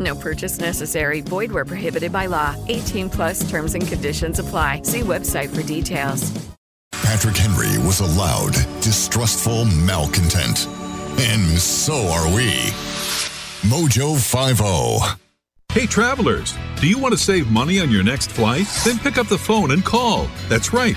No purchase necessary. Void where prohibited by law. 18 plus terms and conditions apply. See website for details. Patrick Henry was a loud, distrustful malcontent. And so are we. Mojo 50. Hey, travelers, do you want to save money on your next flight? Then pick up the phone and call. That's right,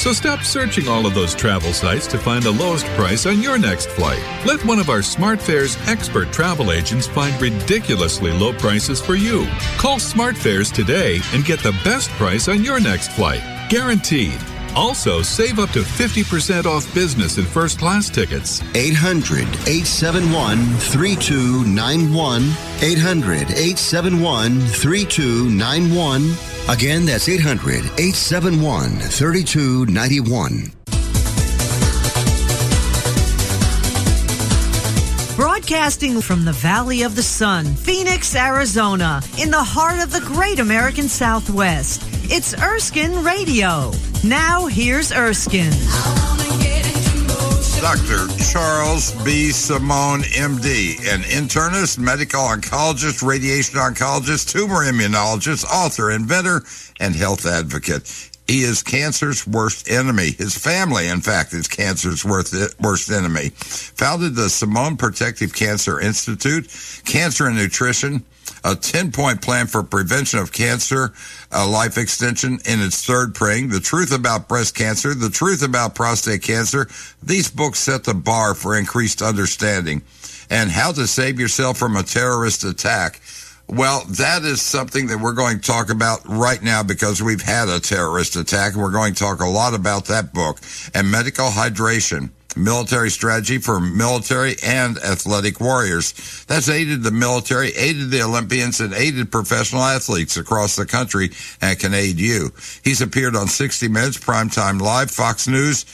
So stop searching all of those travel sites to find the lowest price on your next flight. Let one of our SmartFares expert travel agents find ridiculously low prices for you. Call SmartFares today and get the best price on your next flight. Guaranteed. Also, save up to 50% off business and first class tickets. 800 871 3291. 800 871 3291. Again, that's 800 871 3291. Broadcasting from the Valley of the Sun, Phoenix, Arizona, in the heart of the great American Southwest. It's Erskine Radio. Now, here's Erskine. Dr. Charles B. Simone, MD, an internist, medical oncologist, radiation oncologist, tumor immunologist, author, inventor, and health advocate. He is cancer's worst enemy. His family, in fact, is cancer's worst enemy. Founded the Simone Protective Cancer Institute, Cancer and Nutrition, a 10 point plan for prevention of cancer, uh, life extension in its third praying, the truth about breast cancer, the truth about prostate cancer. These books set the bar for increased understanding and how to save yourself from a terrorist attack. Well, that is something that we're going to talk about right now because we've had a terrorist attack. We're going to talk a lot about that book and medical hydration military strategy for military and athletic warriors. That's aided the military, aided the Olympians, and aided professional athletes across the country and can aid you. He's appeared on 60 Minutes, Primetime Live, Fox News,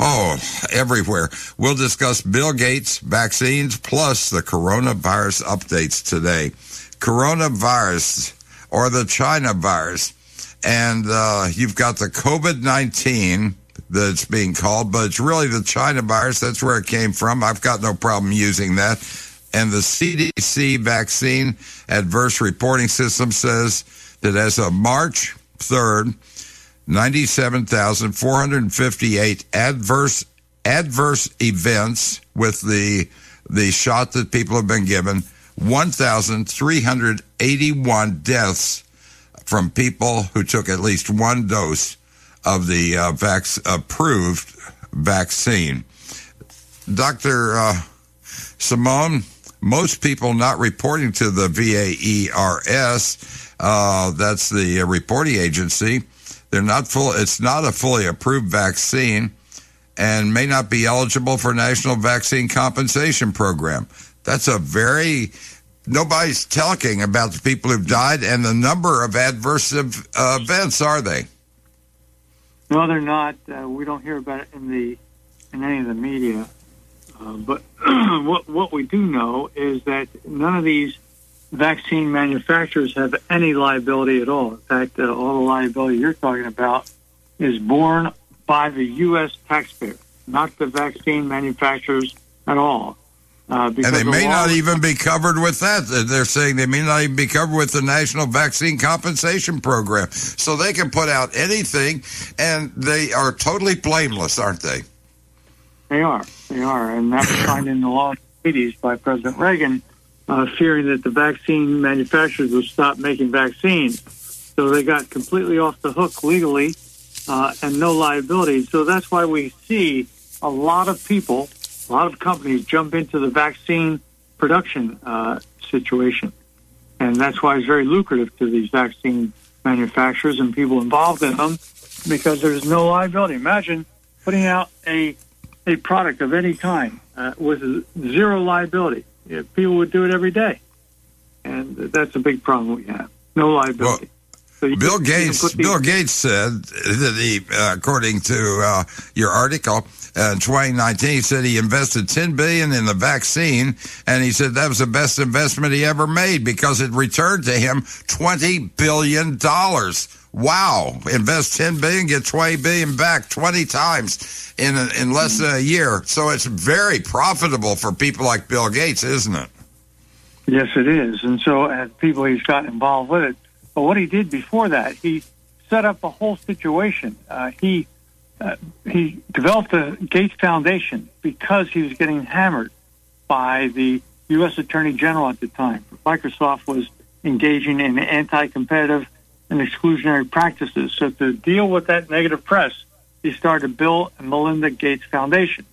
Oh, everywhere. We'll discuss Bill Gates, vaccines, plus the coronavirus updates today. Coronavirus or the China virus. And uh, you've got the COVID 19 that's being called, but it's really the China virus. That's where it came from. I've got no problem using that. And the CDC vaccine adverse reporting system says that as of March 3rd, 97,458 adverse adverse events with the the shot that people have been given, 1,381 deaths from people who took at least one dose of the uh, vac- approved vaccine. Dr. Uh, Simone, most people not reporting to the VAERS, uh, that's the reporting agency, they're not full. It's not a fully approved vaccine, and may not be eligible for National Vaccine Compensation Program. That's a very nobody's talking about the people who've died and the number of adverse uh, events. Are they? No, they're not. Uh, we don't hear about it in the in any of the media. Uh, but what what we do know is that none of these vaccine manufacturers have any liability at all. In fact, uh, all the liability you're talking about is borne by the U.S. taxpayer, not the vaccine manufacturers at all. Uh, because And they may not even be covered with that. They're saying they may not even be covered with the National Vaccine Compensation Program. So they can put out anything, and they are totally blameless, aren't they? They are. They are. And that was signed in the law in the 80s by President Reagan, uh, fearing that the vaccine manufacturers would stop making vaccines. So they got completely off the hook legally uh, and no liability. So that's why we see a lot of people, a lot of companies jump into the vaccine production uh, situation. And that's why it's very lucrative to these vaccine manufacturers and people involved in them because there's no liability. Imagine putting out a a product of any kind uh, with zero liability. Yeah, people would do it every day, and that's a big problem we have. No liability. So Bill can- you can Gates. these- Bill Gates said that he, uh, according to uh, your article, uh, in 2019, he said he invested 10 billion in the vaccine, and he said that was the best investment he ever made because it returned to him 20 billion dollars. Wow! Invest 10 billion, get 20 billion back 20 times in a, in less than a year. So it's very profitable for people like Bill Gates, isn't it? Yes, it is. And so, as people, he's got involved with it. But what he did before that, he set up a whole situation. Uh, he uh, he developed the Gates Foundation because he was getting hammered by the U.S. Attorney General at the time. Microsoft was engaging in anti-competitive and exclusionary practices. So to deal with that negative press, he started Bill and Melinda Gates Foundation.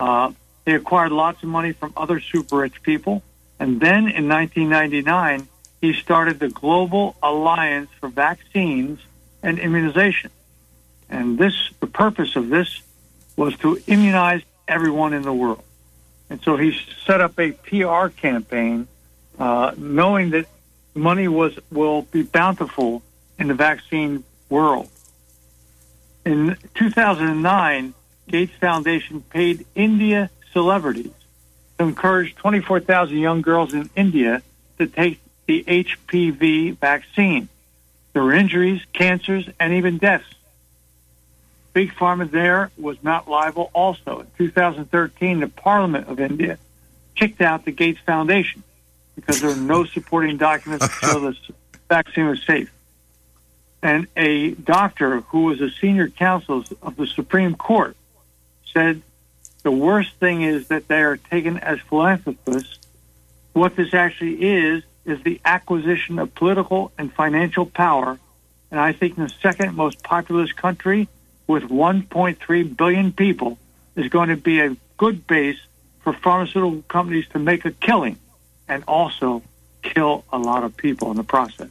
Uh, they acquired lots of money from other super rich people. And then in 1999, he started the Global Alliance for Vaccines and Immunization. And this, the purpose of this was to immunize everyone in the world. And so he set up a PR campaign, uh, knowing that money was will be bountiful in the vaccine world. In 2009, Gates Foundation paid India celebrities to encourage 24,000 young girls in India to take the HPV vaccine. There were injuries, cancers, and even deaths. Big Pharma there was not liable also. In 2013, the Parliament of India kicked out the Gates Foundation because there were no supporting documents to show the vaccine was safe. And a doctor who was a senior counsel of the Supreme Court said the worst thing is that they are taken as philanthropists. What this actually is, is the acquisition of political and financial power. And I think the second most populous country with 1.3 billion people is going to be a good base for pharmaceutical companies to make a killing and also kill a lot of people in the process.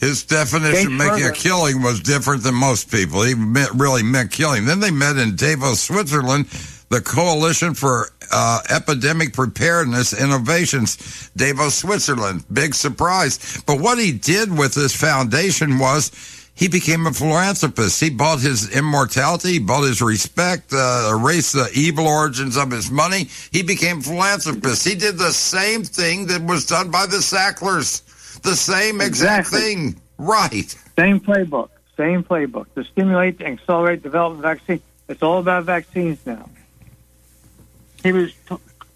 His definition of Gates making a killing was different than most people. He meant, really meant killing. Then they met in Davos, Switzerland, the Coalition for uh, Epidemic Preparedness Innovations, Davos, Switzerland. Big surprise. But what he did with this foundation was he became a philanthropist. He bought his immortality, he bought his respect, uh, erased the evil origins of his money. He became philanthropist. He did the same thing that was done by the Sacklers. The same exact Exactly. thing. Right. Same playbook, same playbook. To stimulate and accelerate development of vaccine. It's all about vaccines now. He was,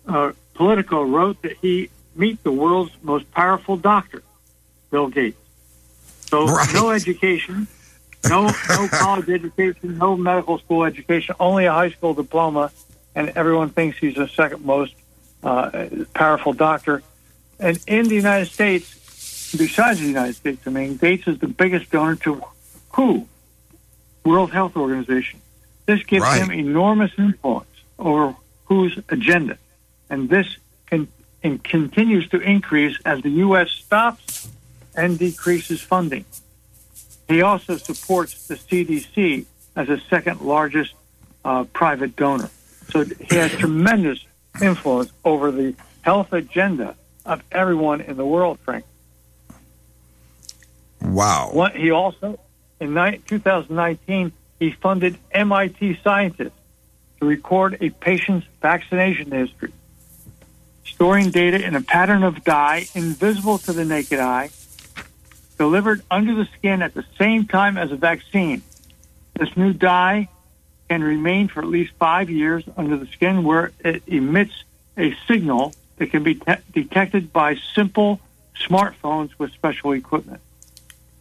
uh, Politico wrote that he meet the world's most powerful doctor, Bill Gates. So Right. no education, no no college education, no medical school education, only a high school diploma, and everyone thinks he's the second most uh, powerful doctor. And in the United States, besides the United States, I mean, Gates is the biggest donor to WHO, World Health Organization. This gives Right. him enormous influence over WHO's agenda, and this can and continues to increase as the U.S. stops and decreases funding. He also supports the CDC as a second largest uh, private donor. So he has tremendous influence over the health agenda of everyone in the world, Frank. Wow. One, he also, in ni- 2019, he funded MIT scientists to record a patient's vaccination history, storing data in a pattern of dye invisible to the naked eye, delivered under the skin at the same time as a vaccine. This new dye can remain for at least five years under the skin where it emits a signal that can be te- detected by simple smartphones with special equipment.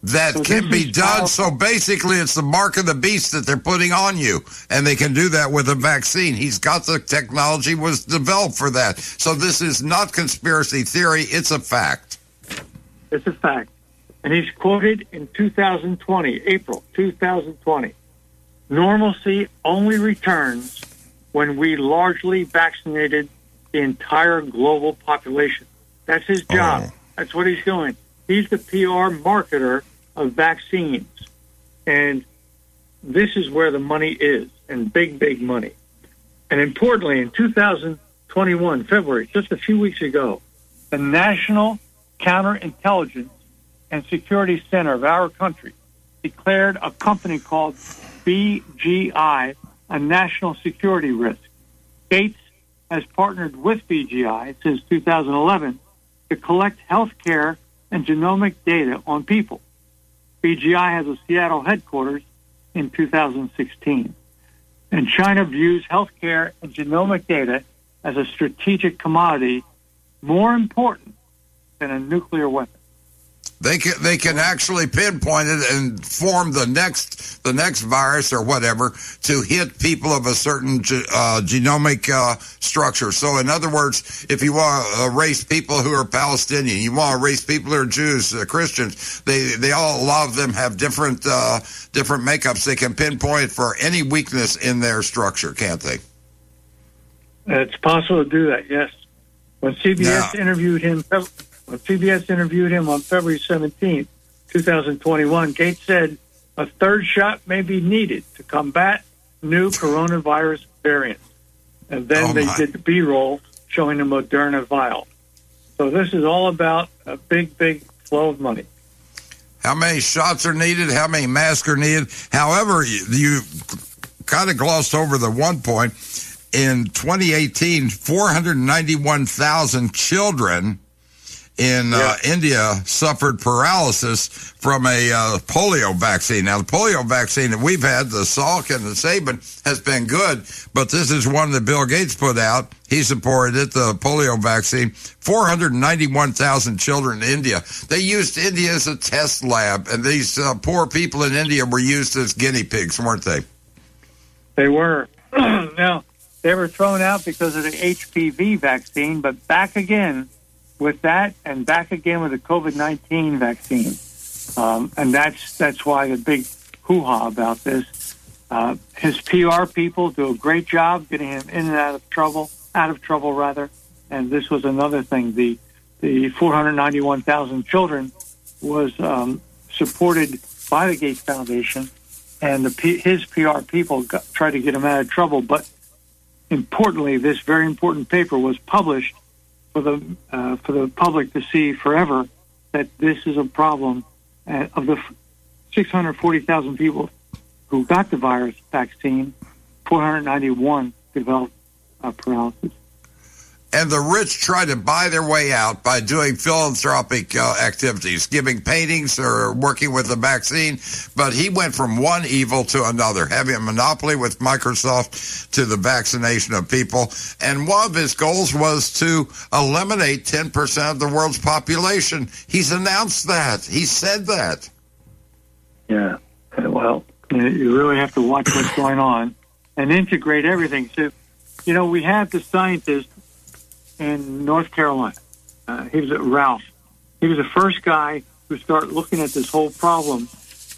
That So can be done. powerful. So basically, it's the mark of the beast that they're putting on you, and they can do that with a vaccine. He's got the technology was developed for that. So this is not conspiracy theory; it's a fact. It's a fact. And he's quoted in 2020, April 2020. Normalcy only returns when we largely vaccinated the entire global population. That's his job. Oh. That's what he's doing. He's the PR marketer of vaccines. And this is where the money is, and big, big money. And importantly, in 2021, February, just a few weeks ago, the National Counterintelligence and Security Center of our country declared a company called BGI a national security risk. Gates has partnered with BGI since 2011 to collect health care and genomic data on people. BGI has a Seattle headquarters in 2016. And China views healthcare and genomic data as a strategic commodity more important than a nuclear weapon. They can they can actually pinpoint it and form the next the next virus or whatever to hit people of a certain ge- uh, genomic uh, structure. So, in other words, if you want to erase people who are Palestinian, you want to erase people who are Jews, uh, Christians. They they all a lot of them have different uh, different makeups. They can pinpoint for any weakness in their structure, can't they? It's possible to do that, yes. When CBS interviewed him, when CBS interviewed him on February 17th, 2021, Gates said a third shot may be needed to combat new coronavirus variants. And then Oh, they did the B-roll showing the Moderna vial. So this is all about a big, big flow of money. how many shots are needed, how many masks are needed. However, you, you kind of glossed over the one point. In 2018, 491,000 children in uh, India suffered paralysis from a uh, polio vaccine. Now, the polio vaccine that we've had, the Salk and the Sabin, has been good, but this is one that Bill Gates put out. He supported it, the polio vaccine. 491,000 children in India. They used India as a test lab, and these uh, poor people in India were used as guinea pigs, weren't they? They were. now, they were thrown out because of the HPV vaccine, but back again with that and back again with the COVID 19 vaccine. Um, and that's, that's why the big hoo ha about this. Uh, his PR people do a great job getting him in and out of trouble, out of trouble rather. And this was another thing. The, the 491,000 children was um, supported by the Gates Foundation and the, his PR people got, tried to get him out of trouble. But importantly, this very important paper was published for the uh, for the public to see forever that this is a problem. Uh, of the 640,000 people who got the virus vaccine, 491 developed uh, paralysis. And the rich try to buy their way out by doing philanthropic uh, activities, giving paintings or working with the vaccine. But he went from one evil to another, having a monopoly with Microsoft to the vaccination of people. And one of his goals was to eliminate 10% of the world's population. He's announced that. He said that. Yeah. Uh, Well, you really have to watch what's going on and integrate everything. So, you know, we have the scientist in North Carolina. Uh, he was at Ralph. He was the first guy who started looking at this whole problem,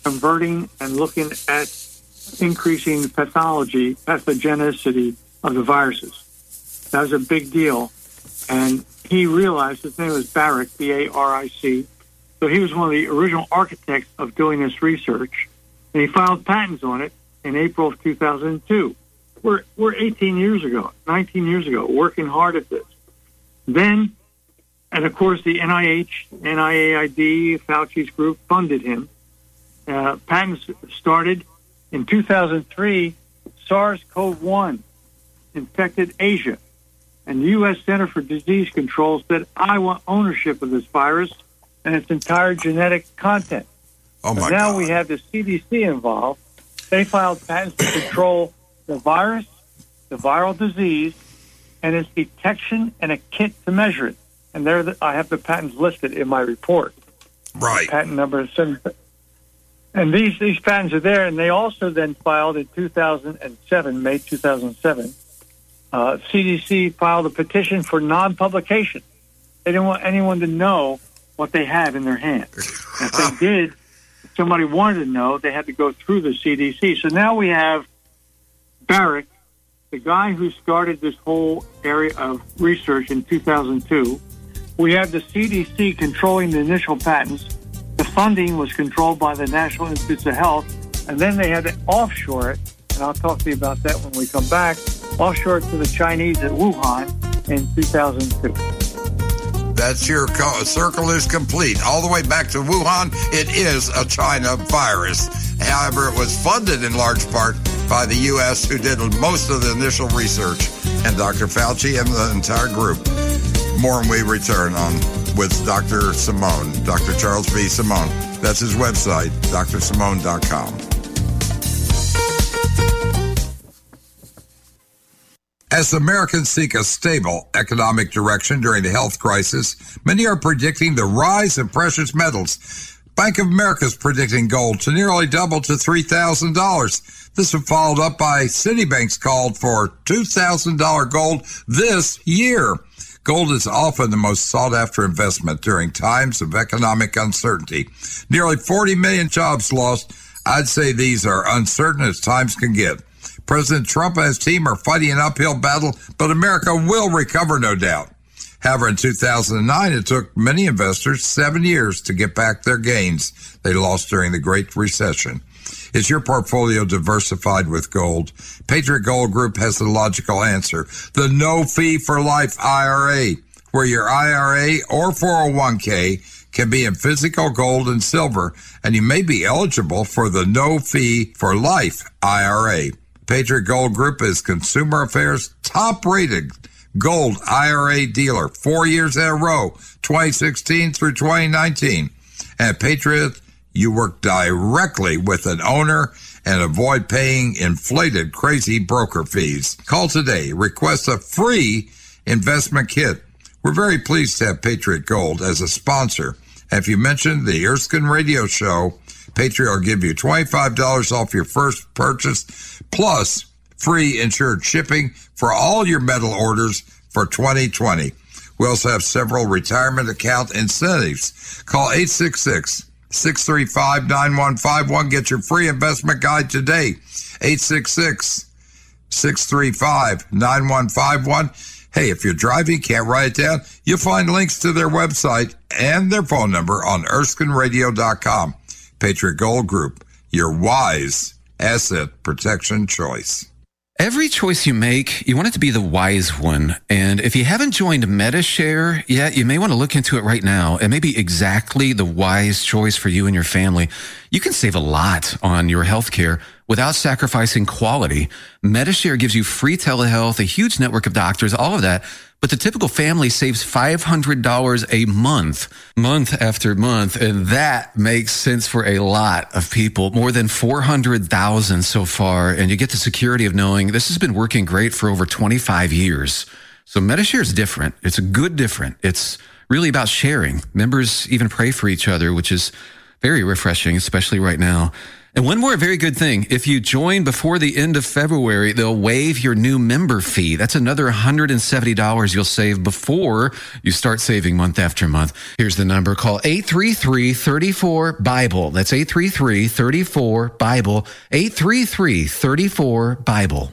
converting and looking at increasing pathology, pathogenicity of the viruses. That was a big deal. And he realized his name was Baric, B A R I C. So he was one of the original architects of doing this research. And he filed patents on it in April of 2002. We're, we're 18 years ago, 19 years ago, working hard at this. Then, and of course, the NIH, NIAID, Fauci's group funded him. Uh, patents started in 2003. SARS-CoV-1 infected Asia, and the U.S. Center for Disease Control said, "I want ownership of this virus and its entire genetic content." Oh, my But now God. we have the CDC involved. They filed patents to control the virus, the viral disease, and its detection and a kit to measure it. And there, the, I have the patents listed in my report. Right. Patent number seven. And these these patents are there, and they also then filed in 2007, May 2007. Uh, CDC filed a petition for non-publication. They didn't want anyone to know what they had in their hand. if they did, if somebody wanted to know, they had to go through the CDC. So now we have Baric, the guy who started this whole area of research in 2002. We have the CDC controlling the initial patents. The funding was controlled by the National Institutes of Health, and then they had to offshore it. And I'll talk to you about that when we come back. Offshore to the Chinese at Wuhan in 2002. That's your circle is complete. All the way back to Wuhan, it is a China virus. However, it was funded in large part by the U.S., who did most of the initial research, and Dr. Fauci and the entire group. More when we return on with Dr. Simone, Dr. Charles B. Simone. That's his website, drsimone.com. As Americans seek a stable economic direction during the health crisis, many are predicting the rise of precious metals. Bank of America is predicting gold to nearly double to $3,000. This is followed up by Citibank's called for $2,000 gold this year. Gold is often the most sought after investment during times of economic uncertainty. Nearly 40 million jobs lost. I'd say these are uncertain as times can get. President Trump and his team are fighting an uphill battle, but America will recover, no doubt. However, in 2009, it took many investors seven years to get back their gains they lost during the Great Recession. Is your portfolio diversified with gold? Patriot Gold Group has the logical answer. The no fee for life IRA, where your IRA or 401k can be in physical gold and silver, and you may be eligible for the no fee for life IRA. Patriot Gold Group is Consumer Affairs top rated gold IRA dealer four years in a row, 2016 through 2019. At Patriot, you work directly with an owner and avoid paying inflated, crazy broker fees. Call today. Request a free investment kit. We're very pleased to have Patriot Gold as a sponsor. If you mention the Erskine Radio Show, Patriot will give you $25 off your first purchase, plus free insured shipping for all your metal orders for 2020. We also have several retirement account incentives. Call 866 635 9151. Get your free investment guide today. 866 635 9151. Hey, if you're driving, can't write it down, you'll find links to their website and their phone number on ErskineRadio.com. Patriot Gold Group, your wise asset protection choice. Every choice you make, you want it to be the wise one. And if you haven't joined MediShare yet, you may want to look into it right now. It may be exactly the wise choice for you and your family. You can save a lot on your health care without sacrificing quality. MediShare gives you free telehealth, a huge network of doctors, all of that. But the typical family saves $500 a month, month after month. And that makes sense for a lot of people, more than 400,000 so far. And you get the security of knowing this has been working great for over 25 years. So MediShare is different. It's a good different. It's really about sharing. Members even pray for each other, which is very refreshing, especially right now. And one more very good thing. If you join before the end of February, they'll waive your new member fee. That's another $170 you'll save before you start saving month after month. Here's the number. Call 833-34-BIBLE. That's 833-34-BIBLE. 833-34-BIBLE.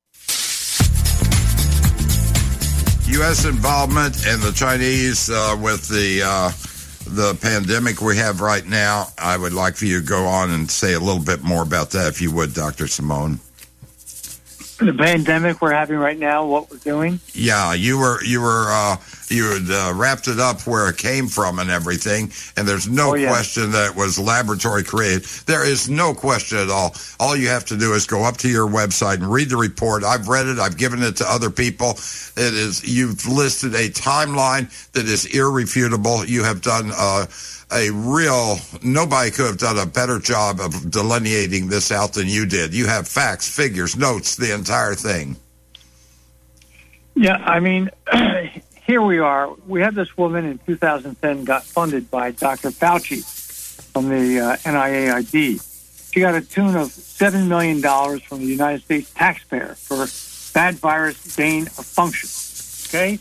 U.S. involvement and the Chinese uh, with the uh, the pandemic we have right now. I would like for you to go on and say a little bit more about that, if you would, Dr. Simone. The pandemic we're having right now, what we're doing. Yeah, you were you were uh, you had uh, wrapped it up where it came from and everything, and there's no Oh, yeah. question that it was laboratory created. There is no question at all. All you have to do is go up to your website and read the report. I've read it. I've given it to other people. It is you've listed a timeline that is irrefutable. You have done uh, a real. Nobody could have done a better job of delineating this out than you did. You have facts, figures, notes, the entire thing. Yeah, I mean, here we are. We had this woman in 2010 got funded by Dr. Fauci from the uh, NIAID. She got a tune of seven million dollars from the United States taxpayer for bad virus gain of function. Okay,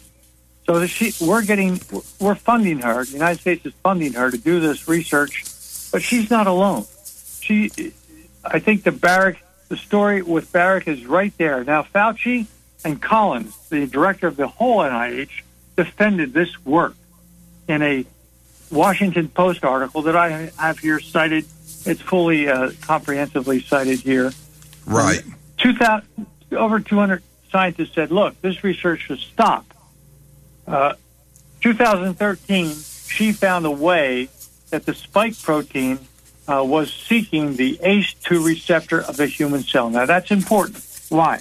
so she, we're getting, we're funding her. The United States is funding her to do this research, but she's not alone. She, I think the Baric, the story with Baric is right there. Now Fauci and Collins, the director of the whole NIH, defended this work in a Washington Post article that I have here cited. It's fully uh, comprehensively cited here. Right. 2000, over 200 scientists said, look, this research should stop. Uh, 2013, she found a way that the spike protein uh, was seeking the ACE2 receptor of the human cell. Now, that's important. Why?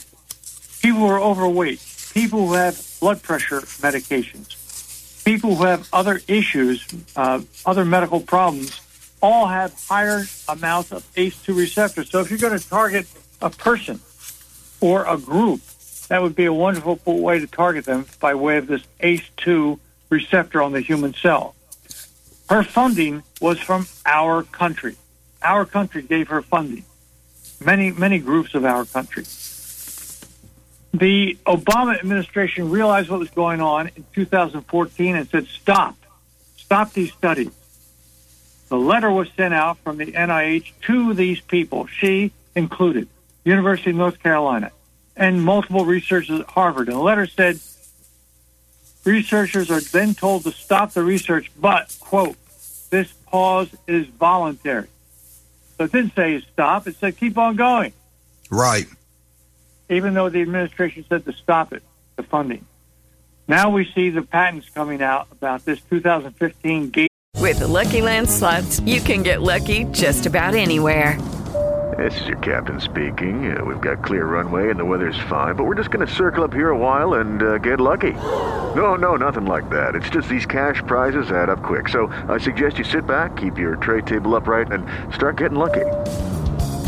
People who are overweight, people who have blood pressure medications, people who have other issues, uh, other medical problems, all have higher amounts of ACE2 receptors. So if you're going to target a person or a group, that would be a wonderful way to target them by way of this ACE2 receptor on the human cell. Her funding was from our country. Our country gave her funding. Many, many groups of our country. The Obama administration realized what was going on in 2014 and said, stop, stop these studies. The letter was sent out from the NIH to these people, she included, University of North Carolina, and multiple researchers at Harvard. And the letter said, researchers are then told to stop the research, but, quote, this pause is voluntary. So it didn't say stop, it said keep on going, Right. Even though the administration said to stop it, the funding. Now we see the patents coming out about this 2015 gate. With the Lucky Land slots, you can get lucky just about anywhere. This is your captain speaking. Uh, we've got clear runway and the weather's fine, but we're just going to circle up here a while and uh, get lucky. No, no, nothing like that. It's just these cash prizes add up quick. So I suggest you sit back, keep your tray table upright, and start getting lucky.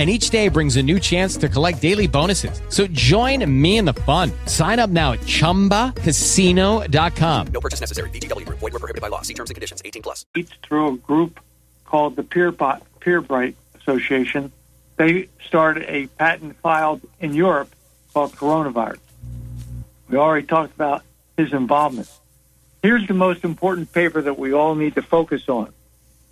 And each day brings a new chance to collect daily bonuses. So join me in the fun. Sign up now at chumbacasino.com. No purchase necessary. VGW Group. Void were prohibited by law. See terms and conditions. 18 plus. through a group called the Peer Bright Association. They started a patent filed in Europe called coronavirus. We already talked about his involvement. Here's the most important paper that we all need to focus on.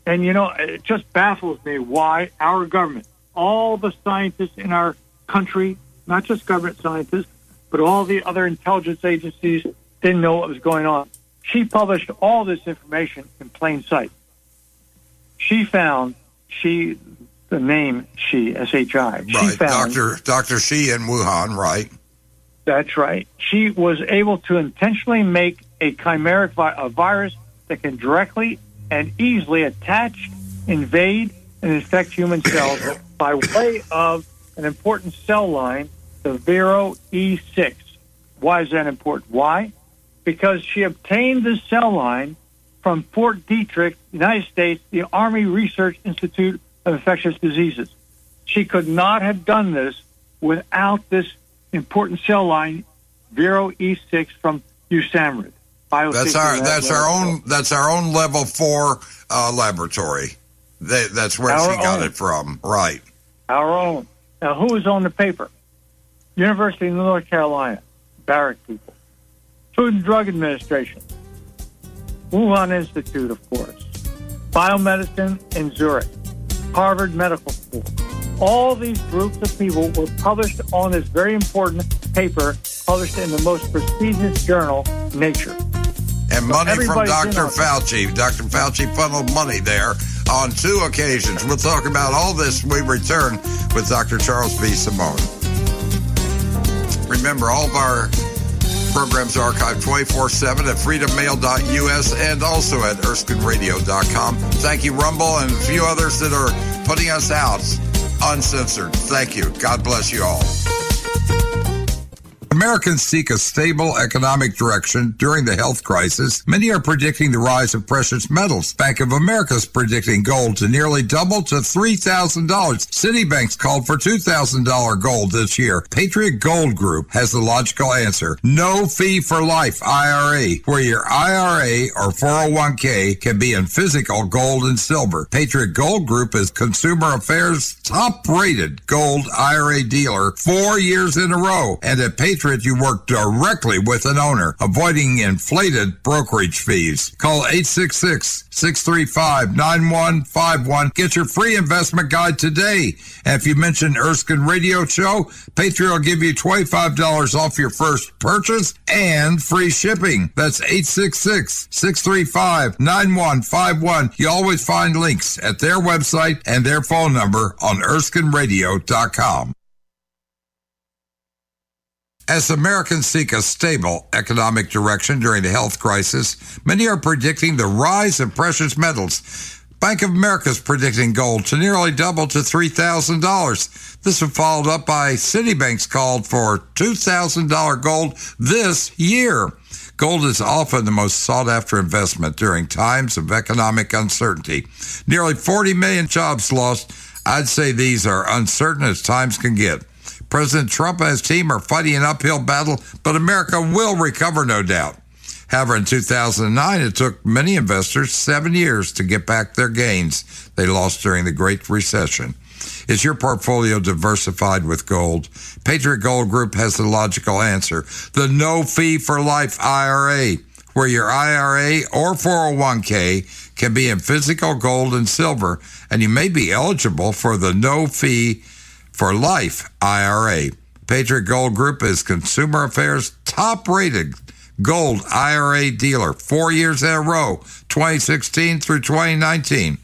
And you know, it just baffles me why our government, all the scientists in our country, not just government scientists, but all the other intelligence agencies didn't know what was going on. She published all this information in plain sight. She found she the name Shi, S H I. She Right, found Doctor Doctor Shi in Wuhan. Right. That's right. She was able to intentionally make a chimeric vi- a virus that can directly and easily attach, invade, and infect human cells by way of an important cell line, the Vero E6. Why is that important? Why? Because she obtained this cell line from Fort Detrick, United States, the Army Research Institute of Infectious Diseases. She could not have done this without this important cell line, Vero E6 from USAMRIID. That's our that's our own that's our own level four uh, laboratory. That, that's where Our she got own. it from. Right. Our own. Now, who was on the paper? University of North Carolina, Baric people, Food and Drug Administration, Wuhan Institute, of course, Biomedicine in Zurich, Harvard Medical School. All these groups of people were published on this very important paper, published in the most prestigious journal, Nature. And money from Dr. Fauci. Dr. Fauci funneled money there on two occasions. We'll talk about all this when we return with Dr. Charles B. Simone. Remember, all of our programs are archived 24 7 at freedommail.us and also at erskineradio.com. Thank you, Rumble, and a few others that are putting us out uncensored. Thank you. God bless you all. Americans seek a stable economic direction during the health crisis. Many are predicting the rise of precious metals. Bank of America is predicting gold to nearly double to $3,000. Citibank's called for $2,000 gold this year. Patriot Gold Group has the logical answer. No fee for life IRA, where your IRA or 401k can be in physical gold and silver. Patriot Gold Group is Consumer Affairs top rated gold IRA dealer four years in a row. And at Patriot, you work directly with an owner, avoiding inflated brokerage fees. Call 866 635 9151. Get your free investment guide today. And if you mention Erskine Radio Show, Patriot will give you $25 off your first purchase and free shipping. That's 866 635 9151. You always find links at their website and their phone number on ErskineRadio.com. As Americans seek a stable economic direction during the health crisis, many are predicting the rise of precious metals. Bank of America is predicting gold to nearly double to $3,000. This was followed up by Citibank's call for $2,000 gold this year. Gold is often the most sought after investment during times of economic uncertainty. Nearly 40 million jobs lost. I'd say these are uncertain as times can get. President Trump and his team are fighting an uphill battle, but America will recover, no doubt. However, in 2009, it took many investors seven years to get back their gains they lost during the Great Recession. Is your portfolio diversified with gold? Patriot Gold Group has the logical answer the no fee for life IRA, where your IRA or 401k can be in physical gold and silver, and you may be eligible for the no fee for life IRA. Patriot Gold Group is Consumer Affairs top rated gold IRA dealer four years in a row, 2016 through 2019.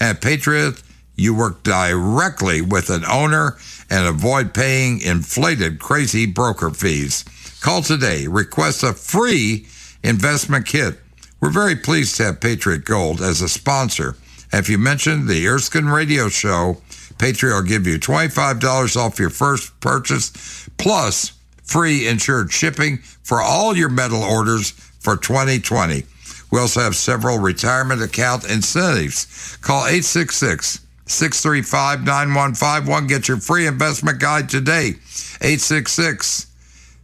At Patriot, you work directly with an owner and avoid paying inflated, crazy broker fees. Call today. Request a free investment kit. We're very pleased to have Patriot Gold as a sponsor. If you mention the Erskine Radio Show, Patriot will give you $25 off your first purchase, plus free insured shipping for all your metal orders for 2020. We also have several retirement account incentives. Call 866 635 9151. Get your free investment guide today. 866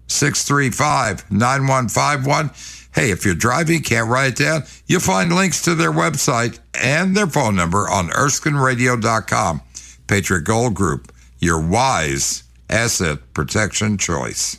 635 9151. Hey, if you're driving, can't write it down, you'll find links to their website and their phone number on erskineradio.com. Patriot Gold Group, your wise asset protection choice.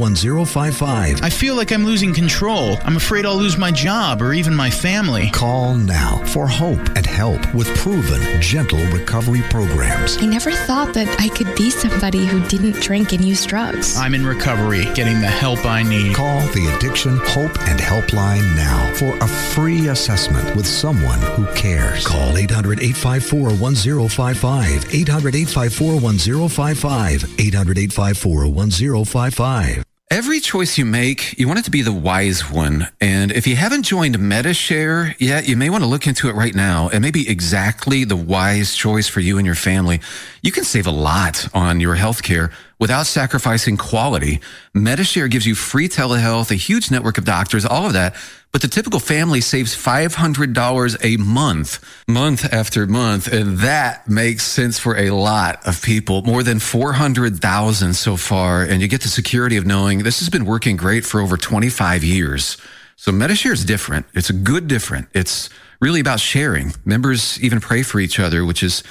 1055. I feel like I'm losing control. I'm afraid I'll lose my job or even my family. Call now for hope and help with proven, gentle recovery programs. I never thought that I could be somebody who didn't drink and use drugs. I'm in recovery, getting the help I need. Call the Addiction Hope and Helpline now for a free assessment with someone who cares. Call 800 854 1055. 800 854 1055. 800 854 1055. Every choice you make, you want it to be the wise one. And if you haven't joined MetaShare yet, you may want to look into it right now. It may be exactly the wise choice for you and your family. You can save a lot on your health care without sacrificing quality. MetaShare gives you free telehealth, a huge network of doctors, all of that. But the typical family saves $500 a month, month after month. And that makes sense for a lot of people, more than 400,000 so far. And you get the security of knowing this has been working great for over 25 years. So MetaShare is different. It's a good different. It's really about sharing. Members even pray for each other, which is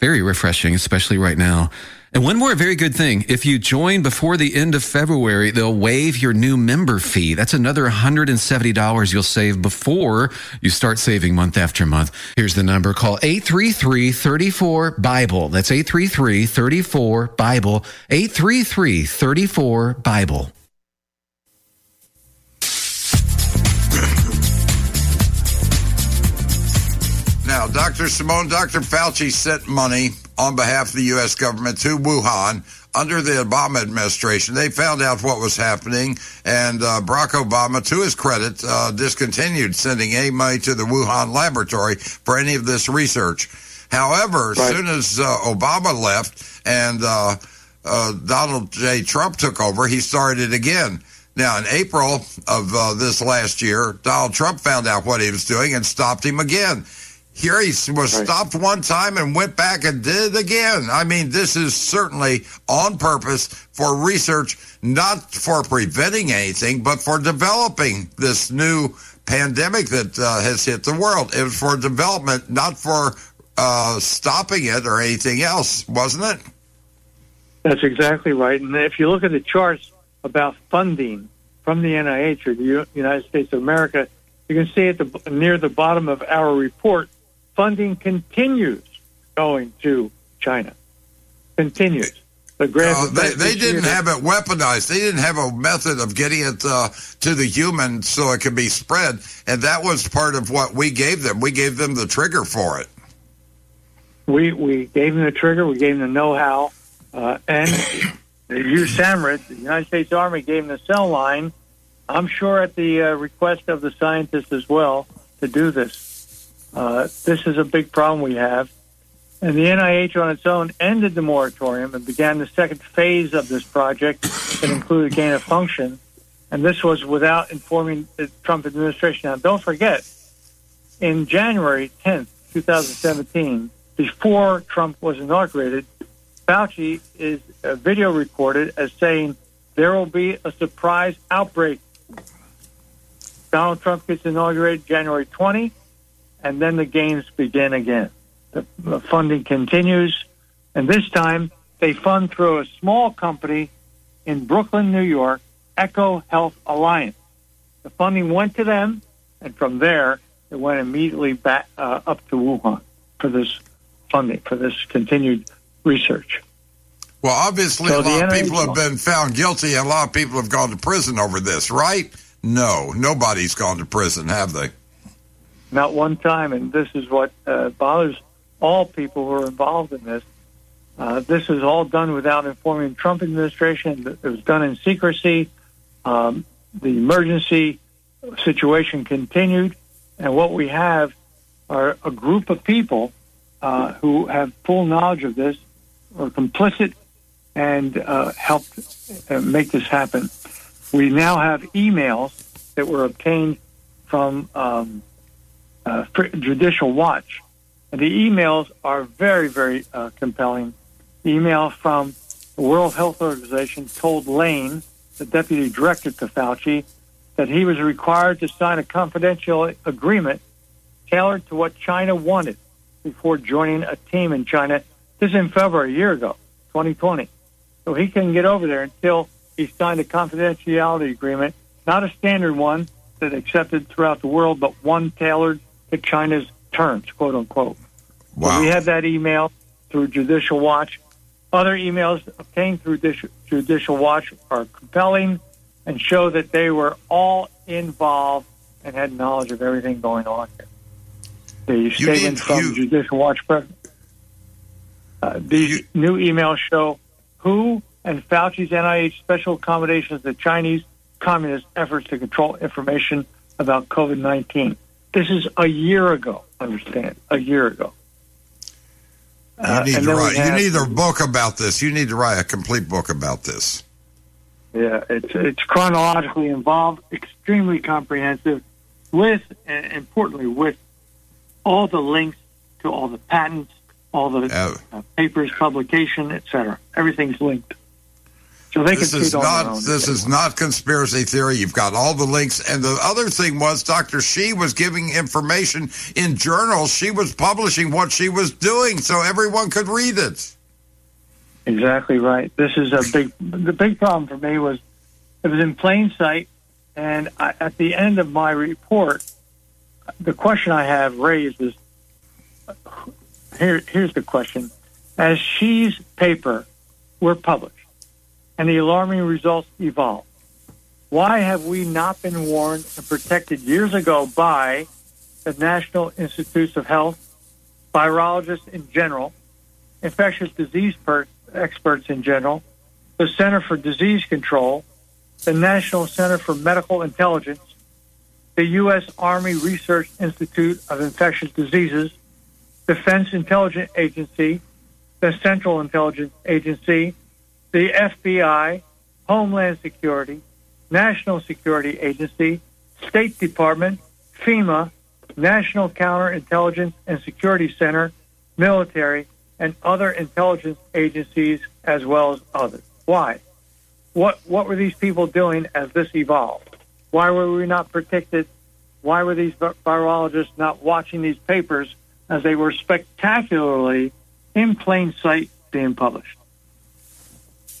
very refreshing, especially right now. And one more very good thing. If you join before the end of February, they'll waive your new member fee. That's another $170 you'll save before you start saving month after month. Here's the number. Call 833-34-BIBLE. That's 833-34-BIBLE. 833-34-BIBLE. Now, Dr. Simone, Dr. Fauci sent money on behalf of the U.S. government to Wuhan under the Obama administration. They found out what was happening, and uh, Barack Obama, to his credit, uh, discontinued sending any money to the Wuhan laboratory for any of this research. However, as soon as uh, Obama left and uh, uh, Donald J. Trump took over, he started it again. Now, in April of uh, this last year, Donald Trump found out what he was doing and stopped him again. Here he was stopped one time and went back and did it again. I mean, this is certainly on purpose for research, not for preventing anything, but for developing this new pandemic that uh, has hit the world. It was for development, not for uh, stopping it or anything else, wasn't it? That's exactly right. And if you look at the charts about funding from the NIH or the U- United States of America, you can see at the near the bottom of our report, funding continues going to China. Continues. The. Uh, they they didn't have it weaponized. They didn't have a method of getting it uh, to the human so it could be spread, and that was part of what we gave them. We gave them the trigger for it. We we gave them the trigger. We gave them the know-how, uh, and the USAMRIID, the United States Army, gave them the cell line. I'm sure at the uh, request of the scientists as well to do this. Uh, this is a big problem we have. And the NIH on its own ended the moratorium and began the second phase of this project that included gain of function. And this was without informing the Trump administration. Now, don't forget, in January 10th, 2017, before Trump was inaugurated, Fauci is uh, video recorded as saying there will be a surprise outbreak. Donald Trump gets inaugurated January 20, and then the games begin again. The, the funding continues, and this time they fund through a small company in Brooklyn, New York, EcoHealth Alliance. The funding went to them, and from there it went immediately back uh, up to Wuhan for this funding for this continued research. Well, obviously, So a lot of people have been found guilty, and a lot of people have gone to prison over this, right? No, nobody's gone to prison, have they? Not one time, and this is what uh, bothers all people who are involved in this. Uh, this is all done without informing the Trump administration. It was done in secrecy. Um, the emergency situation continued, and what we have are a group of people uh, who have full knowledge of this, are complicit, and uh, helped uh, make this happen. We now have emails that were obtained from um, uh, Judicial Watch. And the emails are very, very uh, compelling. The email from the World Health Organization told Lane, the deputy director to Fauci, that he was required to sign a confidential agreement tailored to what China wanted before joining a team in China. This is in February, a year ago, 2020. So he couldn't get over there until he signed a confidentiality agreement, not a standard one that accepted throughout the world, but one tailored to China's terms, quote unquote. Wow. So we have that email through Judicial Watch. Other emails obtained through Judicial Watch are compelling and show that they were all involved and had knowledge of everything going on here. The statement from you, Judicial Watch President. Uh, these you, new emails show WHO and Fauci's NIH special accommodations the Chinese communist efforts to control information about COVID 19. This is a year ago, understand, a year ago. You need, uh, to write, have, you need a book about this. You need to write a complete book about this. Yeah, it's it's chronologically involved, extremely comprehensive, with and importantly with all the links to all the patents, all the uh, uh, papers, publication, etc. Everything's linked. So they this is not this is not conspiracy theory. You've got all the links, and the other thing was Dr. Shi was giving information in journals. She was publishing what she was doing, so everyone could read it. Exactly right. This is a big. The big problem for me was it was in plain sight, and I, at the end of my report, the question I have raised is here. Here's the question: As Shi's paper were published and the alarming results evolve. Why have we not been warned and protected years ago by the National Institutes of Health, virologists in general, infectious disease per- experts in general, the Center for Disease Control, the National Center for Medical Intelligence, the U.S. Army Research Institute of Infectious Diseases, Defense Intelligence Agency, the Central Intelligence Agency, the FBI, Homeland Security, National Security Agency, State Department, FEMA, National Counterintelligence and Security Center, military, and other intelligence agencies as well as others. Why? What what were these people doing as this evolved? Why were we not protected? Why were these virologists not watching these papers as they were spectacularly in plain sight being published?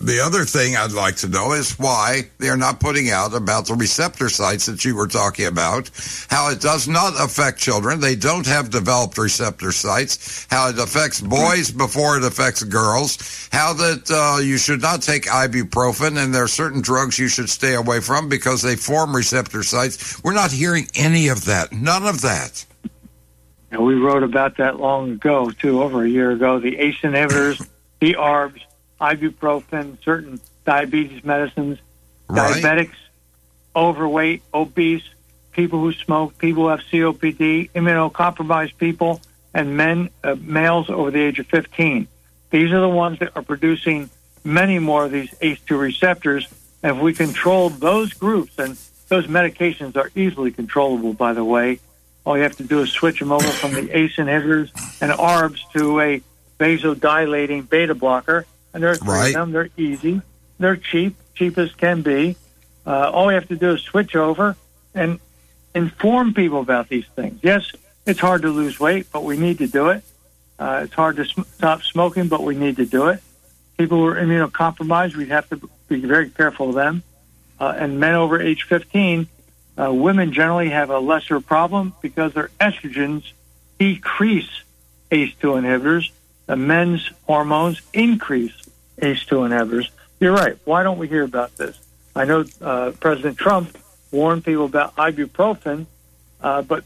The other thing I'd like to know is why they're not putting out about the receptor sites that you were talking about, how it does not affect children. They don't have developed receptor sites, how it affects boys before it affects girls, how that uh, you should not take ibuprofen and there are certain drugs you should stay away from because they form receptor sites. We're not hearing any of that. None of that. And we wrote about that long ago, too, over a year ago. The ACE inhibitors, the ARBs, ibuprofen, certain diabetes medicines, right. diabetics, overweight, obese, people who smoke, people who have COPD, immunocompromised people, and men, uh, males over the age of 15. These are the ones that are producing many more of these ACE2 receptors. And if we control those groups, and those medications are easily controllable, by the way, all you have to do is switch them over from the ACE inhibitors and ARBs to a vasodilating beta blocker and there are three right. of them. They're easy. They're cheap, cheap as can be. Uh, all we have to do is switch over and inform people about these things. Yes, it's hard to lose weight, but we need to do it. Uh, it's hard to sm- stop smoking, but we need to do it. People who are immunocompromised, we have to be very careful of them. Uh, and men over age 15, uh, women generally have a lesser problem because their estrogens decrease ACE2 inhibitors. The men's hormones increase ACE2 inhibitors. You're right. Why don't we hear about this? I know uh, President Trump warned people about ibuprofen, uh, but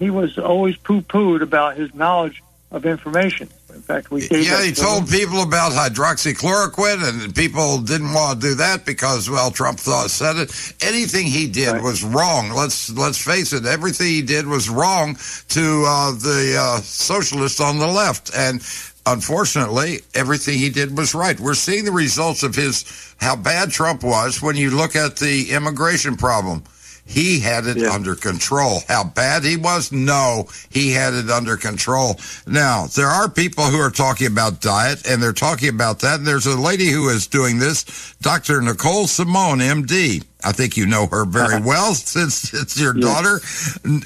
he was always poo-pooed about his knowledge of information. In fact, we gave yeah, he told him. people about hydroxychloroquine, and people didn't want to do that because, well, Trump thought said it. Anything he did right. was wrong. Let's let's face it. Everything he did was wrong to uh, the uh, socialists on the left, and unfortunately, everything he did was right. We're seeing the results of his how bad Trump was when you look at the immigration problem. He had it under control. How bad he was? No, he had it under control. Now, there are people who are talking about diet and they're talking about that. And there's a lady who is doing this, Dr. Nicole Simone, MD. I think you know her very well since it's your daughter.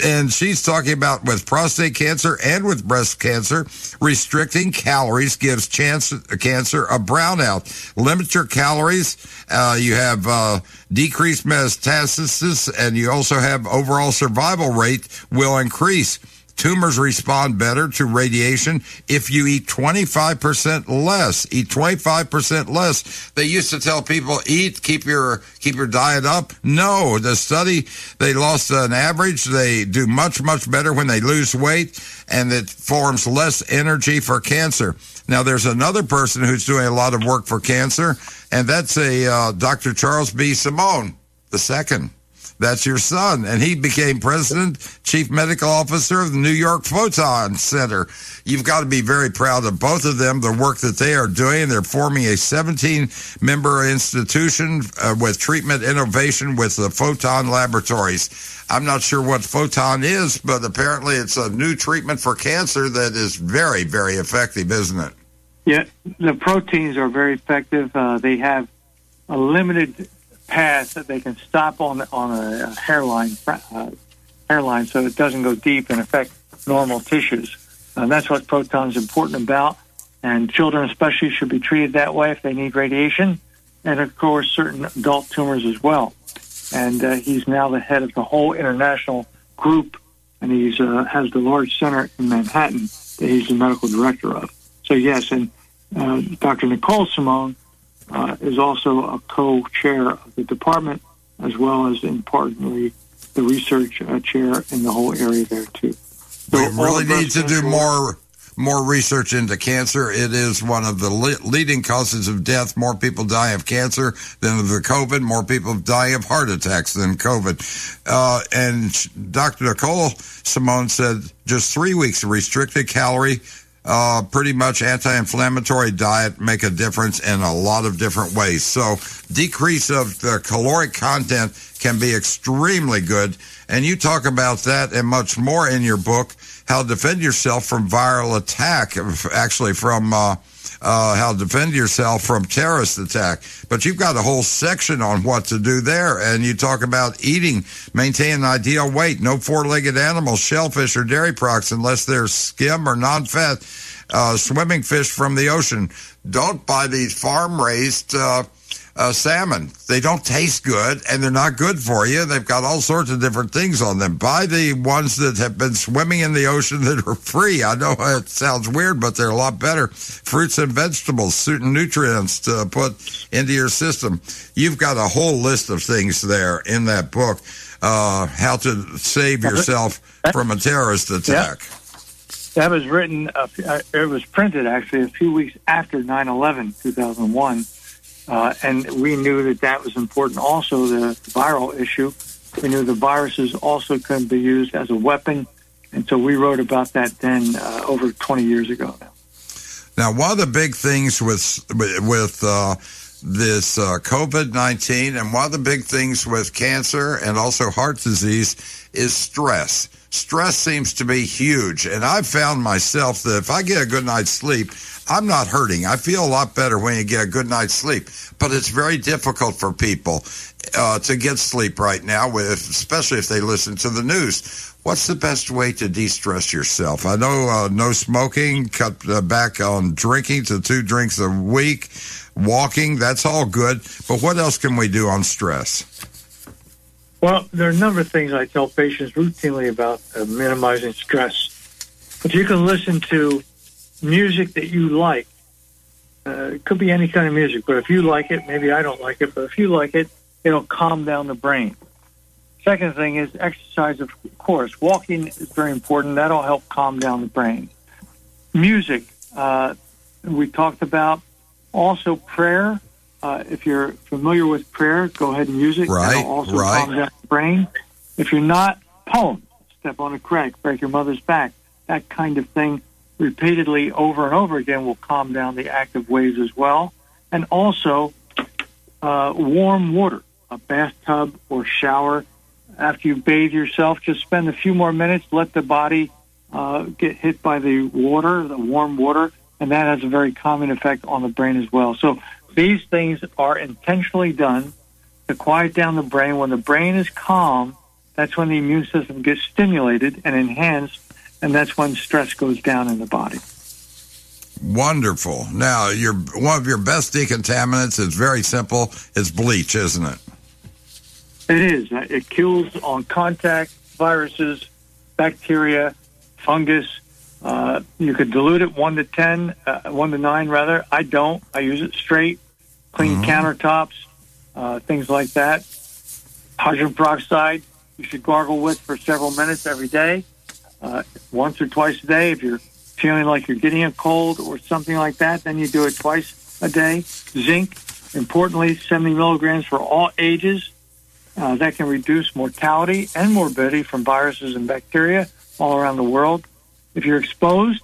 And she's talking about with prostate cancer and with breast cancer, restricting calories gives chance, cancer a brownout. Limit your calories. Uh, you have uh, decreased metastasis and you also have overall survival rate will increase. Tumors respond better to radiation if you eat 25% less. Eat 25% less. They used to tell people eat, keep your, keep your diet up. No, the study, they lost an average. They do much, much better when they lose weight and it forms less energy for cancer. Now there's another person who's doing a lot of work for cancer and that's a, uh, Dr. Charles B. Simone, the second. That's your son. And he became president, chief medical officer of the New York Proton Center. You've got to be very proud of both of them, the work that they are doing. They're forming a 17 member institution uh, with treatment innovation with the Photon Laboratories. I'm not sure what Photon is, but apparently it's a new treatment for cancer that is very, very effective, isn't it? Yeah, the protons are very effective. Uh, they have a limited path that they can stop on on a hairline uh, hairline, so it doesn't go deep and affect normal tissues. And that's what proton's important about. And children, especially, should be treated that way if they need radiation, and of course, certain adult tumors as well. And uh, he's now the head of the whole international group, and he's uh, has the large center in Manhattan that he's the medical director of. So yes, and uh, Dr. Nicole Simone uh, is also a co-chair of the department, as well as importantly the research uh, chair in the whole area there too. So we really need to do more more research into cancer. It is one of the le- leading causes of death. More people die of cancer than of the COVID. More people die of heart attacks than COVID. Uh, and Dr. Nicole Simone said just three weeks of restricted calorie, uh, pretty much anti-inflammatory diet make a difference in a lot of different ways. So decrease of the caloric content can be extremely good. And you talk about that and much more in your book, how to defend yourself from viral attack, actually from, uh, uh, how to defend yourself from terrorist attack. But you've got a whole section on what to do there. And you talk about eating, maintain an ideal weight, no four-legged animals, shellfish or dairy products unless they're skim or non-fat, uh, swimming fish from the ocean. Don't buy these farm-raised, uh, uh, salmon. They don't taste good and they're not good for you. They've got all sorts of different things on them. Buy the ones that have been swimming in the ocean that are free. I know it sounds weird, but they're a lot better. Fruits and vegetables, certain nutrients to put into your system. You've got a whole list of things there in that book. Uh, how to save yourself from a terrorist attack. That was written, uh, it was printed actually a few weeks after 9 11, 2001. Uh, and we knew that that was important. Also, the viral issue. We knew the viruses also could be used as a weapon. And so we wrote about that then uh, over 20 years ago now. One of the big things with with uh, this uh, COVID nineteen, and one of the big things with cancer and also heart disease is stress. Stress seems to be huge, and I've found myself that if I get a good night's sleep, I'm not hurting. I feel a lot better when you get a good night's sleep, but it's very difficult for people uh, to get sleep right now, especially if they listen to the news. What's the best way to de-stress yourself? I know uh, no smoking, cut uh, back on drinking to two drinks a week, walking, that's all good. But what else can we do on stress? Well, there are a number of things I tell patients routinely about uh, minimizing stress. But you can listen to music that you like. Uh, it could be any kind of music, but if you like it, maybe I don't like it, but if you like it, it'll calm down the brain. Second thing is exercise, of course. Walking is very important. That'll help calm down the brain. Music, uh, we talked about. Also, prayer. Uh, if you're familiar with prayer, go ahead and use it. Right, That'll also right. calm down the brain. If you're not, poem. Step on a crack, break your mother's back. That kind of thing repeatedly over and over again will calm down the active waves as well. And also, uh, warm water, a bathtub or shower. After you bathe yourself, just spend a few more minutes, let the body uh, get hit by the water, the warm water, and that has a very calming effect on the brain as well. So these things are intentionally done to quiet down the brain. When the brain is calm, that's when the immune system gets stimulated and enhanced, and that's when stress goes down in the body. Wonderful. Now, your one of your best decontaminants is very simple. It's bleach, isn't it? It is. It kills on contact viruses, bacteria, fungus. Uh, you could dilute it one to ten, uh, one to nine rather. I don't. I use it straight. Clean countertops, uh, things like that. Hydrogen peroxide you should gargle with for several minutes every day, uh, once or twice a day. If you're feeling like you're getting a cold or something like that, then you do it twice a day. Zinc, importantly, 70 milligrams for all ages. Uh, that can reduce mortality and morbidity from viruses and bacteria all around the world. If you're exposed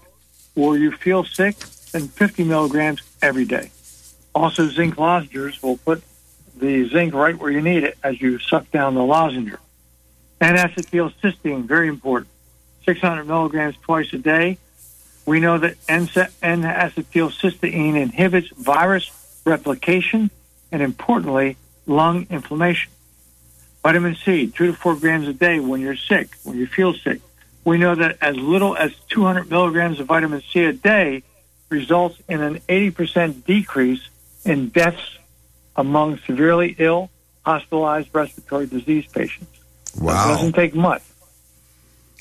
or you feel sick, then 50 milligrams every day. Also, zinc lozenges will put the zinc right where you need it as you suck down the lozenge. And acetylcysteine, very important. 600 milligrams twice a day. We know that N-acetylcysteine inhibits virus replication and, importantly, lung inflammation. Vitamin C, two to four grams a day when you're sick, when you feel sick. We know that as little as 200 milligrams of vitamin C a day results in an 80% decrease in deaths among severely ill, hospitalized respiratory disease patients. Wow. It doesn't take much.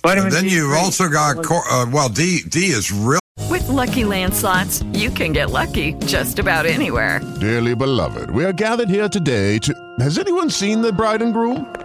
Vitamin And then D you've also got cor- uh, well, D D is real. With Lucky Land slots, you can get lucky just about anywhere. Dearly beloved, we are gathered here today to. Has anyone seen the bride and groom?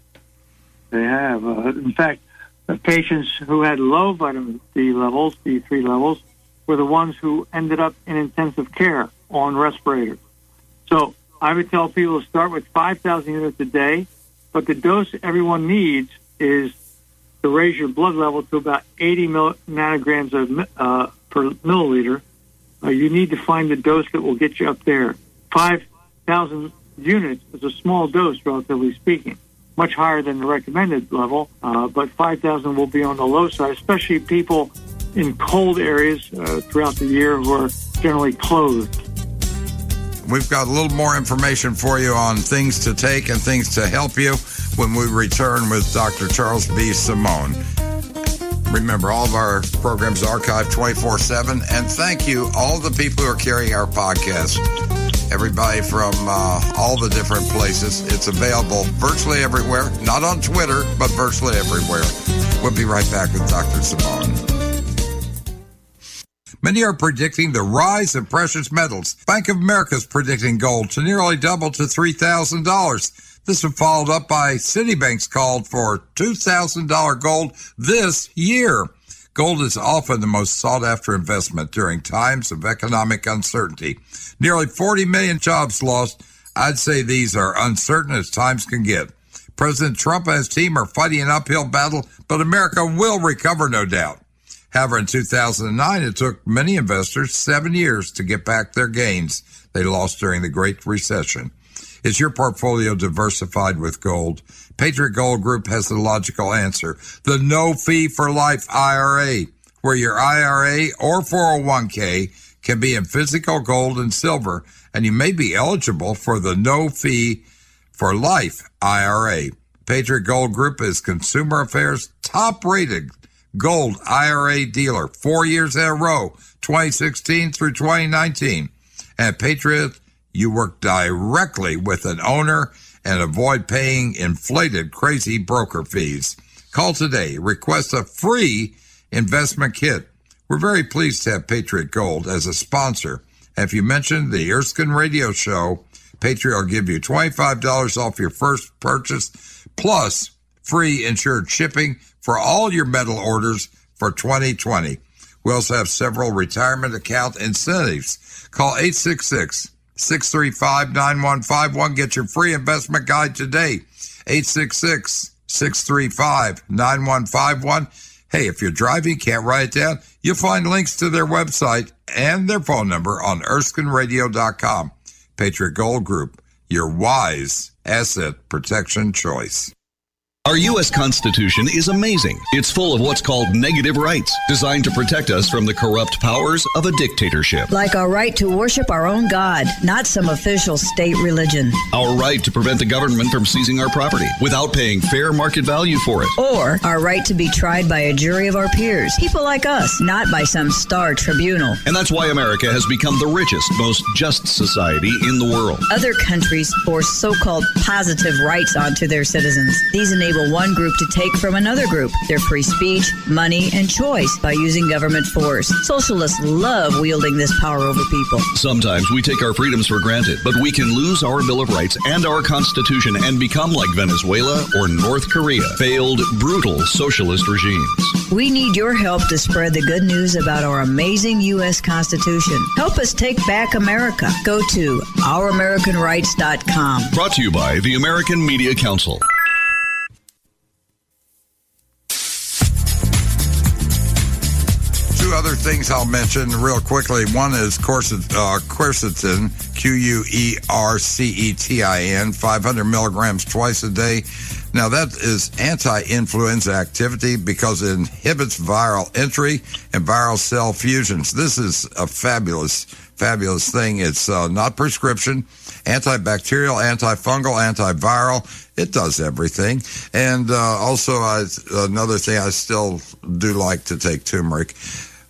They have. Uh, in fact, patients who had low vitamin D levels, D3 levels, were the ones who ended up in intensive care on respirators. So I would tell people to start with 5,000 units a day, but the dose everyone needs is to raise your blood level to about 80 mil- nanograms of, uh, per milliliter. Uh, you need to find the dose that will get you up there. 5,000 units is a small dose, relatively speaking much higher than the recommended level, uh, but 5,000 will be on the low side, especially people in cold areas uh, throughout the year who are generally clothed. We've got a little more information for you on things to take and things to help you when we return with Dr. Charles B. Simone. Remember, all of our programs archived 24 7. And thank you, all the people who are carrying our podcast. Everybody from uh, all the different places. It's available virtually everywhere, not on Twitter, but virtually everywhere. We'll be right back with Dr. Simone. Many are predicting the rise of precious metals. Bank of America is predicting gold to nearly double to $3,000. This was followed up by Citibank's call for $2,000 gold this year. Gold is often the most sought after investment during times of economic uncertainty. Nearly 40 million jobs lost. I'd say these are uncertain as times can get. President Trump and his team are fighting an uphill battle, but America will recover, no doubt. However, in 2009, it took many investors seven years to get back their gains they lost during the Great Recession. Is your portfolio diversified with gold? Patriot Gold Group has the logical answer. The no fee for life IRA, where your IRA or 401k can be in physical gold and silver, and you may be eligible for the no fee for life IRA. Patriot Gold Group is Consumer Affairs top rated gold IRA dealer four years in a row, 2016 through 2019. At Patriot, you work directly with an owner and avoid paying inflated, crazy broker fees. Call today. Request a free investment kit. We're very pleased to have Patriot Gold as a sponsor. If you mention the Erskine Radio Show, Patriot will give you $25 off your first purchase, plus free insured shipping for all your metal orders for 2020. We also have several retirement account incentives. Call 866 635 9151. Get your free investment guide today. 866 635 9151. Hey, if you're driving, can't write it down, you'll find links to their website and their phone number on ErskineRadio.com. Patriot Gold Group, your wise asset protection choice. Our U.S. Constitution is amazing. It's full of what's called negative rights, designed to protect us from the corrupt powers of a dictatorship. Like our right to worship our own God, not some official state religion. Our right to prevent the government from seizing our property without paying fair market value for it. Or our right to be tried by a jury of our peers, people like us, not by some star tribunal. And that's why America has become the richest, most just society in the world. Other countries force so called positive rights onto their citizens. These enable one group to take from another group their free speech, money, and choice by using government force. Socialists love wielding this power over people. Sometimes we take our freedoms for granted, but we can lose our Bill of Rights and our Constitution and become like Venezuela or North Korea, failed, brutal socialist regimes. We need your help to spread the good news about our amazing U.S. Constitution. Help us take back America. Go to ouramericanrights.com. Brought to you by the American Media Council. Things I'll mention real quickly. One is quercet- uh, quercetin, Q U E R C E T I N, 500 milligrams twice a day. Now, that is anti influenza activity because it inhibits viral entry and viral cell fusions. This is a fabulous, fabulous thing. It's uh, not prescription, antibacterial, antifungal, antiviral. It does everything. And uh, also, I, another thing, I still do like to take turmeric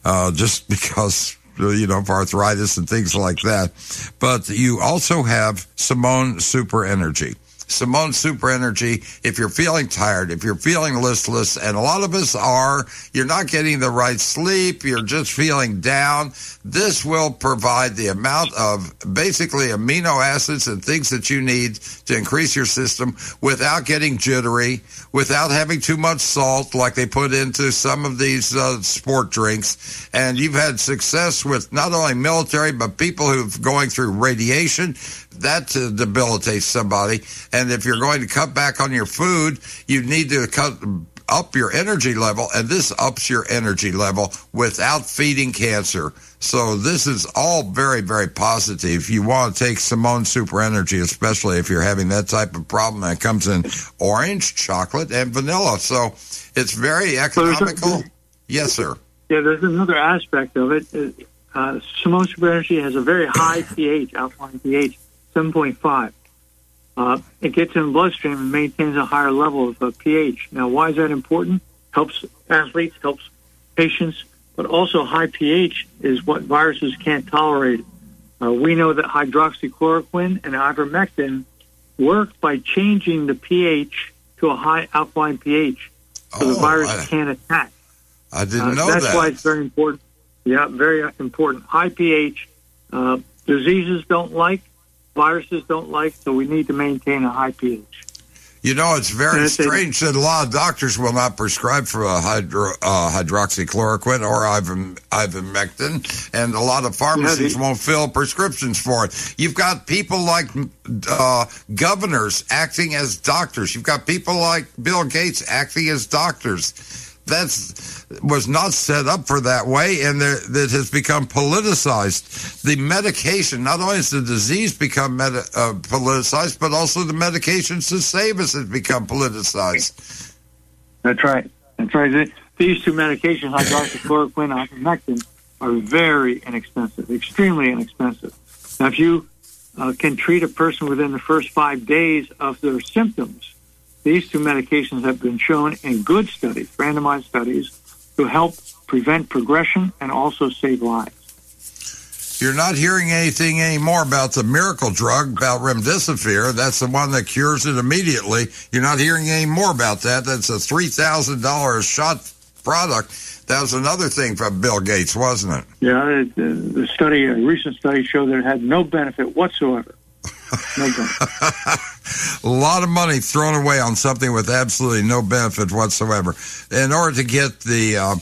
uh, just because you know, of arthritis and things like that. But you also have Simone Super Energy. Simone Super Energy, if you're feeling tired, if you're feeling listless, and a lot of us are, you're not getting the right sleep, you're just feeling down, this will provide the amount of basically amino acids and things that you need to increase your system without getting jittery, without having too much salt like they put into some of these uh, sport drinks. And you've had success with not only military, but people who've going through radiation that debilitates somebody. And if you're going to cut back on your food, you need to cut up your energy level, and this ups your energy level without feeding cancer. So this is all very, very positive. You want to take Simone Super Energy, especially if you're having that type of problem. It comes in orange, chocolate, and vanilla. So it's very economical. Yes, sir. Yeah, there's another aspect of it. Uh, Simone Super Energy has a very high pH, alkaline pH. 7.5. Uh, it gets in the bloodstream and maintains a higher level of uh, pH. Now, why is that important? Helps athletes, helps patients, but also high pH is what viruses can't tolerate. Uh, we know that hydroxychloroquine and ivermectin work by changing the pH to a high alkaline pH, so the Oh, virus I- can't attack. I didn't Uh, know that's that. why it's very important. Yeah, very important. High pH. Uh, diseases don't like, viruses don't like, so we need to maintain a high pH. You know, it's very And it's a- strange that a lot of doctors will not prescribe for a hydro, uh, hydroxychloroquine or iverm- ivermectin, and a lot of pharmacies Yeah, they- won't fill prescriptions for it. You've got people like uh, governors acting as doctors. You've got people like Bill Gates acting as doctors. That's was not set up for that way, and there, that has become politicized. The medication, not only has the disease become uh, politicized, but also the medications to save us has become politicized. That's right. That's right. These two medications, hydroxychloroquine and ivermectin, are very inexpensive, extremely inexpensive. Now, if you uh, can treat a person within the first five days of their symptoms, these two medications have been shown in good studies, randomized studies, to help prevent progression and also save lives. You're not hearing anything anymore about the miracle drug, about remdesivir. That's the one that cures it immediately. You're not hearing any more about that. That's a $3,000 shot product. That was another thing from Bill Gates, wasn't it? Yeah, the, the study, a recent study showed that it had no benefit whatsoever. A lot of money thrown away on something with absolutely no benefit whatsoever. In order to get the uh,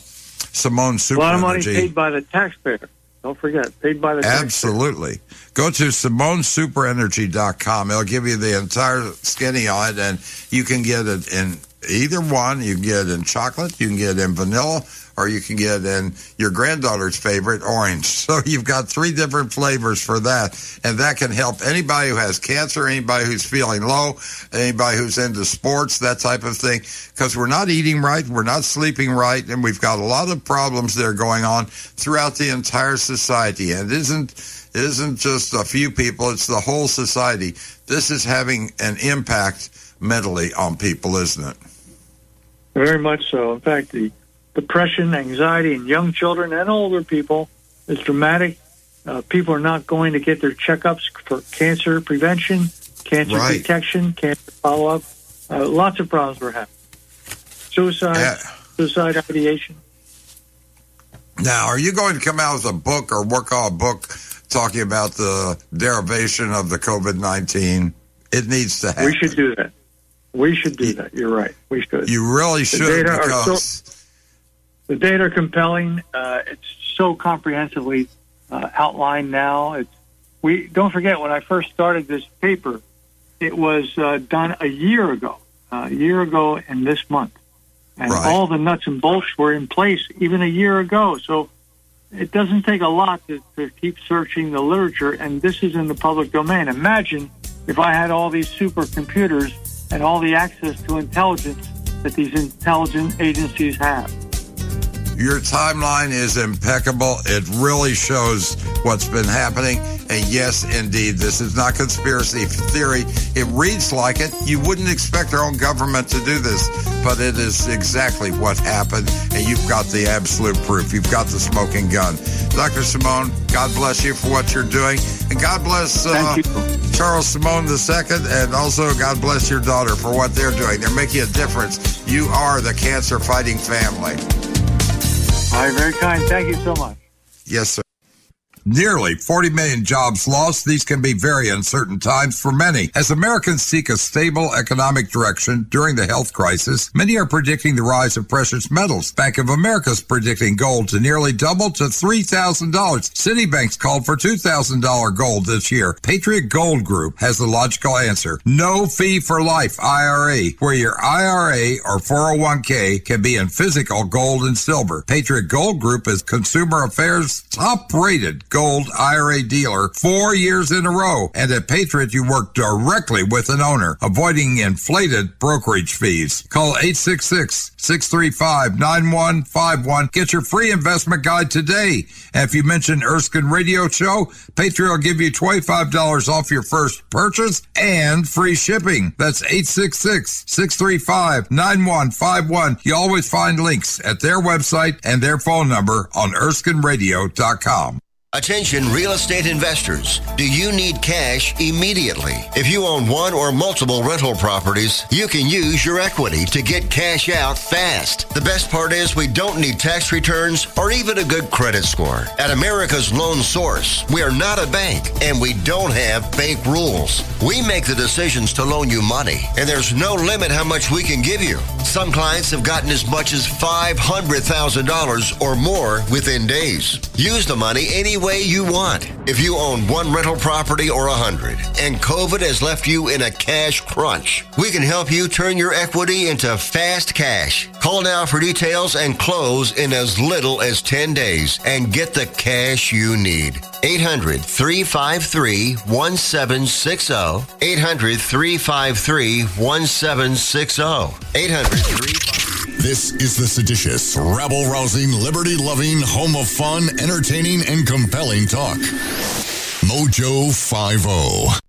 Simone a lot of money Energy- paid by the taxpayer. Don't forget, paid by the taxpayer. Absolutely. Go to SimoneSuperEnergy.com. It'll give you the entire skinny on it, and you can get it in either one. You can get it in chocolate, you can get it in vanilla, or you can get in your granddaughter's favorite, orange. So you've got three different flavors for that, and that can help anybody who has cancer, anybody who's feeling low, anybody who's into sports, that type of thing. Because we're not eating right, we're not sleeping right, and we've got a lot of problems that are going on throughout the entire society. And it isn't it isn't just a few people, it's the whole society. This is having an impact mentally on people, isn't it? Very much so. In fact, the depression, anxiety in young children and older people is dramatic. Uh, people are not going to get their checkups for cancer prevention, cancer Right. detection, cancer follow up. Uh, lots of problems we're having. Suicide, suicide ideation. Now, are you going to come out with a book or work on a book talking about the derivation of the COVID 19? It needs to happen. We should do that. We should do that. You're right. We should. You really should because so- the data are compelling. Uh, it's so comprehensively uh, outlined now. It's, we don't forget when I first started this paper, it was uh, done a year ago, uh, a year ago in this month, and Right. all the nuts and bolts were in place even a year ago. So it doesn't take a lot to, to keep searching the literature, and this is in the public domain. Imagine if I had all these supercomputers and all the access to intelligence that these intelligent agencies have. Your timeline is impeccable. It really shows what's been happening. And yes, indeed, this is not conspiracy theory. It reads like it. You wouldn't expect our own government to do this, but it is exactly what happened. And you've got the absolute proof. You've got the smoking gun. Dr. Simone, God bless you for what you're doing. And God bless uh, Charles Simone II. And also, God bless your daughter for what they're doing. They're making a difference. You are the cancer fighting family. All right, very kind. Thank you so much. Yes, sir. Nearly 40 million jobs lost. These can be very uncertain times for many. As Americans seek a stable economic direction during the health crisis, many are predicting the rise of precious metals. Bank of America's predicting gold to nearly double to $3,000. Citibank's called for $2,000 gold this year. Patriot Gold Group has the logical answer. No fee for life IRA, where your IRA or 401k can be in physical gold and silver. Patriot Gold Group is Consumer Affairs top rated gold IRA dealer four years in a row. And at Patriot, you work directly with an owner, avoiding inflated brokerage fees. Call 866 635 9151. Get your free investment guide today. And if you mention Erskine Radio Show, Patriot will give you $25 off your first purchase and free shipping. That's 866 635 9151. You always find links at their website and their phone number on ErskineRadio.com. Attention real estate investors. Do you need cash immediately? If you own one or multiple rental properties, you can use your equity to get cash out fast. The best part is we don't need tax returns or even a good credit score. At America's Loan Source, we are not a bank and we don't have bank rules. We make the decisions to loan you money and there's no limit how much we can give you. Some clients have gotten as much as $500,000 or more within days. Use the money any way you want. If you own one rental property or a hundred and COVID has left you in a cash crunch, we can help you turn your equity into fast cash. Call now for details and close in as little as 10 days and get the cash you need. 800 353 1760. 800 353 1760. 800 353 This is the seditious, rabble rousing, liberty loving, home of fun, entertaining, and compelling talk. Mojo oh.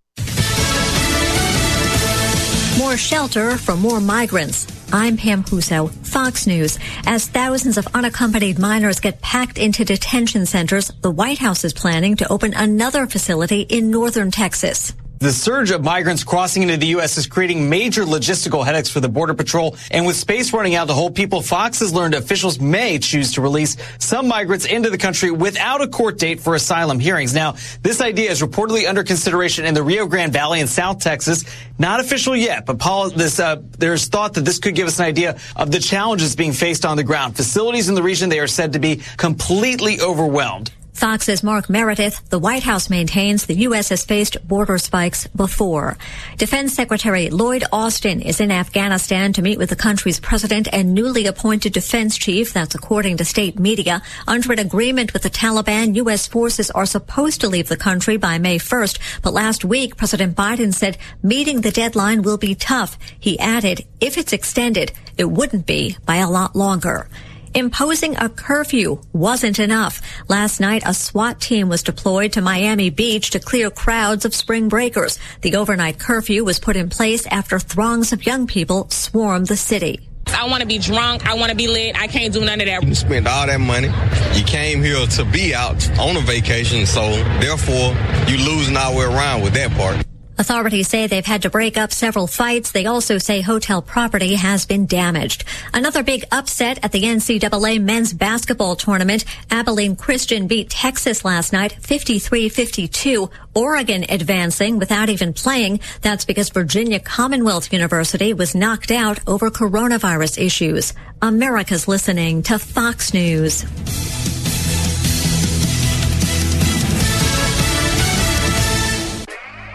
50. More shelter for more migrants. I'm Pam Huso, Fox News. As thousands of unaccompanied minors get packed into detention centers, the White House is planning to open another facility in northern Texas. The surge of migrants crossing into the U.S. is creating major logistical headaches for the Border Patrol. And with space running out to hold people, Fox has learned officials may choose to release some migrants into the country without a court date for asylum hearings. Now, this idea is reportedly under consideration in the Rio Grande Valley in South Texas. Not official yet, but Paul, this, uh, there's thought that this could give us an idea of the challenges being faced on the ground. Facilities in the region, they are said to be completely overwhelmed. Fox's Mark Meredith, the White House maintains the U.S. has faced border spikes before. Defense Secretary Lloyd Austin is in Afghanistan to meet with the country's president and newly appointed defense chief. That's according to state media. Under an agreement with the Taliban, U.S. forces are supposed to leave the country by May 1st. But last week, President Biden said meeting the deadline will be tough. He added, if it's extended, it wouldn't be by a lot longer. Imposing a curfew wasn't enough. Last night, a SWAT team was deployed to Miami Beach to clear crowds of spring breakers. The overnight curfew was put in place after throngs of young people swarmed the city. I want to be drunk. I want to be lit. I can't do none of that. You spent all that money. You came here to be out on a vacation, so therefore you losing all the way around with that part. Authorities say they've had to break up several fights. They also say hotel property has been damaged. Another big upset at the NCAA men's basketball tournament. Abilene Christian beat Texas last night 53-52. Oregon advancing without even playing. That's because Virginia Commonwealth University was knocked out over coronavirus issues. America's listening to Fox News.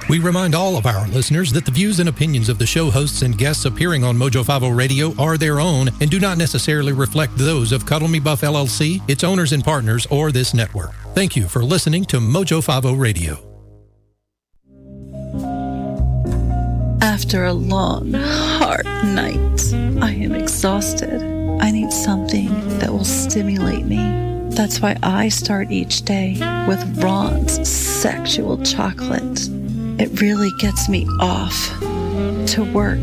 We remind all of our listeners that the views and opinions of the show hosts and guests appearing on Mojo 50 Radio are their own and do not necessarily reflect those of Cuddle Me Buff LLC, its owners and partners, or this network. Thank you for listening to Mojo 50 Radio. After a long, hard night, I am exhausted. I need something that will stimulate me. That's why I start each day with Ron's sexual chocolate. It really gets me off to work.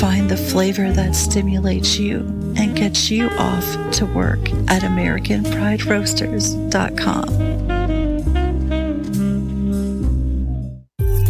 Find the flavor that stimulates you and gets you off to work at AmericanPrideRoasters.com.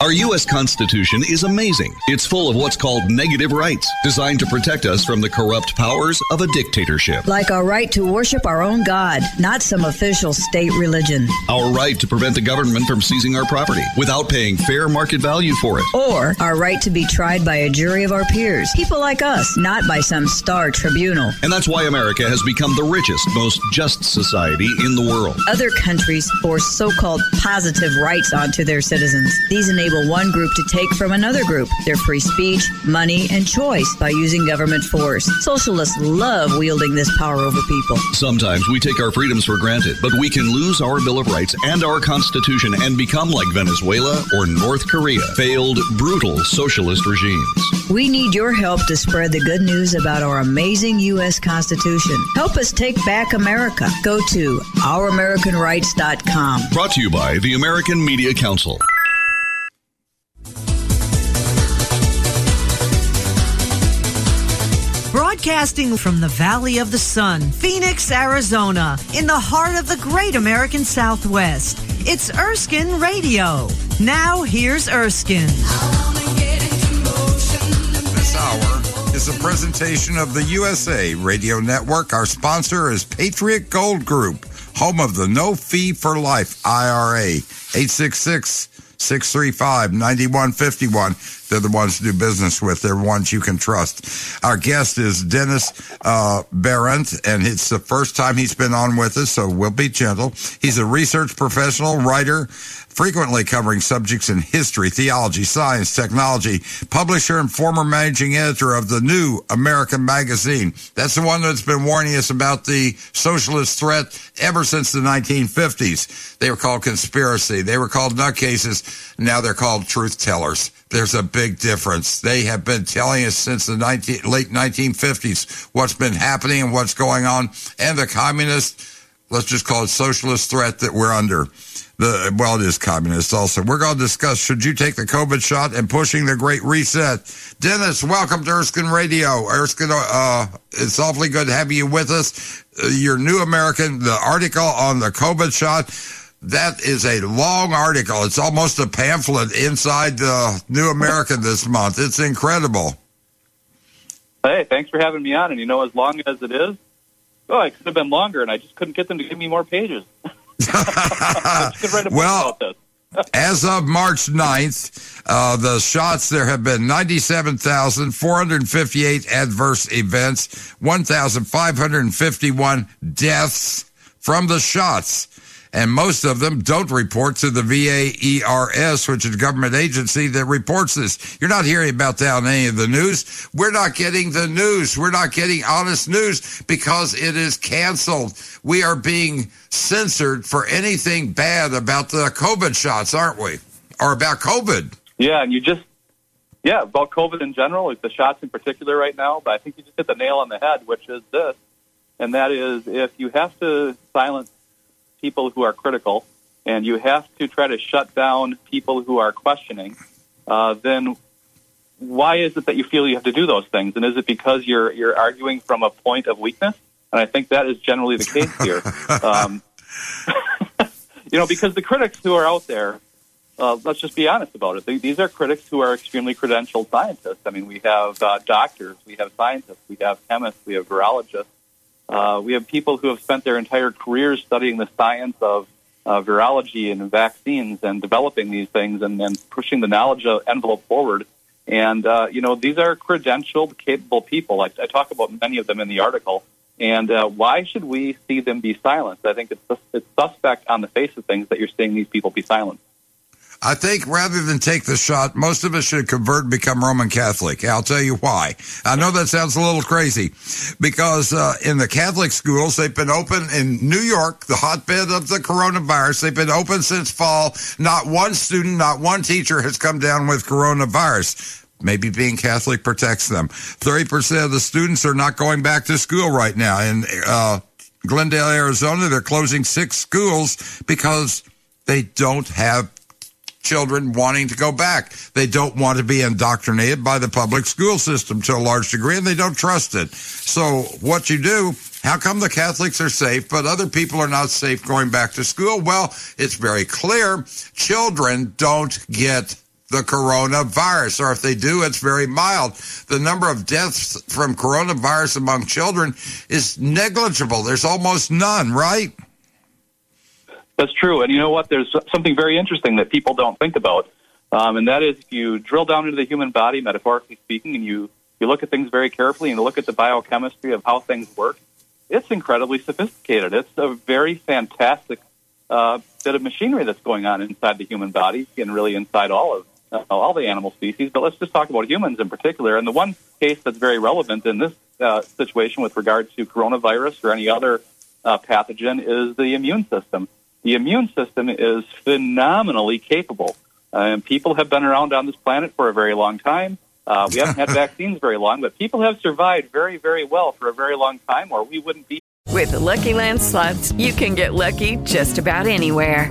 Our U.S. Constitution is amazing. It's full of what's called negative rights, designed to protect us from the corrupt powers of a dictatorship. Like our right to worship our own God, not some official state religion. Our right to prevent the government from seizing our property without paying fair market value for it. Or our right to be tried by a jury of our peers, people like us, not by some star tribunal. And that's why America has become the richest, most just society in the world. Other countries force so called positive rights onto their citizens. These enable enable one group to take from another group their free speech, money, and choice by using government force. Socialists love wielding this power over people. Sometimes we take our freedoms for granted, but we can lose our Bill of Rights and our Constitution and become like Venezuela or North Korea, failed, brutal socialist regimes. We need your help to spread the good news about our amazing U.S. Constitution. Help us take back America. Go to ouramericanrights.com. Brought to you by the American Media Council. Broadcasting from the Valley of the Sun, Phoenix, Arizona, in the heart of the great American Southwest. It's Erskine Radio. Now, here's Erskine. This hour is a presentation of the USA Radio Network. Our sponsor is Patriot Gold Group, home of the No Fee for Life IRA. 866 635 9151. They're the ones to do business with. They're ones you can trust. Our guest is Dennis uh, and it's the first time he's been on with us, so we'll be gentle. He's a research professional, writer, frequently covering subjects in history, theology, science, technology, publisher and former managing editor of the New American Magazine. That's the one that's been warning us about the socialist threat ever since the 1950s. They were called conspiracy. They were called nutcases. Now they're called truth tellers. There's a big difference. They have been telling us since the 19, late 1950s what's been happening and what's going on and the communist, let's just call it socialist threat that we're under. The, well, it is communist also. We're going to discuss should you take the COVID shot and pushing the Great Reset. Dennis, welcome to Erskine Radio. Erskine, uh, it's awfully good to have you with us. Uh, your New American, the article on the COVID shot. That is a long article. It's almost a pamphlet inside the New American this month. It's incredible. Hey, thanks for having me on. And you know, as long as it is, oh, it could have been longer, and I just couldn't get them to give me more pages. well, as of March 9th, uh, the shots, there have been 97,458 adverse events, 1,551 deaths from the shots. And most of them don't report to the VAERS, which is a government agency that reports this. You're not hearing about that on any of the news. We're not getting the news. We're not getting honest news because it is canceled. We are being censored for anything bad about the COVID shots, aren't we? Or about COVID. Yeah, and you just, yeah, about COVID in general, like the shots in particular right now. But I think you just hit the nail on the head, which is this, and that is if you have to silence people who are critical and you have to try to shut down people who are questioning, uh, then why is it that you feel you have to do those things? And is it because you're you're arguing from a point of weakness? And I think that is generally the case here. Um, you know, because the critics who are out there, uh, let's just be honest about it. These are critics who are extremely credentialed scientists. I mean, we have uh, doctors, we have scientists, we have chemists, we have virologists. Uh, we have people who have spent their entire careers studying the science of uh, virology and vaccines and developing these things and, and pushing the knowledge envelope forward. And, uh, you know, these are credentialed, capable people. I, I talk about many of them in the article. And uh, why should we see them be silenced? I think it's, it's suspect on the face of things that you're seeing these people be silenced. I think rather than take the shot, most of us should convert and become Roman Catholic. I'll tell you why. I know that sounds a little crazy because uh, in the Catholic schools, they've been open in New York, the hotbed of the coronavirus. They've been open since fall. Not one student, not one teacher has come down with coronavirus. Maybe being Catholic protects them. 30% of the students are not going back to school right now. In uh, Glendale, Arizona, they're closing six schools because they don't have children wanting to go back. They don't want to be indoctrinated by the public school system to a large degree, and they don't trust it. So, what you do, how come the Catholics are safe, but other people are not safe going back to school? Well, it's very clear. Children don't get the coronavirus, or if they do, it's very mild. The number of deaths from coronavirus among children is negligible. There's almost none, right? That's true. And you know what? There's something very interesting that people don't think about. Um, and that is if you drill down into the human body, metaphorically speaking, and you, you look at things very carefully and you look at the biochemistry of how things work, it's incredibly sophisticated. It's a very fantastic uh, bit of machinery that's going on inside the human body and really inside all of uh, all the animal species, but let's just talk about humans in particular. And the one case that's very relevant in this uh, situation with regard to coronavirus or any other uh, pathogen is the immune system. The immune system is phenomenally capable. and people have been around on this planet for a very long time. Uh, we haven't had vaccines very long, but people have survived very, very well for a very long time, or we wouldn't be. With the Lucky Land slots, you can get lucky just about anywhere.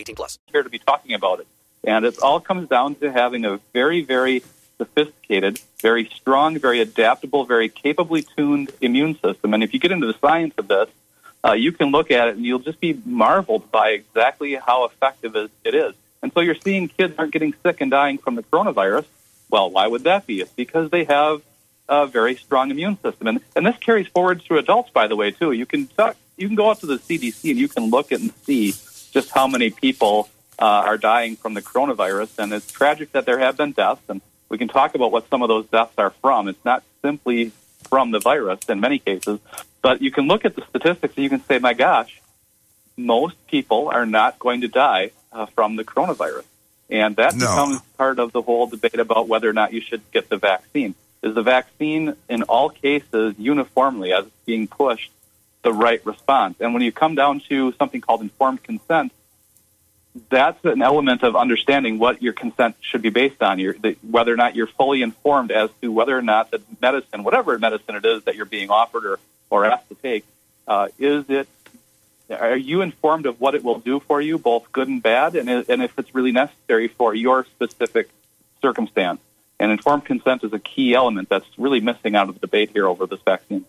18 plus. Here to be talking about it, and it all comes down to having a very, very sophisticated, very strong, very adaptable, very capably tuned immune system. And if you get into the science of this, uh, you can look at it and you'll just be marveled by exactly how effective it is. And so you're seeing kids aren't getting sick and dying from the coronavirus well, why would that be? It's because they have a very strong immune system, and and this carries forward to adults, by the way, too. You can talk, you can go out to the CDC and you can look and see just how many people uh, are dying from the coronavirus, and it's tragic that there have been deaths, and we can talk about what some of those deaths are from. It's not simply from the virus in many cases, but you can look at the statistics and you can say, my gosh, most people are not going to die uh, from the coronavirus. And that no. becomes part of the whole debate about whether or not you should get the vaccine. Is the vaccine, in all cases, uniformly, as it's being pushed, the right response? And when you come down to something called informed consent, that's an element of understanding what your consent should be based on, your, the, whether or not you're fully informed as to whether or not the medicine, whatever medicine it is that you're being offered or, or asked to take, uh, is it are you informed of what it will do for you, both good and bad, and, and if it's really necessary for your specific circumstance? And informed consent is a key element that's really missing out of the debate here over this vaccine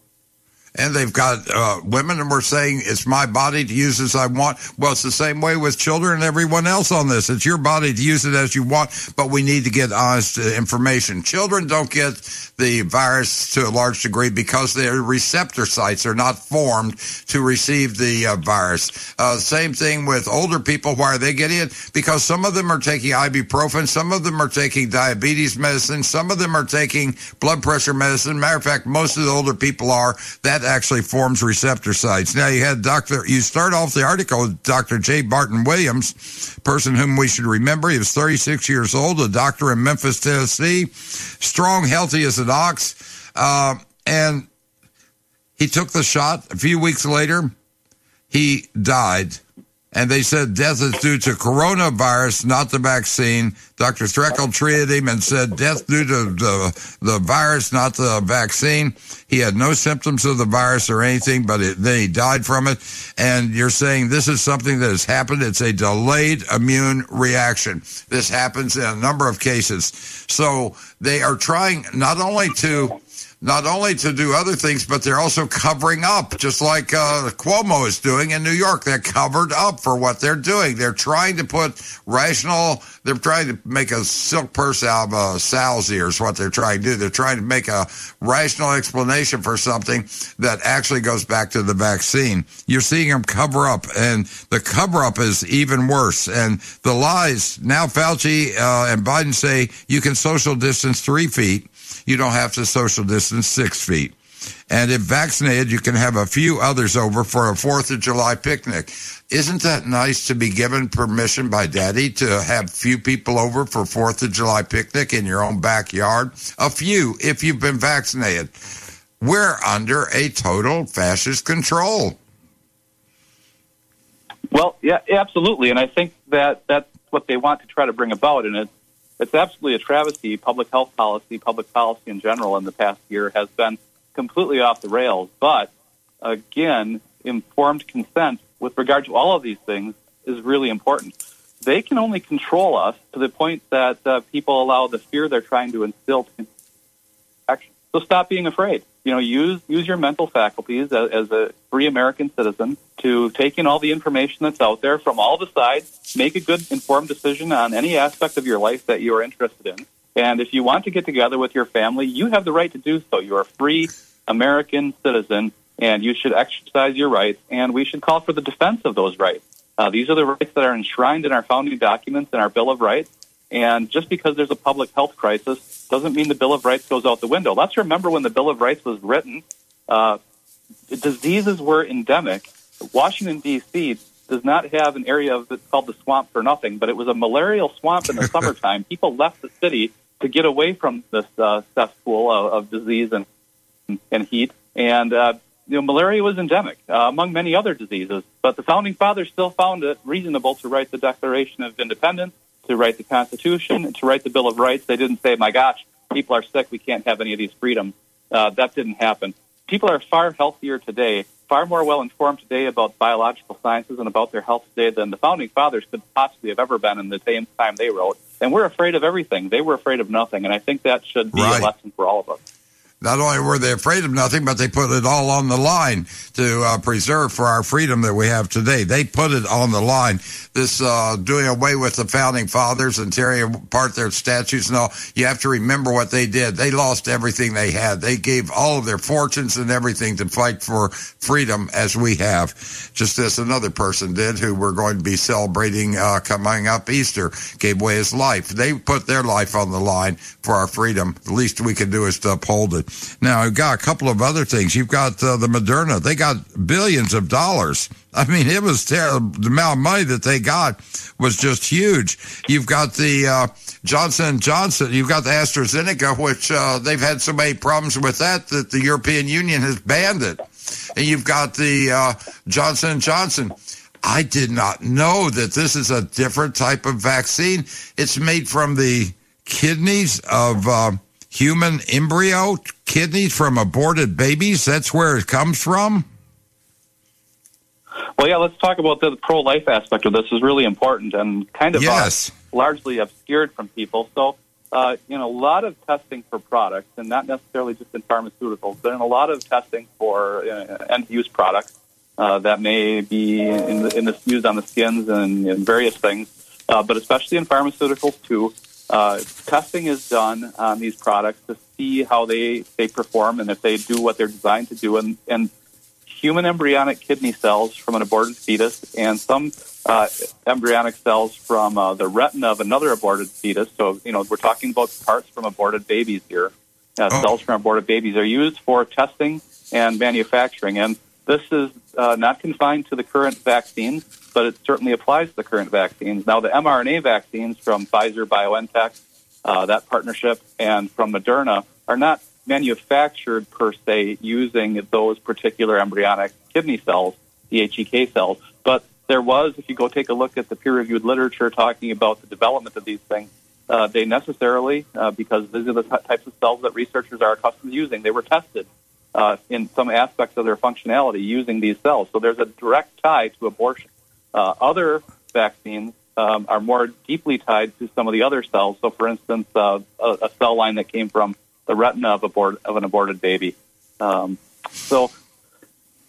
and they've got uh, women and we're saying it's my body to use as I want. Well, it's the same way with children and everyone else on this. It's your body to use it as you want, but we need to get honest information. Children don't get the virus to a large degree because their receptor sites are not formed to receive the uh, virus. Uh, same thing with older people. Why are they getting it? Because some of them are taking ibuprofen, some of them are taking diabetes medicine, some of them are taking blood pressure medicine. Matter of fact, most of the older people are. That that actually forms receptor sites. Now you had Dr. You start off the article with Dr. J. Barton Williams, person whom we should remember. He was 36 years old, a doctor in Memphis, Tennessee, strong, healthy as an ox. Uh, and he took the shot. A few weeks later, he died and they said death is due to coronavirus, not the vaccine. Dr. Streckel treated him and said death due to the, the virus, not the vaccine. He had no symptoms of the virus or anything, but it, then he died from it. And you're saying this is something that has happened. It's a delayed immune reaction. This happens in a number of cases. So they are trying not only to not only to do other things, but they're also covering up, just like uh, Cuomo is doing in New York. They're covered up for what they're doing. They're trying to put rational. They're trying to make a silk purse out of a sow's ear. Is what they're trying to do. They're trying to make a rational explanation for something that actually goes back to the vaccine. You're seeing them cover up, and the cover up is even worse. And the lies now, Fauci uh, and Biden say you can social distance three feet you don't have to social distance six feet. And if vaccinated, you can have a few others over for a Fourth of July picnic. Isn't that nice to be given permission by daddy to have few people over for Fourth of July picnic in your own backyard? A few, if you've been vaccinated. We're under a total fascist control. Well, yeah, absolutely. And I think that that's what they want to try to bring about. And it's it's absolutely a travesty. Public health policy, public policy in general, in the past year has been completely off the rails. But again, informed consent with regard to all of these things is really important. They can only control us to the point that uh, people allow the fear they're trying to instill to action. So stop being afraid. You know, use use your mental faculties as, as a free American citizen to take in all the information that's out there from all the sides, make a good informed decision on any aspect of your life that you are interested in. And if you want to get together with your family, you have the right to do so. You are a free American citizen, and you should exercise your rights. And we should call for the defense of those rights. Uh, these are the rights that are enshrined in our founding documents and our Bill of Rights. And just because there's a public health crisis doesn't mean the Bill of Rights goes out the window. Let's remember when the Bill of Rights was written, uh, diseases were endemic. Washington, D.C. does not have an area of it's called the swamp for nothing, but it was a malarial swamp in the summertime. People left the city to get away from this uh, cesspool of, of disease and, and heat. And uh, you know, malaria was endemic uh, among many other diseases. But the founding fathers still found it reasonable to write the Declaration of Independence, to write the Constitution, to write the Bill of Rights. They didn't say, "My gosh, people are sick; we can't have any of these freedoms." Uh, that didn't happen. People are far healthier today, far more well informed today about biological sciences and about their health today than the founding fathers could possibly have ever been in the same time they wrote. And we're afraid of everything. They were afraid of nothing, and I think that should be Right. a lesson for all of us. Not only were they afraid of nothing, but they put it all on the line to uh, preserve for our freedom that we have today. They put it on the line. This uh, doing away with the founding fathers and tearing apart their statues and all. You have to remember what they did. They lost everything they had. They gave all of their fortunes and everything to fight for freedom, as we have. Just as another person did, who we're going to be celebrating uh, coming up Easter, gave away his life. They put their life on the line for our freedom. The least we can do is to uphold it. Now, you've got a couple of other things. You've got uh, the Moderna. They got billions of dollars. I mean, it was terrible. The amount of money that they got was just huge. You've got the uh, Johnson Johnson. You've got the AstraZeneca, which uh, they've had so many problems with that that the European Union has banned it. And you've got the uh, Johnson Johnson. I did not know that this is a different type of vaccine. It's made from the kidneys of uh, human embryo kidneys from aborted babies. That's where it comes from. Well, yeah, let's talk about the pro-life aspect of this. is really important and kind of uh, Yes. largely obscured from people. So, uh, you know, a lot of testing for products, and not necessarily just in pharmaceuticals, but in a lot of testing for uh, end-use products uh, that may be in the, in the used on the skins and, and various things, uh, but especially in pharmaceuticals too. Uh, testing is done on these products to see how they, they perform and if they do what they're designed to do. And, and human embryonic kidney cells from an aborted fetus and some uh, embryonic cells from uh, the retina of another aborted fetus. So, you know, we're talking about parts from aborted babies here. Uh, Cells from aborted babies are used for testing and manufacturing. And this is uh, not confined to the current vaccines, but it certainly applies to the current vaccines. Now, the mRNA vaccines from Pfizer, BioNTech, uh, that partnership, and from Moderna are not manufactured per se using those particular embryonic kidney cells, the HEK cells. But there was, if you go take a look at the peer-reviewed literature talking about the development of these things, uh, they necessarily, uh, because these are the types of cells that researchers are accustomed to using, they were tested uh, in some aspects of their functionality using these cells. So there's a direct tie to abortion. Uh, other vaccines um, are more deeply tied to some of the other cells. So, for instance, uh, a, a cell line that came from the retina of, abort- of an aborted baby. Um, so,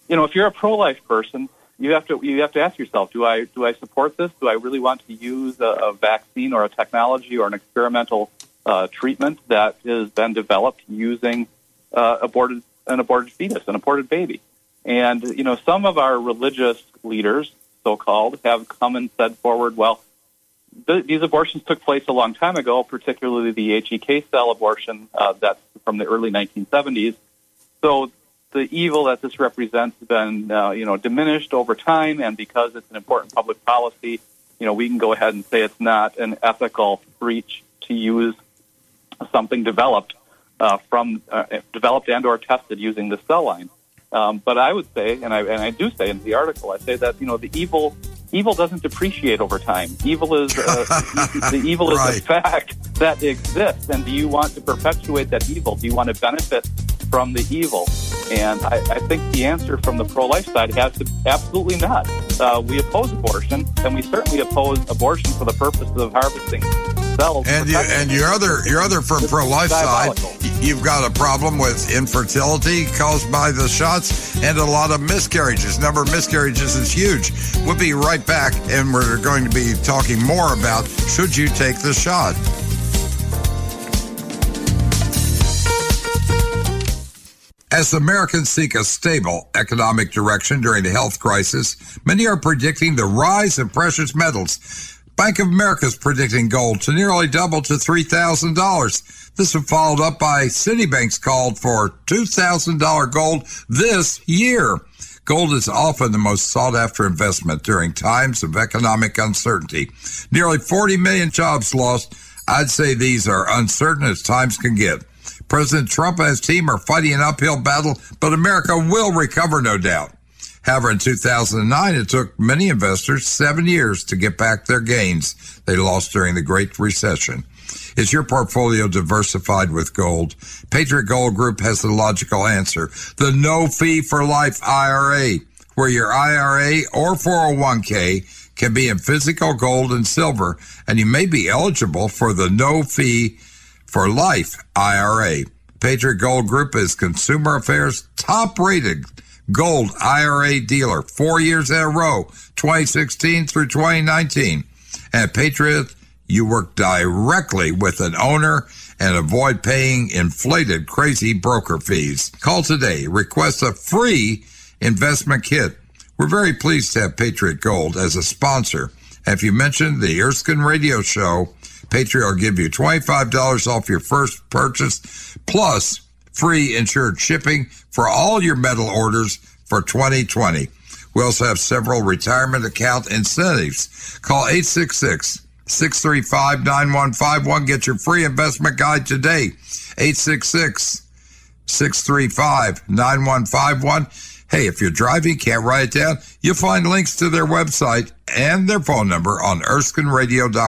you know, if you're a pro-life person, you have to you have to ask yourself: Do I do I support this? Do I really want to use a, a vaccine or a technology or an experimental uh, treatment that has been developed using uh, aborted an aborted fetus, an aborted baby? And you know, some of our religious leaders, so-called, have come and said forward, well, th- these abortions took place a long time ago, particularly the HEK cell abortion uh, that's from the early 1970s. So the evil that this represents has been, uh, you know, diminished over time, and because it's an important public policy, you know, we can go ahead and say it's not an ethical breach to use something developed uh, from uh, developed and or tested using the cell line. Um, but I would say, and I and I do say in the article, I say that you know the evil evil doesn't depreciate over time. Evil is uh, the evil is Right. a fact that exists, and do you want to perpetuate that evil? Do you want to benefit from the evil? And I, I think the answer from the pro-life side has to absolutely not. Uh, we oppose abortion, and we certainly oppose abortion for the purpose of harvesting And you, and your other your other from pro life side, you've got a problem with infertility caused by the shots and a lot of miscarriages. Number of miscarriages is huge. We'll be right back, and we're going to be talking more about should you take the shot. As Americans seek a stable economic direction during the health crisis, many are predicting the rise of precious metals. Bank of America is predicting gold to nearly double to $3,000. This was followed up by Citibank's call for $2,000 gold this year. Gold is often the most sought after investment during times of economic uncertainty. Nearly 40 million jobs lost. I'd say these are uncertain as times can get. President Trump and his team are fighting an uphill battle, but America will recover, no doubt. However, in 2009, it took many investors seven years to get back their gains they lost during the Great Recession. Is your portfolio diversified with gold? Patriot Gold Group has the logical answer. The no fee for life IRA, where your IRA or 401k can be in physical gold and silver, and you may be eligible for the no fee for life IRA. Patriot Gold Group is Consumer Affairs top rated gold IRA dealer four years in a row, 2016 through 2019. At Patriot, you work directly with an owner and avoid paying inflated, crazy broker fees. Call today. Request a free investment kit. We're very pleased to have Patriot Gold as a sponsor. If you mention the Erskine Radio Show, Patriot will give you $25 off your first purchase, plus free insured shipping for all your metal orders for 2020. We also have several retirement account incentives. Call 866 635 9151. Get your free investment guide today. 866 635 9151. Hey, if you're driving, can't write it down, you'll find links to their website and their phone number on ErskineRadio.com.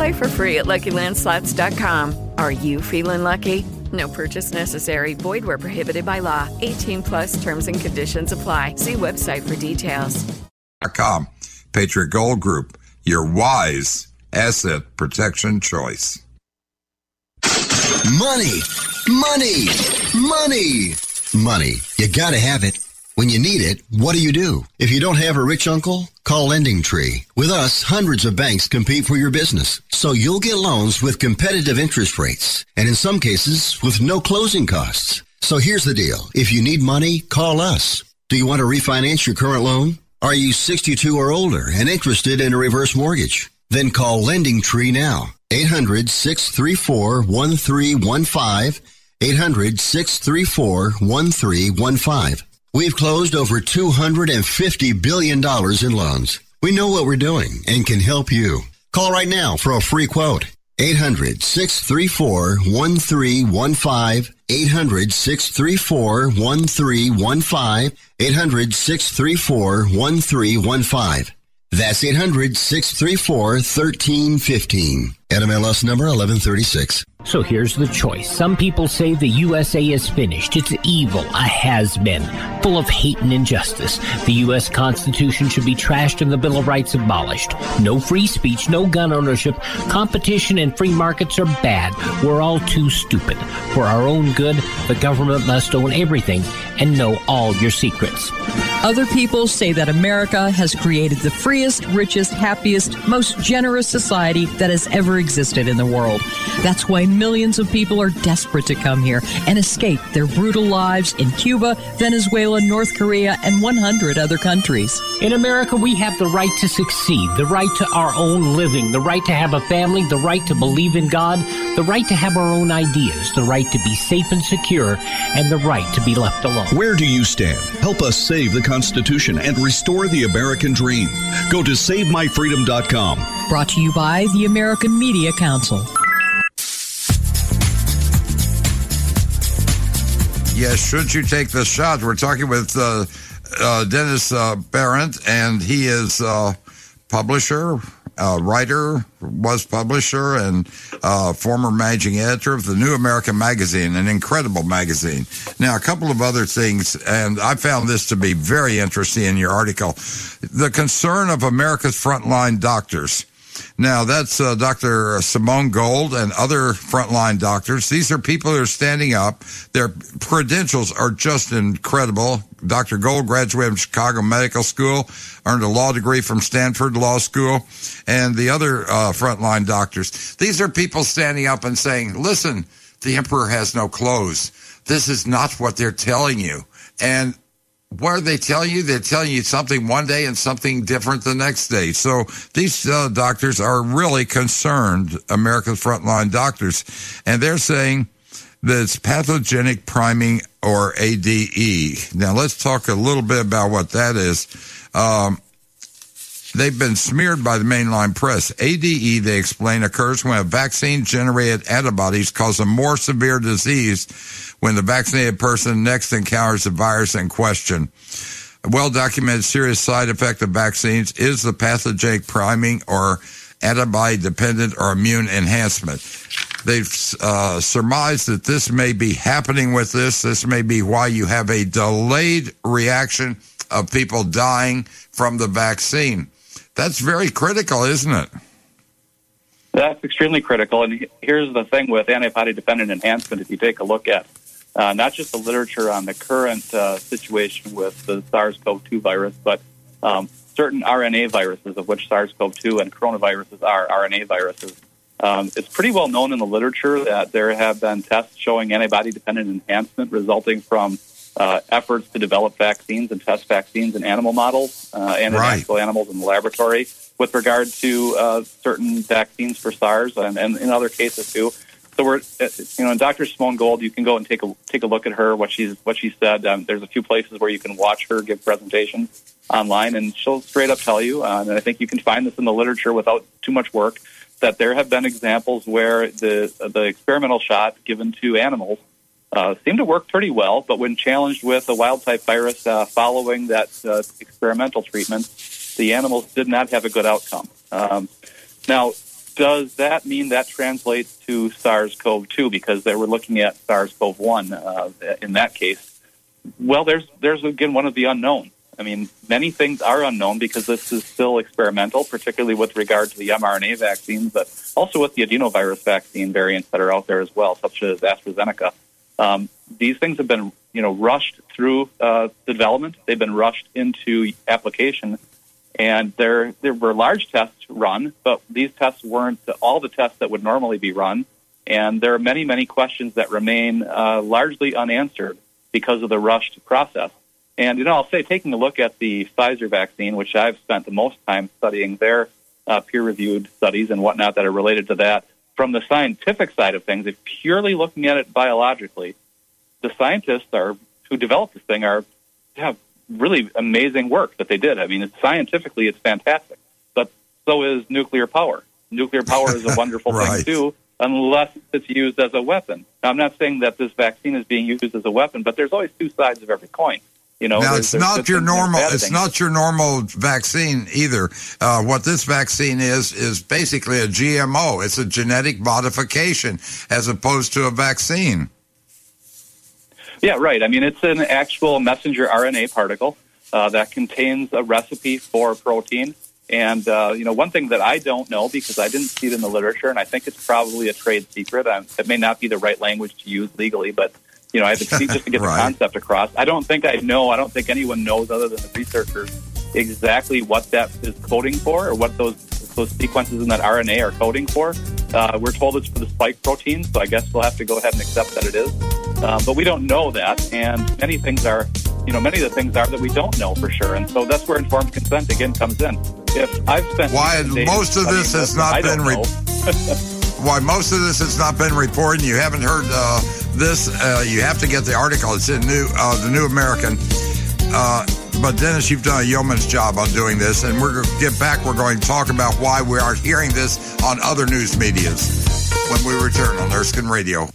Play for free at LuckyLandSlots.com. Are you feeling lucky? No purchase necessary. Void where prohibited by law. 18 plus terms and conditions apply. See website for details. Com. Patriot Gold Group, your wise asset protection choice. Money, money, money, money. You gotta have it. When you need it, what do you do? If you don't have a rich uncle, call Lending Tree. With us, hundreds of banks compete for your business. So you'll get loans with competitive interest rates. And in some cases, with no closing costs. So here's the deal. If you need money, call us. Do you want to refinance your current loan? Are you 62 or older and interested in a reverse mortgage? Then call Lending Tree now. 800 634 1315. 800 634 1315. We've closed over $250 billion in loans. We know what we're doing and can help you. Call right now for a free quote. 800 634 1315. 800 634 1315. 800 634 1315. That's 800 634 1315. NMLS number 1136. So here's the choice. Some people say the USA is finished. It's evil, a has been, full of hate and injustice. The U.S. Constitution should be trashed and the Bill of Rights abolished. No free speech, no gun ownership. Competition and free markets are bad. We're all too stupid. For our own good, the government must own everything and know all your secrets. Other people say that America has created the freest, richest, happiest, most generous society that has ever existed in the world. That's why millions of people are desperate to come here and escape their brutal lives in Cuba, Venezuela, North Korea, and 100 other countries. In America, we have the right to succeed, the right to our own living, the right to have a family, the right to believe in God, the right to have our own ideas, the right to be safe and secure, and the right to be left alone. Where do you stand? Help us save the Constitution and restore the American dream. Go to SaveMyFreedom.com. Brought to you by the American Media Council. Yes, should you take the shot? We're talking with uh, uh, Dennis uh, and he is uh, publisher, uh, writer, was publisher, and uh, former managing editor of the New American Magazine, an incredible magazine. Now, a couple of other things, and I found this to be very interesting in your article. The concern of America's frontline doctors. Now, that's uh, Dr. Simone Gold and other frontline doctors. These are people who are standing up. Their credentials are just incredible. Dr. Gold graduated from Chicago Medical School, earned a law degree from Stanford Law School, and the other uh, frontline doctors. These are people standing up and saying, listen, the emperor has no clothes. This is not what they're telling you. And what are they telling you? They're telling you something one day and something different the next day. So these uh, doctors are really concerned, America's frontline doctors, and they're saying that it's pathogenic priming or ADE. Now let's talk a little bit about what that is. Um, They've been smeared by the mainline press. ADE, they explain, occurs when a vaccine generated antibodies cause a more severe disease when the vaccinated person next encounters the virus in question. A well documented serious side effect of vaccines is the pathogenic priming or antibody dependent or immune enhancement. They've uh, surmised that this may be happening with this. This may be why you have a delayed reaction of people dying from the vaccine. That's very critical, isn't it? That's extremely critical. And here's the thing with antibody dependent enhancement if you take a look at uh, not just the literature on the current uh, situation with the SARS CoV 2 virus, but um, certain RNA viruses, of which SARS CoV 2 and coronaviruses are RNA viruses. Um, it's pretty well known in the literature that there have been tests showing antibody dependent enhancement resulting from uh, efforts to develop vaccines and test vaccines in animal models uh, and in Right. actual animals in the laboratory with regard to uh, certain vaccines for SARS and, and in other cases too. So we're, uh, you know, and Dr. Simone Gold, you can go and take a take a look at her what she's what she said. Um, there's a few places where you can watch her give presentations online, and she'll straight up tell you. Uh, and I think you can find this in the literature without too much work that there have been examples where the the experimental shot given to animals uh, seemed to work pretty well, but when challenged with a wild type virus uh, following that uh, experimental treatment, the animals did not have a good outcome. Um, now, does that mean that translates to SARS-CoV-2 because they were looking at SARS-CoV-1 uh, in that case? Well, there's there's again one of the unknown. I mean, many things are unknown because this is still experimental, particularly with regard to the mRNA vaccines, but also with the adenovirus vaccine variants that are out there as well, such as AstraZeneca. Um, these things have been, you know, rushed through uh, development. They've been rushed into application, and there there were large tests run, but these tests weren't all the tests that would normally be run. And there are many, many questions that remain uh, largely unanswered because of the rushed process. And you know, I'll say, taking a look at the Pfizer vaccine, which I've spent the most time studying their uh, peer-reviewed studies and whatnot that are related to that. From the scientific side of things, if purely looking at it biologically, the scientists are who developed this thing are have really amazing work that they did. I mean, it's, scientifically, it's fantastic. But so is nuclear power. Nuclear power is a wonderful Right. thing too, unless it's used as a weapon. Now, I'm not saying that this vaccine is being used as a weapon, but there's always two sides of every coin. You know, now it's not your things and there's normal. It's things. not your normal vaccine either. Uh, what this vaccine is is basically a GMO. It's a genetic modification as opposed to a vaccine. Yeah, right. I mean, it's an actual messenger RNA particle uh, that contains a recipe for protein. And, uh, you know, one thing that I don't know because I didn't see it in the literature, and I think it's probably a trade secret. Um, it may not be the right language to use legally, but You know, I have to just to get Right. the concept across. I don't think I know. I don't think anyone knows other than the researchers exactly what that is coding for or what those those sequences in that RNA are coding for. Uh, we're told it's for the spike protein, so I guess we'll have to go ahead and accept that it is. Um, but we don't know that, and many things are, you know, many of the things are that we don't know for sure, and so that's where informed consent again comes in. If I've spent Why most of this has not I been re-. Why most of this has not been reported, and you haven't heard uh, this, uh, you have to get the article. It's in new, uh, the New American. Uh, but Dennis, you've done a yeoman's job on doing this, and we're going to get back. We're going to talk about why we are hearing this on other news medias when we return on Erskine Radio.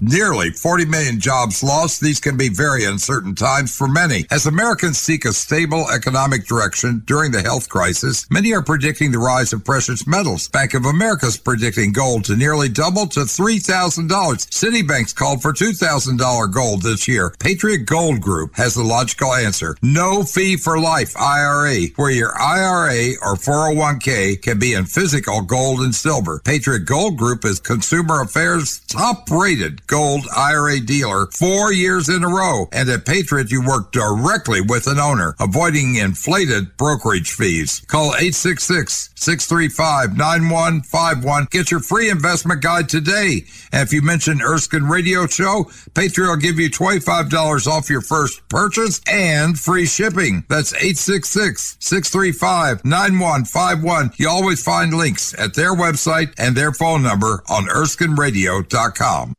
Nearly 40 million jobs lost. These can be very uncertain times for many. As Americans seek a stable economic direction during the health crisis, many are predicting the rise of precious metals. Bank of America's predicting gold to nearly double to $3,000. Citibank's called for $2,000 gold this year. Patriot Gold Group has the logical answer. No fee for life IRA, where your IRA or 401k can be in physical gold and silver. Patriot Gold Group is Consumer Affairs top rated gold IRA dealer four years in a row. And at Patriot, you work directly with an owner, avoiding inflated brokerage fees. Call 866 635 9151. Get your free investment guide today. And if you mention Erskine Radio Show, Patriot will give you $25 off your first purchase and free shipping. That's 866 635 9151. You always find links at their website and their phone number on ErskineRadio.com.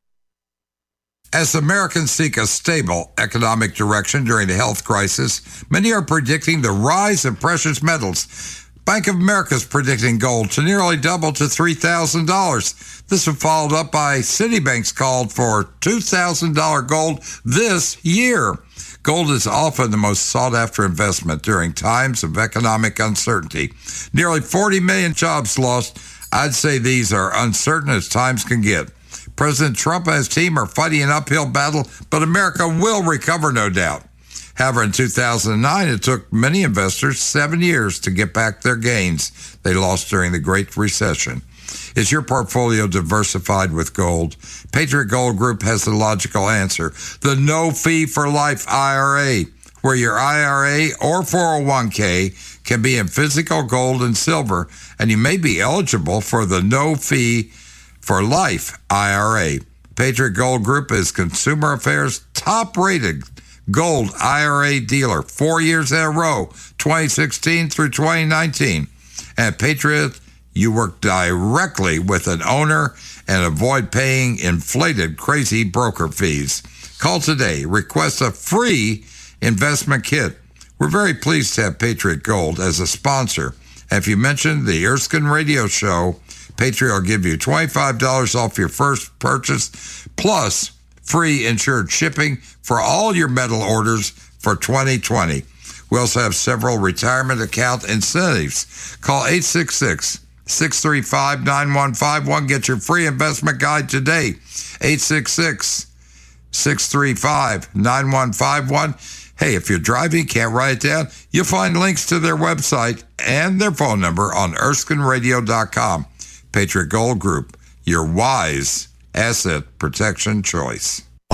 As Americans seek a stable economic direction during the health crisis, many are predicting the rise of precious metals. Bank of America is predicting gold to nearly double to $3,000. This was followed up by Citibank's call for $2,000 gold this year. Gold is often the most sought after investment during times of economic uncertainty. Nearly 40 million jobs lost. I'd say these are uncertain as times can get. President Trump and his team are fighting an uphill battle, but America will recover, no doubt. However, in 2009, it took many investors seven years to get back their gains they lost during the Great Recession. Is your portfolio diversified with gold? Patriot Gold Group has the logical answer the no fee for life IRA, where your IRA or 401k can be in physical gold and silver, and you may be eligible for the no fee for life IRA. Patriot Gold Group is Consumer Affairs top rated gold IRA dealer four years in a row, 2016 through 2019. At Patriot, you work directly with an owner and avoid paying inflated, crazy broker fees. Call today. Request a free investment kit. We're very pleased to have Patriot Gold as a sponsor. If you mention the Erskine Radio Show, Patriot will give you $25 off your first purchase, plus free insured shipping for all your metal orders for 2020. We also have several retirement account incentives. Call 866 635 9151. Get your free investment guide today. 866 635 9151. Hey, if you're driving, can't write it down, you'll find links to their website and their phone number on ErskineRadio.com. Patriot Gold Group, your wise asset protection choice.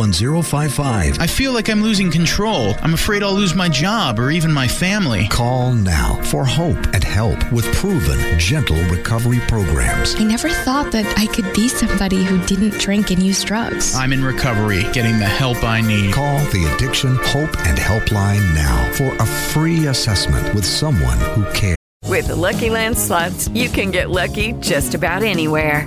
1055. I feel like I'm losing control. I'm afraid I'll lose my job or even my family. Call now for hope and help with proven, gentle recovery programs. I never thought that I could be somebody who didn't drink and use drugs. I'm in recovery, getting the help I need. Call the Addiction Hope and Helpline now for a free assessment with someone who cares. With the Lucky Land slots, you can get lucky just about anywhere.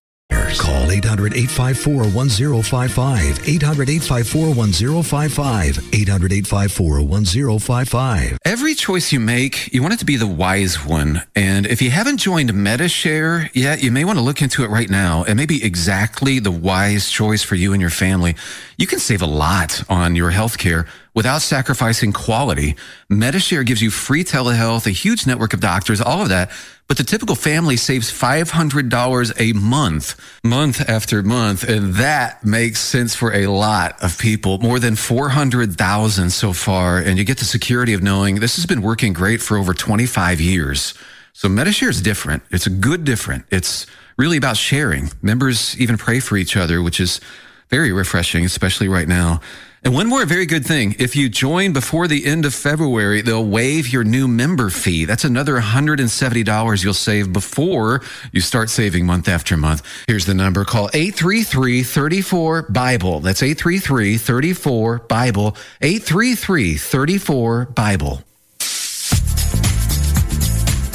Call 800 854 1055. 800 854 1055. 800 854 1055. Every choice you make, you want it to be the wise one. And if you haven't joined Medi-Share yet, you may want to look into it right now. It may be exactly the wise choice for you and your family. You can save a lot on your health care without sacrificing quality. Medi-Share gives you free telehealth, a huge network of doctors, all of that. But the typical family saves $500 a month, month after month. And that makes sense for a lot of people, more than 400,000 so far. And you get the security of knowing this has been working great for over 25 years. So Medi-Share is different. It's a good different. It's really about sharing. Members even pray for each other, which is very refreshing, especially right now. And one more very good thing. If you join before the end of February, they'll waive your new member fee. That's another $170 you'll save before you start saving month after month. Here's the number. Call 833-34-BIBLE. That's 833-34-BIBLE. 833-34-BIBLE.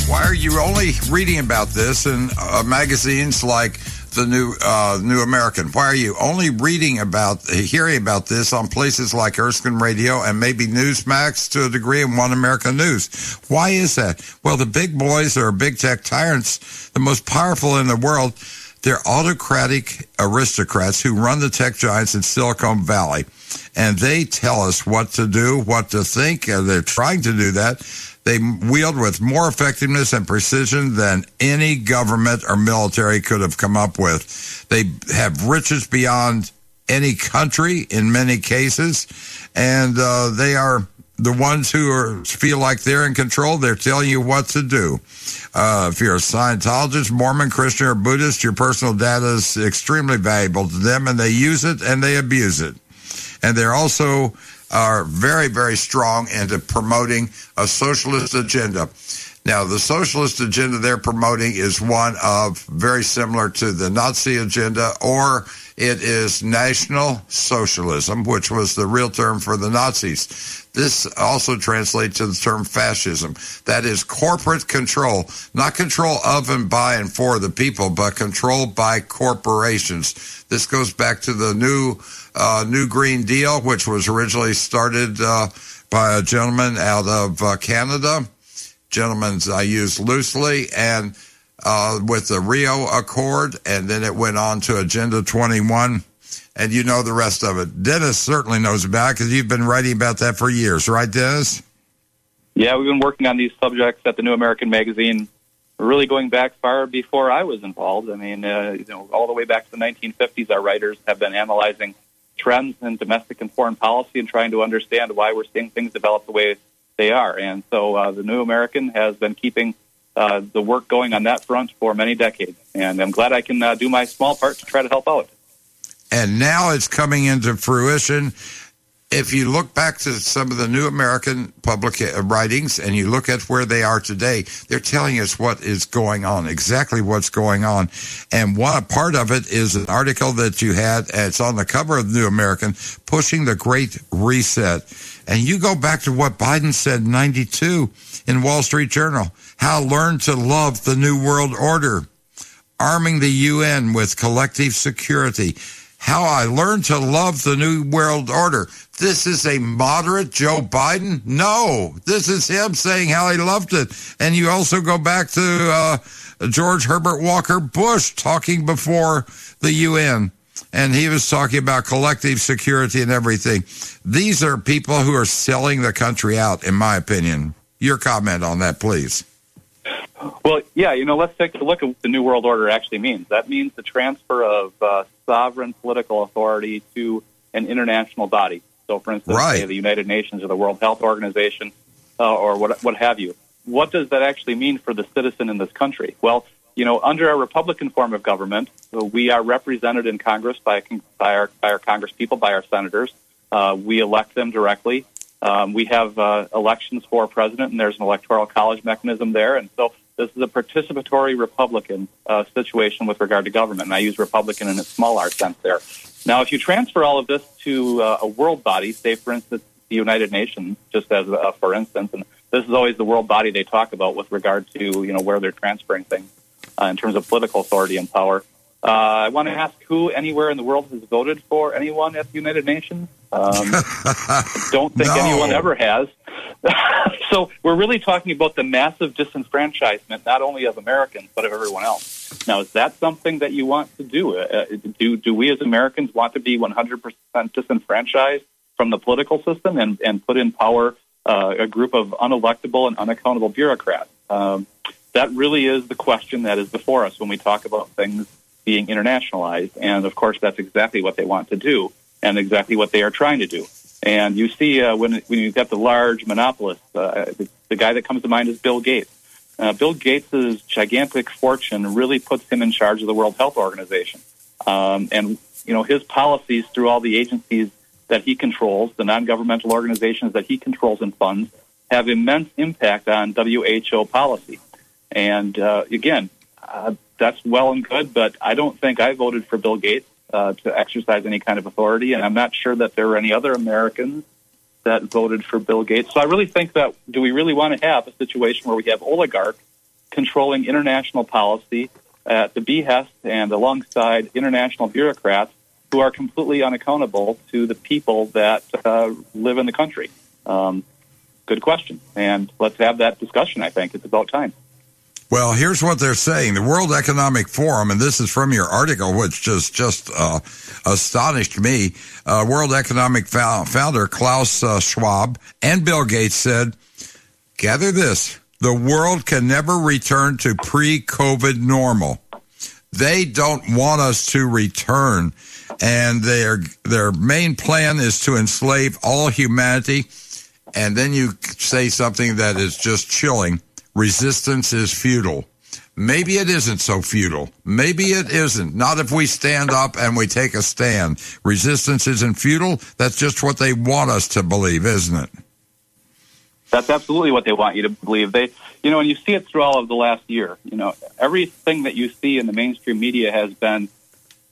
Why are you only reading about this in uh, magazines like the new uh, New American? Why are you only reading about, hearing about this on places like Erskine Radio and maybe Newsmax to a degree and One America News? Why is that? Well, the big boys are big tech tyrants, the most powerful in the world. They're autocratic aristocrats who run the tech giants in Silicon Valley. And they tell us what to do, what to think. And they're trying to do that. They wield with more effectiveness and precision than any government or military could have come up with. They have riches beyond any country in many cases, and uh, they are the ones who are, feel like they're in control. They're telling you what to do. Uh, if you're a Scientologist, Mormon, Christian, or Buddhist, your personal data is extremely valuable to them, and they use it and they abuse it. And they're also are very, very strong into promoting a socialist agenda. Now, the socialist agenda they're promoting is one of very similar to the Nazi agenda, or it is National Socialism, which was the real term for the Nazis. This also translates to the term fascism. That is corporate control, not control of and by and for the people, but control by corporations. This goes back to the new uh, New Green Deal, which was originally started uh, by a gentleman out of uh, Canada. Gentlemen's I use loosely, and uh, with the Rio Accord, and then it went on to Agenda 21. And you know the rest of it. Dennis certainly knows about because you've been writing about that for years, right, Dennis? Yeah, we've been working on these subjects at the New American Magazine, really going back far before I was involved. I mean, uh, you know, all the way back to the 1950s, our writers have been analyzing trends in domestic and foreign policy and trying to understand why we're seeing things develop the way they are. And so uh, the New American has been keeping uh, the work going on that front for many decades. And I'm glad I can uh, do my small part to try to help out. And now it's coming into fruition. If you look back to some of the New American public uh, writings and you look at where they are today, they're telling us what is going on, exactly what's going on. And one part of it is an article that you had, it's on the cover of New American, pushing the Great Reset. And you go back to what Biden said in 92 in Wall Street Journal, how learn to love the New World Order, arming the UN with collective security, how I learned to love the New World Order. This is a moderate Joe Biden? No, this is him saying how he loved it. And you also go back to uh, George Herbert Walker Bush talking before the UN. And he was talking about collective security and everything. These are people who are selling the country out, in my opinion. Your comment on that, please. Well, yeah, you know, let's take a look at what the New World Order actually means. That means the transfer of uh, sovereign political authority to an international body. So, for instance, right. say the United Nations or the World Health Organization uh, or what, what have you. What does that actually mean for the citizen in this country? Well, you know, under our Republican form of government, uh, we are represented in Congress by, by, our, by our Congress people, by our senators. Uh, we elect them directly. Um, we have uh, elections for president, and there's an electoral college mechanism there. And so this is a participatory Republican uh, situation with regard to government. And I use Republican in a small r sense there. Now, if you transfer all of this to uh, a world body, say, for instance, the United Nations, just as for instance, and this is always the world body they talk about with regard to you know where they're transferring things uh, in terms of political authority and power. Uh, I want to ask who anywhere in the world has voted for anyone at the United Nations. Um, I don't think No. anyone ever has. so we're really talking about the massive disenfranchisement, not only of Americans but of everyone else. Now, is that something that you want to do? Uh, do do we as Americans want to be 100% disenfranchised from the political system and, and put in power uh, a group of unelectable and unaccountable bureaucrats? Um, that really is the question that is before us when we talk about things being internationalized. And of course, that's exactly what they want to do and exactly what they are trying to do. And you see uh, when, when you've got the large monopolists, uh, the, the guy that comes to mind is Bill Gates. Uh, Bill Gates' gigantic fortune really puts him in charge of the World Health Organization. Um, and, you know, his policies through all the agencies that he controls, the non-governmental organizations that he controls and funds, have immense impact on WHO policy. And uh, again, uh, that's well and good, but I don't think I voted for Bill Gates uh, to exercise any kind of authority, and I'm not sure that there were any other Americans that voted for Bill Gates. So I really think that do we really want to have a situation where we have oligarchs controlling international policy at the behest and alongside international bureaucrats who are completely unaccountable to the people that uh, live in the country? Um, good question, and let's have that discussion. I think it's about time. Well, here's what they're saying. The World Economic Forum, and this is from your article, which just just uh, astonished me. Uh, World Economic fou- founder Klaus uh, Schwab and Bill Gates said, "Gather this: the world can never return to pre-COVID normal. They don't want us to return, and their their main plan is to enslave all humanity." And then you say something that is just chilling resistance is futile. Maybe it isn't so futile. Maybe it isn't. Not if we stand up and we take a stand. Resistance isn't futile. That's just what they want us to believe, isn't it? That's absolutely what they want you to believe. They, you know, and you see it through all of the last year. You know, everything that you see in the mainstream media has been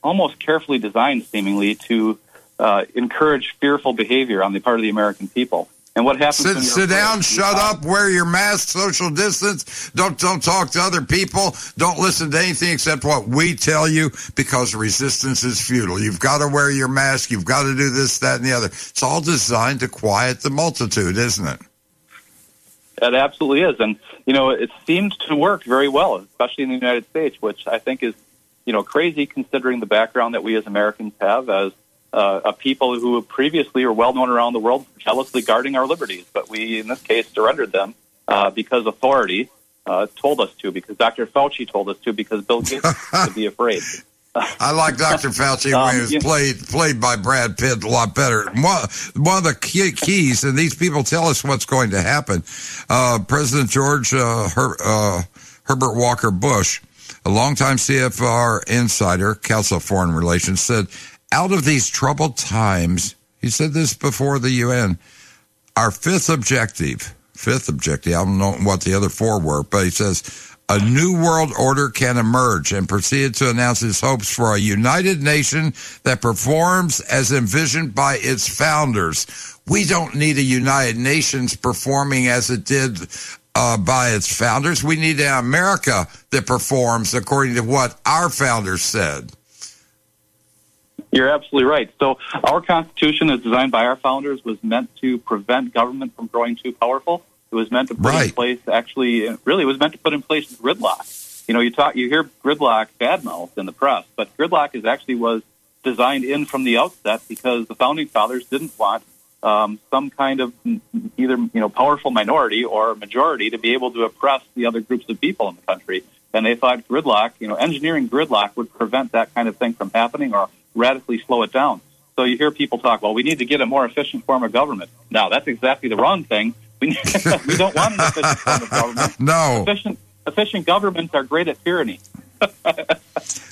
almost carefully designed, seemingly, to uh, encourage fearful behavior on the part of the American people. And what happens? Sit, sit down, shut up, wear your mask, social distance. Don't don't talk to other people. Don't listen to anything except what we tell you because resistance is futile. You've got to wear your mask. You've got to do this, that, and the other. It's all designed to quiet the multitude, isn't it? It absolutely is, and you know, it seems to work very well, especially in the United States, which I think is, you know, crazy considering the background that we as Americans have as uh, a people who previously were well known around the world for jealously guarding our liberties, but we, in this case, surrendered them uh, because authority uh, told us to, because Dr. Fauci told us to, because Bill Gates to be afraid. I like Dr. Fauci when Um, he was you- played played by Brad Pitt a lot better. One, one of the key, keys, and these people tell us what's going to happen. Uh, President George uh, Her, uh, Herbert Walker Bush, a longtime CFR insider, Council of Foreign Relations, said, "Out of these troubled times," he said this before the UN. Our fifth objective, fifth objective. I don't know what the other four were, but he says a new world order can emerge and proceeded to announce his hopes for a united nation that performs as envisioned by its founders. We don't need a United Nations performing as it did uh, by its founders. We need an America that performs according to what our founders said. You're absolutely right. So our Constitution, as designed by our founders, was meant to prevent government from growing too powerful. It was meant to put in place, actually, really, it was meant to put in place gridlock. You know, you talk, you hear gridlock badmouth in the press, but gridlock is actually was designed in from the outset because the founding fathers didn't want um, some kind of either you know powerful minority or majority to be able to oppress the other groups of people in the country. And they thought gridlock, you know, engineering gridlock would prevent that kind of thing from happening or radically slow it down. So you hear people talk, well, we need to get a more efficient form of government. Now, that's exactly the wrong thing. We, need, we don't want an efficient form of government. No. Efficient, efficient governments are great at tyranny.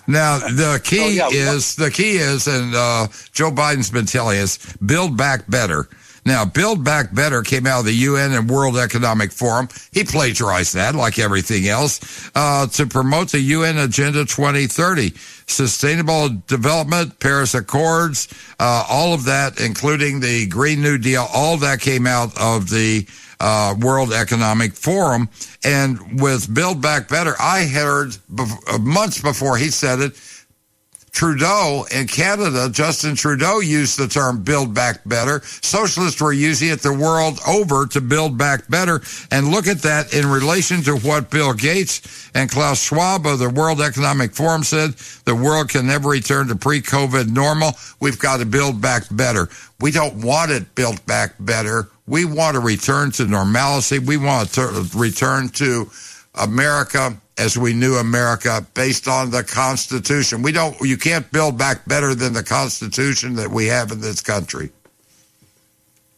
Now the key yeah, is the key is, and uh, Joe Biden's been telling us, build back better. Now, Build Back Better came out of the UN and World Economic Forum. He plagiarized that, like everything else, uh, to promote the UN Agenda 2030, Sustainable Development, Paris Accords, uh, all of that, including the Green New Deal. All that came out of the uh, World Economic Forum. And with Build Back Better, I heard bef- uh, months before he said it, Trudeau in Canada, Justin Trudeau used the term build back better. Socialists were using it the world over to build back better. And look at that in relation to what Bill Gates and Klaus Schwab of the World Economic Forum said. The world can never return to pre-COVID normal. We've got to build back better. We don't want it built back better. We want to return to normalcy. We want to return to America as we knew America based on the Constitution. We don't, you can't build back better than the Constitution that we have in this country.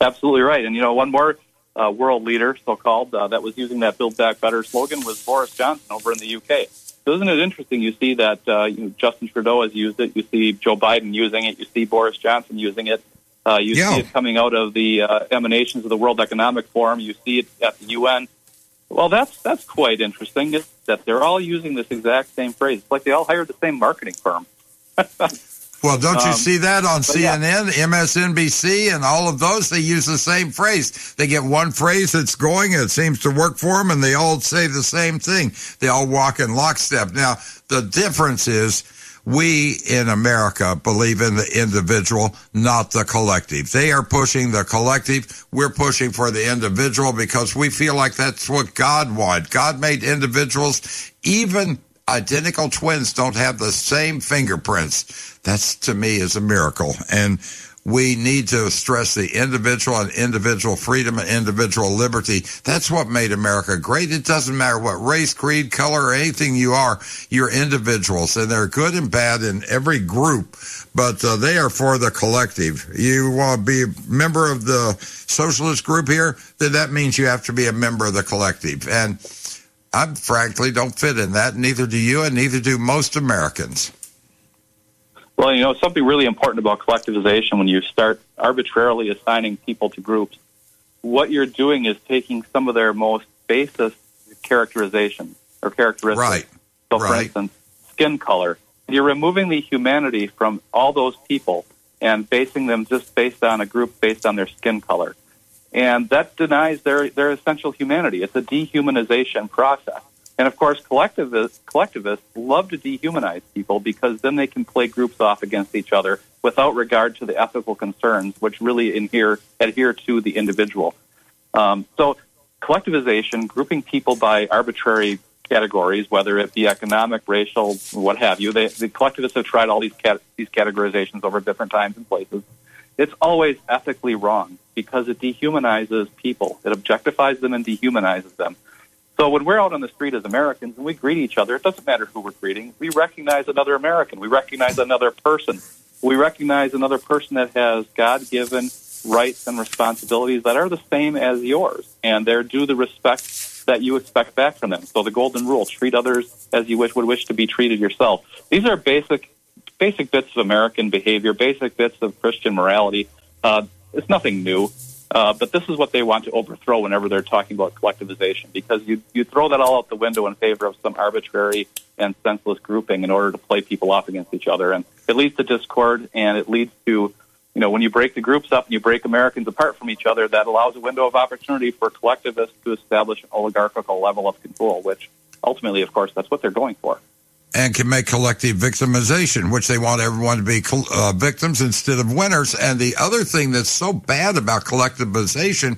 Absolutely right. And, you know, one more uh, world leader, so called, uh, that was using that Build Back Better slogan was Boris Johnson over in the UK. So isn't it interesting? You see that uh, you know, Justin Trudeau has used it. You see Joe Biden using it. You see Boris Johnson using it. Uh, you Yeah. see it coming out of the uh, emanations of the World Economic Forum. You see it at the UN. Well, that's that's quite interesting. Is that they're all using this exact same phrase. It's like they all hired the same marketing firm. Well, don't you Um, see that on but yeah. CNN, MSNBC, and all of those? They use the same phrase. They get one phrase that's going, and it seems to work for them, and they all say the same thing. They all walk in lockstep. Now, the difference is we in America believe in the individual, not the collective. They are pushing the collective. We're pushing for the individual because we feel like that's what God wanted. God made individuals, even identical twins don't have the same fingerprints. That's to me is a miracle. And we need to stress the individual and individual freedom and individual liberty. That's what made America great. It doesn't matter what race, creed, color, or anything you are. You're individuals and they're good and bad in every group, but uh, they are for the collective. You want to be a member of the socialist group here, then that means you have to be a member of the collective. And I frankly don't fit in that. Neither do you, and neither do most Americans. Well, you know, something really important about collectivization when you start arbitrarily assigning people to groups, what you're doing is taking some of their most basest characterization or characteristics. Right. So, for Right. instance, skin color. You're removing the humanity from all those people and basing them just based on a group based on their skin color. And that denies their, their essential humanity. It's a dehumanization process. And of course, collectivists, collectivists love to dehumanize people because then they can play groups off against each other without regard to the ethical concerns, which really adhere, adhere to the individual. Um, so, collectivization, grouping people by arbitrary categories, whether it be economic, racial, what have you, they, the collectivists have tried all these cat, these categorizations over different times and places. It's always ethically wrong because it dehumanizes people. It objectifies them and dehumanizes them. So when we're out on the street as Americans and we greet each other, it doesn't matter who we're greeting. We recognize another American. We recognize another person. We recognize another person that has God-given rights and responsibilities that are the same as yours, and they're due the respect that you expect back from them. So the golden rule: treat others as you wish would wish to be treated yourself. These are basic, basic bits of American behavior, basic bits of Christian morality. Uh, it's nothing new. Uh, but this is what they want to overthrow whenever they're talking about collectivization, because you you throw that all out the window in favor of some arbitrary and senseless grouping in order to play people off against each other, and it leads to discord, and it leads to, you know, when you break the groups up and you break Americans apart from each other, that allows a window of opportunity for collectivists to establish an oligarchical level of control, which ultimately, of course, that's what they're going for. And can make collective victimization, which they want everyone to be uh, victims instead of winners. And the other thing that's so bad about collectivization,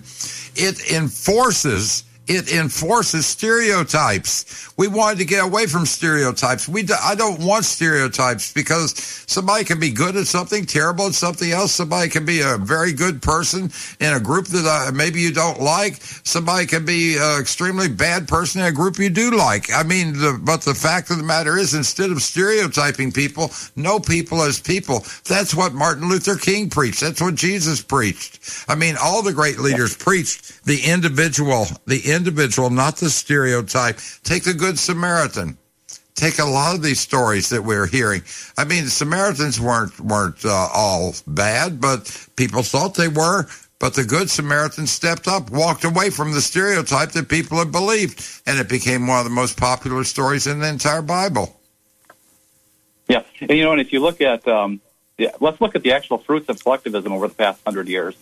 it enforces. It enforces stereotypes. We wanted to get away from stereotypes. We do, I don't want stereotypes because somebody can be good at something, terrible at something else. Somebody can be a very good person in a group that uh, maybe you don't like. Somebody can be an extremely bad person in a group you do like. I mean, the, but the fact of the matter is, instead of stereotyping people, know people as people. That's what Martin Luther King preached. That's what Jesus preached. I mean, all the great leaders preached the individual, the individual, not the stereotype. Take the Good Samaritan take a lot of these stories that we're hearing. I mean, the Samaritans weren't weren't uh, all bad, but people thought they were. But the good Samaritan stepped up, walked away from the stereotype that people had believed, and it became one of the most popular stories in the entire Bible. Yeah, and you know, and if you look at, um, let's look at the actual fruits of collectivism over the past hundred years.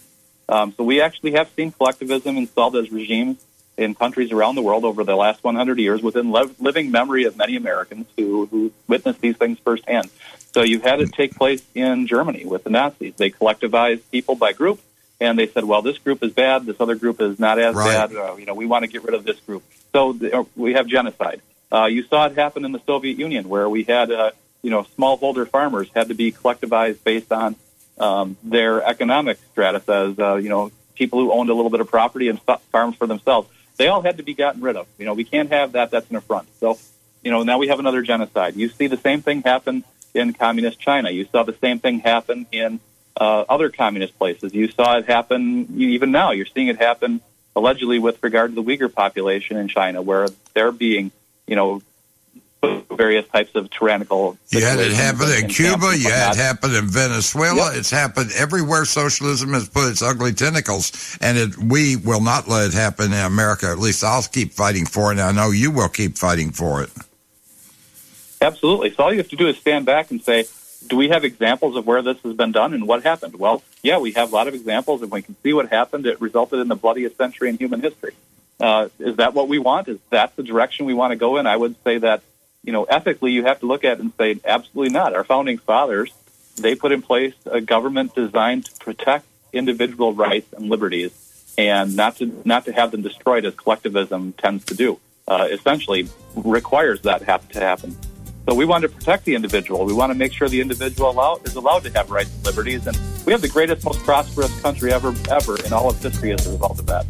Um, so we actually have seen collectivism installed as regimes in countries around the world over the last 100 years within living memory of many Americans who, who witnessed these things firsthand. So you've had it take place in Germany with the Nazis. They collectivized people by group, and they said, well, this group is bad, this other group is not as Right. bad. Uh, you know, we want to get rid of this group. So th- uh, we have genocide. Uh, you saw it happen in the Soviet Union, where we had, uh, you know, smallholder farmers had to be collectivized based on um, their economic status as, uh, you know, people who owned a little bit of property and fa- farms for themselves. They all had to be gotten rid of. You know, we can't have that. That's an affront. So, you know, now we have another genocide. You see the same thing happen in communist China. You saw the same thing happen in uh, other communist places. You saw it happen even now. You're seeing it happen allegedly with regard to the Uyghur population in China, where they're being, you know, various types of tyrannical. You had it happen in Cuba. You had it happen in Venezuela. It's happened everywhere socialism has put its ugly tentacles. And it, we will not let it happen in America. At least I'll keep fighting for it. And I know you will keep fighting for it. Absolutely. So all you have to do is stand back and say, do we have examples of where this has been done and what happened? Well, yeah, we have a lot of examples, and we can see what happened. It resulted in the bloodiest century in human history. Uh, is that what we want? Is that the direction we want to go in? I would say that, you know, ethically, you have to look at it and say, absolutely not. Our founding fathers, they put in place a government designed to protect individual rights and liberties, and not to not to have them destroyed as collectivism tends to do. Uh, essentially, requires that have to happen. So we want to protect the individual. We want to make sure the individual allow, is allowed to have rights and liberties. And we have the greatest, most prosperous country ever, ever in all of history as a result of that.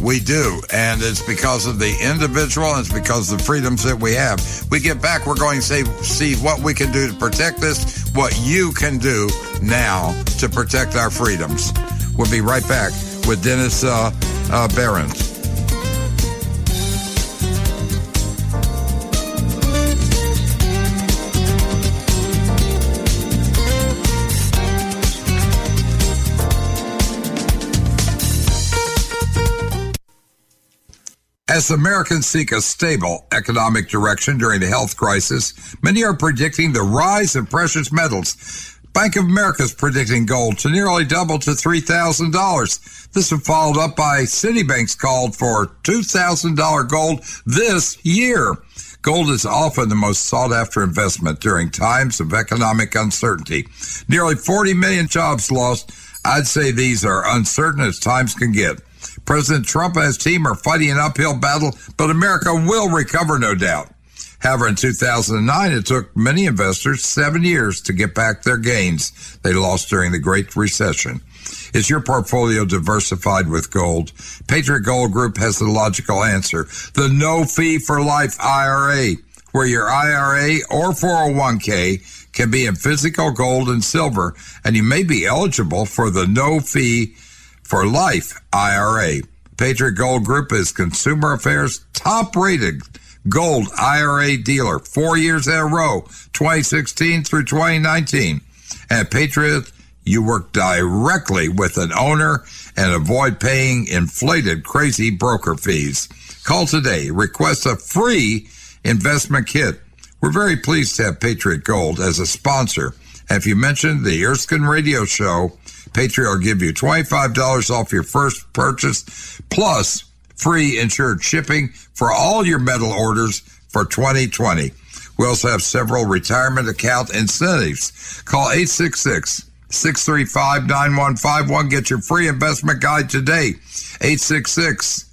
We do, and it's because of the individual, and it's because of the freedoms that we have. We get back, we're going to see what we can do to protect this, what you can do now to protect our freedoms. We'll be right back with Dennis uh, uh, Barron. As Americans seek a stable economic direction during the health crisis, many are predicting the rise of precious metals. Bank of America is predicting gold to nearly double to $3,000. This is followed up by Citibank's call for $2,000 gold this year. Gold is often the most sought after investment during times of economic uncertainty. Nearly 40 million jobs lost. I'd say these are uncertain as times can get. President Trump and his team are fighting an uphill battle, but America will recover, no doubt. However, in 2009, it took many investors seven years to get back their gains they lost during the Great Recession. Is your portfolio diversified with gold? Patriot Gold Group has the logical answer. The no fee for life IRA, where your IRA or 401k can be in physical gold and silver, and you may be eligible for the no fee for life IRA. Patriot Gold Group is Consumer Affairs top rated gold IRA dealer four years in a row, 2016 through 2019. At Patriot, you work directly with an owner and avoid paying inflated, crazy broker fees. Call today. Request a free investment kit. We're very pleased to have Patriot Gold as a sponsor. If you mention the Erskine Radio Show, Patriot will give you $25 off your first purchase, plus free insured shipping for all your metal orders for 2020. We also have several retirement account incentives. Call 866 635 9151. Get your free investment guide today. 866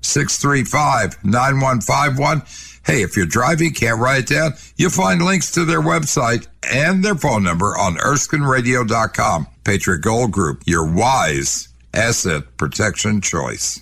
635 9151. Hey, if you're driving, can't write it down, you'll find links to their website and their phone number on ErskineRadio.com. Patriot Gold Group, your wise asset protection choice.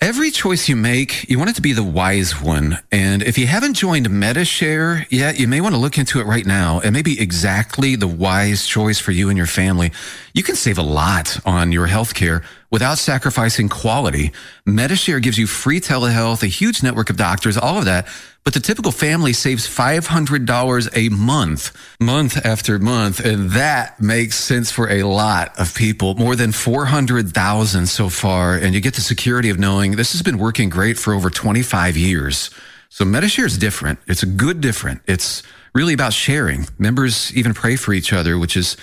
Every choice you make, you want it to be the wise one. And if you haven't joined Medi-Share yet, you may want to look into it right now. It may be exactly the wise choice for you and your family. You can save a lot on your health care without sacrificing quality. Medi-Share gives you free telehealth, a huge network of doctors, all of that. But the typical family saves $500 a month, month after month. And that makes sense for a lot of people, more than 400,000 so far. And you get the security of knowing this has been working great for over 25 years. So Medi-Share is different. It's a good different. It's really about sharing. Members even pray for each other, which is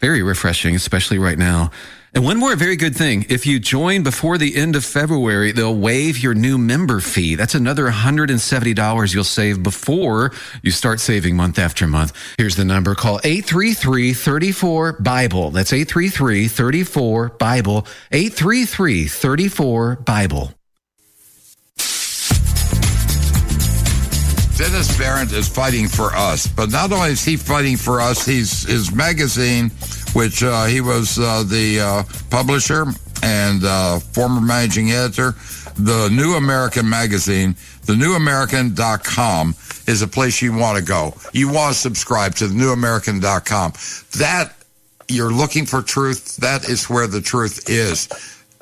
Very refreshing, especially right now. And one more very good thing. If you join before the end of February, they'll waive your new member fee. That's another $170 you'll save before you start saving month after month. Here's the number. Call 833-34-BIBLE. That's 833-34-BIBLE. 833-34-BIBLE. Dennis Behreandt is fighting for us, but not only is he fighting for us, he's his magazine, which uh, he was uh, the uh, publisher and former managing editor, the New American magazine, the newamerican.com is a place you want to go. You want to subscribe to the newamerican.com. That you're looking for truth, that is where the truth is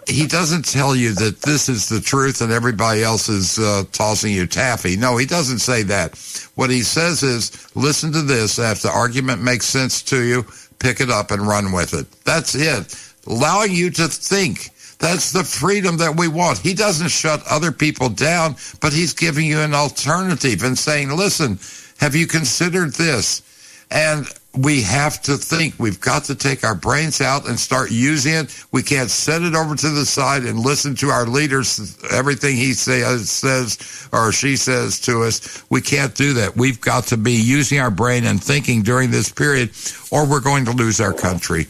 he doesn't tell you that this is the truth and everybody else is uh, tossing you taffy. No, he doesn't say that. What he says is, listen to this. If the argument makes sense to you, pick it up and run with it. That's it. Allowing you to think. That's the freedom that we want. He doesn't shut other people down, but he's giving you an alternative and saying, listen, have you considered this? And we have to think. We've got to take our brains out and start using it. We can't set it over to the side and listen to our leaders, everything he say, uh, says or she says to us. We can't do that. We've got to be using our brain and thinking during this period, or we're going to lose our country.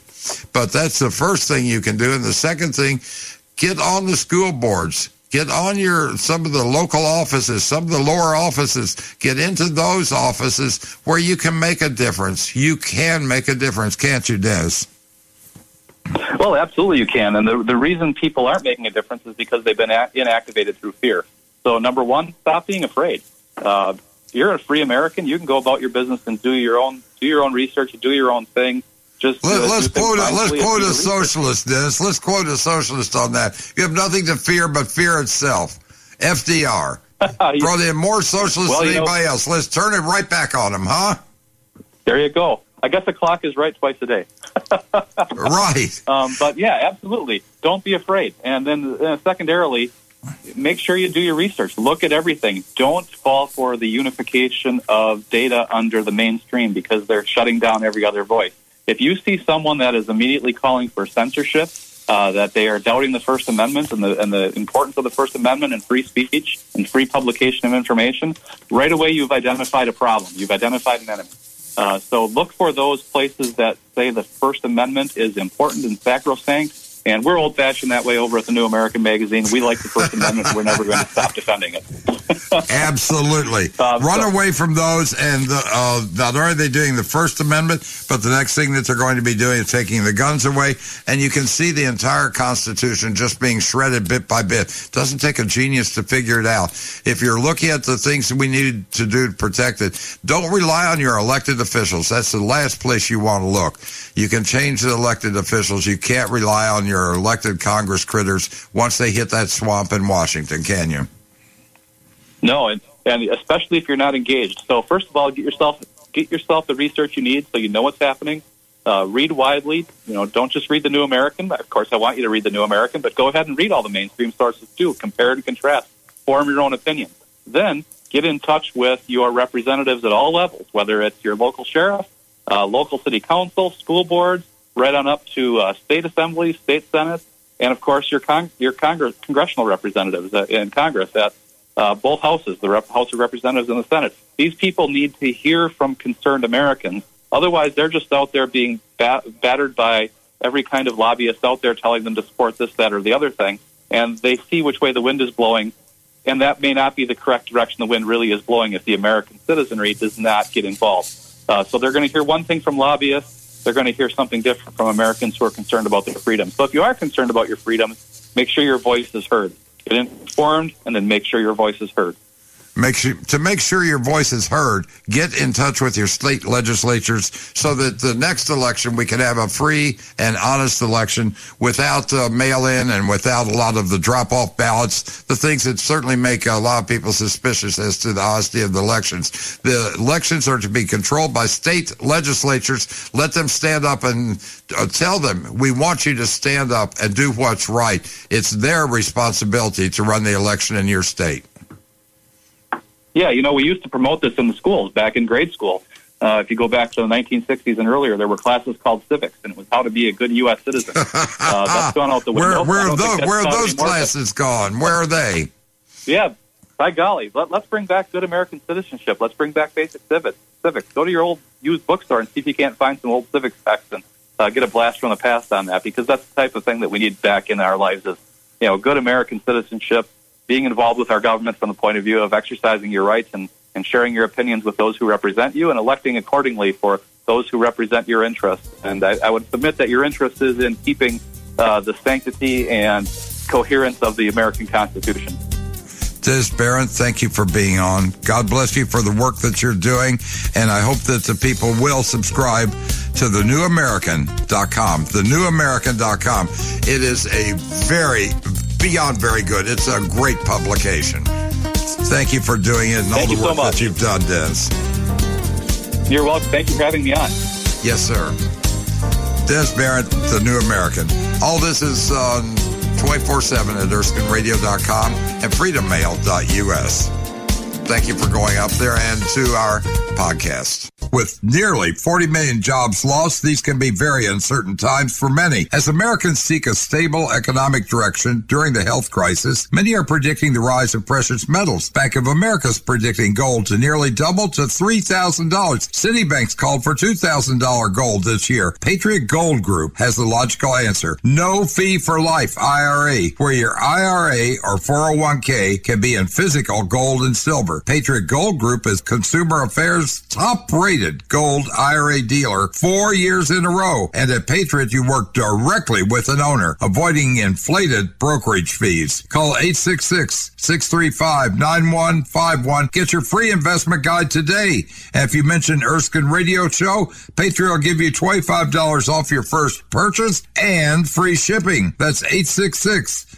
But that's the first thing you can do. And the second thing, get on the school boards Get on your some of the local offices, some of the lower offices. Get into those offices where you can make a difference. You can make a difference, can't you, Des? Well, absolutely, you can. And the the reason people aren't making a difference is because they've been inactivated through fear. So, number one, stop being afraid. Uh, you're a free American. You can go about your business and do your own do your own research and do your own thing. Just Let, uh, us quote a, let's quote a socialist, Dennis. Let's quote a socialist on that. You have nothing to fear but fear itself. FDR. Brought in more socialists Well, than you know- anybody else. Let's turn it right back on him, huh? There you go. I guess the clock is right twice a day. right. Um, but yeah, absolutely. Don't be afraid. And then uh, secondarily, make sure you do your research. Look at everything. Don't fall for the unification of data under the mainstream because they're shutting down every other voice. If you see someone that is immediately calling for censorship, uh, that they are doubting the First Amendment and the, and the importance of the First Amendment and free speech and free publication of information, right away you've identified a problem. You've identified an enemy. Uh, so look for those places that say the First Amendment is important and sacrosanct. And we're old fashioned that way over at the New American Magazine. We like the First Amendment. We're never going to stop defending it. Absolutely. Um, Run away from those, and uh, not only are they doing the First Amendment, but the next thing that they're going to be doing is taking the guns away. And you can see the entire Constitution just being shredded bit by bit. It Doesn't take a genius to figure it out. If you're looking at the things that we need to do to protect it, don't rely on your elected officials. That's the last place you want to look. You can change the elected officials. You can't rely on your elected Congress critters once they hit that swamp in Washington, can you? No, and, and especially if you're not engaged. So first of all, get yourself get yourself the research you need so you know what's happening. Uh, read widely. You know, don't just read the New American. Of course, I want you to read the New American, but go ahead and read all the mainstream sources too. Compare and contrast. Form your own opinion. Then get in touch with your representatives at all levels, whether it's your local sheriff, uh, local city council, school boards, right on up to uh, state assemblies, state senate, and of course your con- your Congress congressional representatives uh, in Congress at uh, both houses, the Rep- House of Representatives and the Senate. These people need to hear from concerned Americans. Otherwise, they're just out there being bat- battered by every kind of lobbyist out there telling them to support this, that, or the other thing. And they see which way the wind is blowing. And that may not be the correct direction the wind really is blowing if the American citizenry does not get involved. Uh, so they're going to hear one thing from lobbyists. They're going to hear something different from Americans who are concerned about their freedom. So if you are concerned about your freedoms, make sure your voice is heard. Get informed, and then make sure your voice is heard. Make sure to make sure your voice is heard. Get in touch with your state legislatures so that the next election we can have a free and honest election without uh, mail-in and without a lot of the drop-off ballots. The things that certainly make a lot of people suspicious as to the honesty of the elections. The elections are to be controlled by state legislatures. Let them stand up and uh, tell them we want you to stand up and do what's right. It's their responsibility to run the election in your state. Yeah, you know, we used to promote this in the schools back in grade school. Uh, if you go back to the 1960s and earlier, there were classes called civics, and it was how to be a good U.S. citizen. Uh, that's gone out the window. Where, where, are those, where are those classes gone? Where are they? Yeah, by golly, let, let's bring back good American citizenship. Let's bring back basic civics. Civics. Go to your old used bookstore and see if you can't find some old civics texts and uh, get a blast from the past on that, because that's the type of thing that we need back in our lives. Is you know, good American citizenship, being involved with our government from the point of view of exercising your rights and, and sharing your opinions with those who represent you, and electing accordingly for those who represent your interests. And I, I would submit that your interest is in keeping uh, the sanctity and coherence of the American Constitution. Des Behreandt, thank you for being on. God bless you for the work that you're doing. And I hope that the people will subscribe to the newamerican.com. The newamerican.com. It is a very, beyond very good. It's a great publication. Thank you for doing it and Thank all the so work much. that you've done, Des. You're welcome. Thank you for having me on. Yes, sir. Des Behreandt, The New American. All this is on 24 7 at ErskineRadio.com and FreedomMail.us. Thank you for going up there and to our podcast. With nearly 40 million jobs lost, these can be very uncertain times for many. As Americans seek a stable economic direction during the health crisis, many are predicting the rise of precious metals. Bank of America is predicting gold to nearly double to $3,000. Citibank's called for $2,000 gold this year. Patriot Gold Group has the logical answer. No fee for life IRA, where your IRA or 401k can be in physical gold and silver. Patriot Gold Group is Consumer Affairs top rated gold IRA dealer four years in a row. And at Patriot, you work directly with an owner, avoiding inflated brokerage fees. Call 866-635-9151. Get your free investment guide today. And if you mention Erskine Radio Show, Patriot will give you $25 off your first purchase and free shipping. That's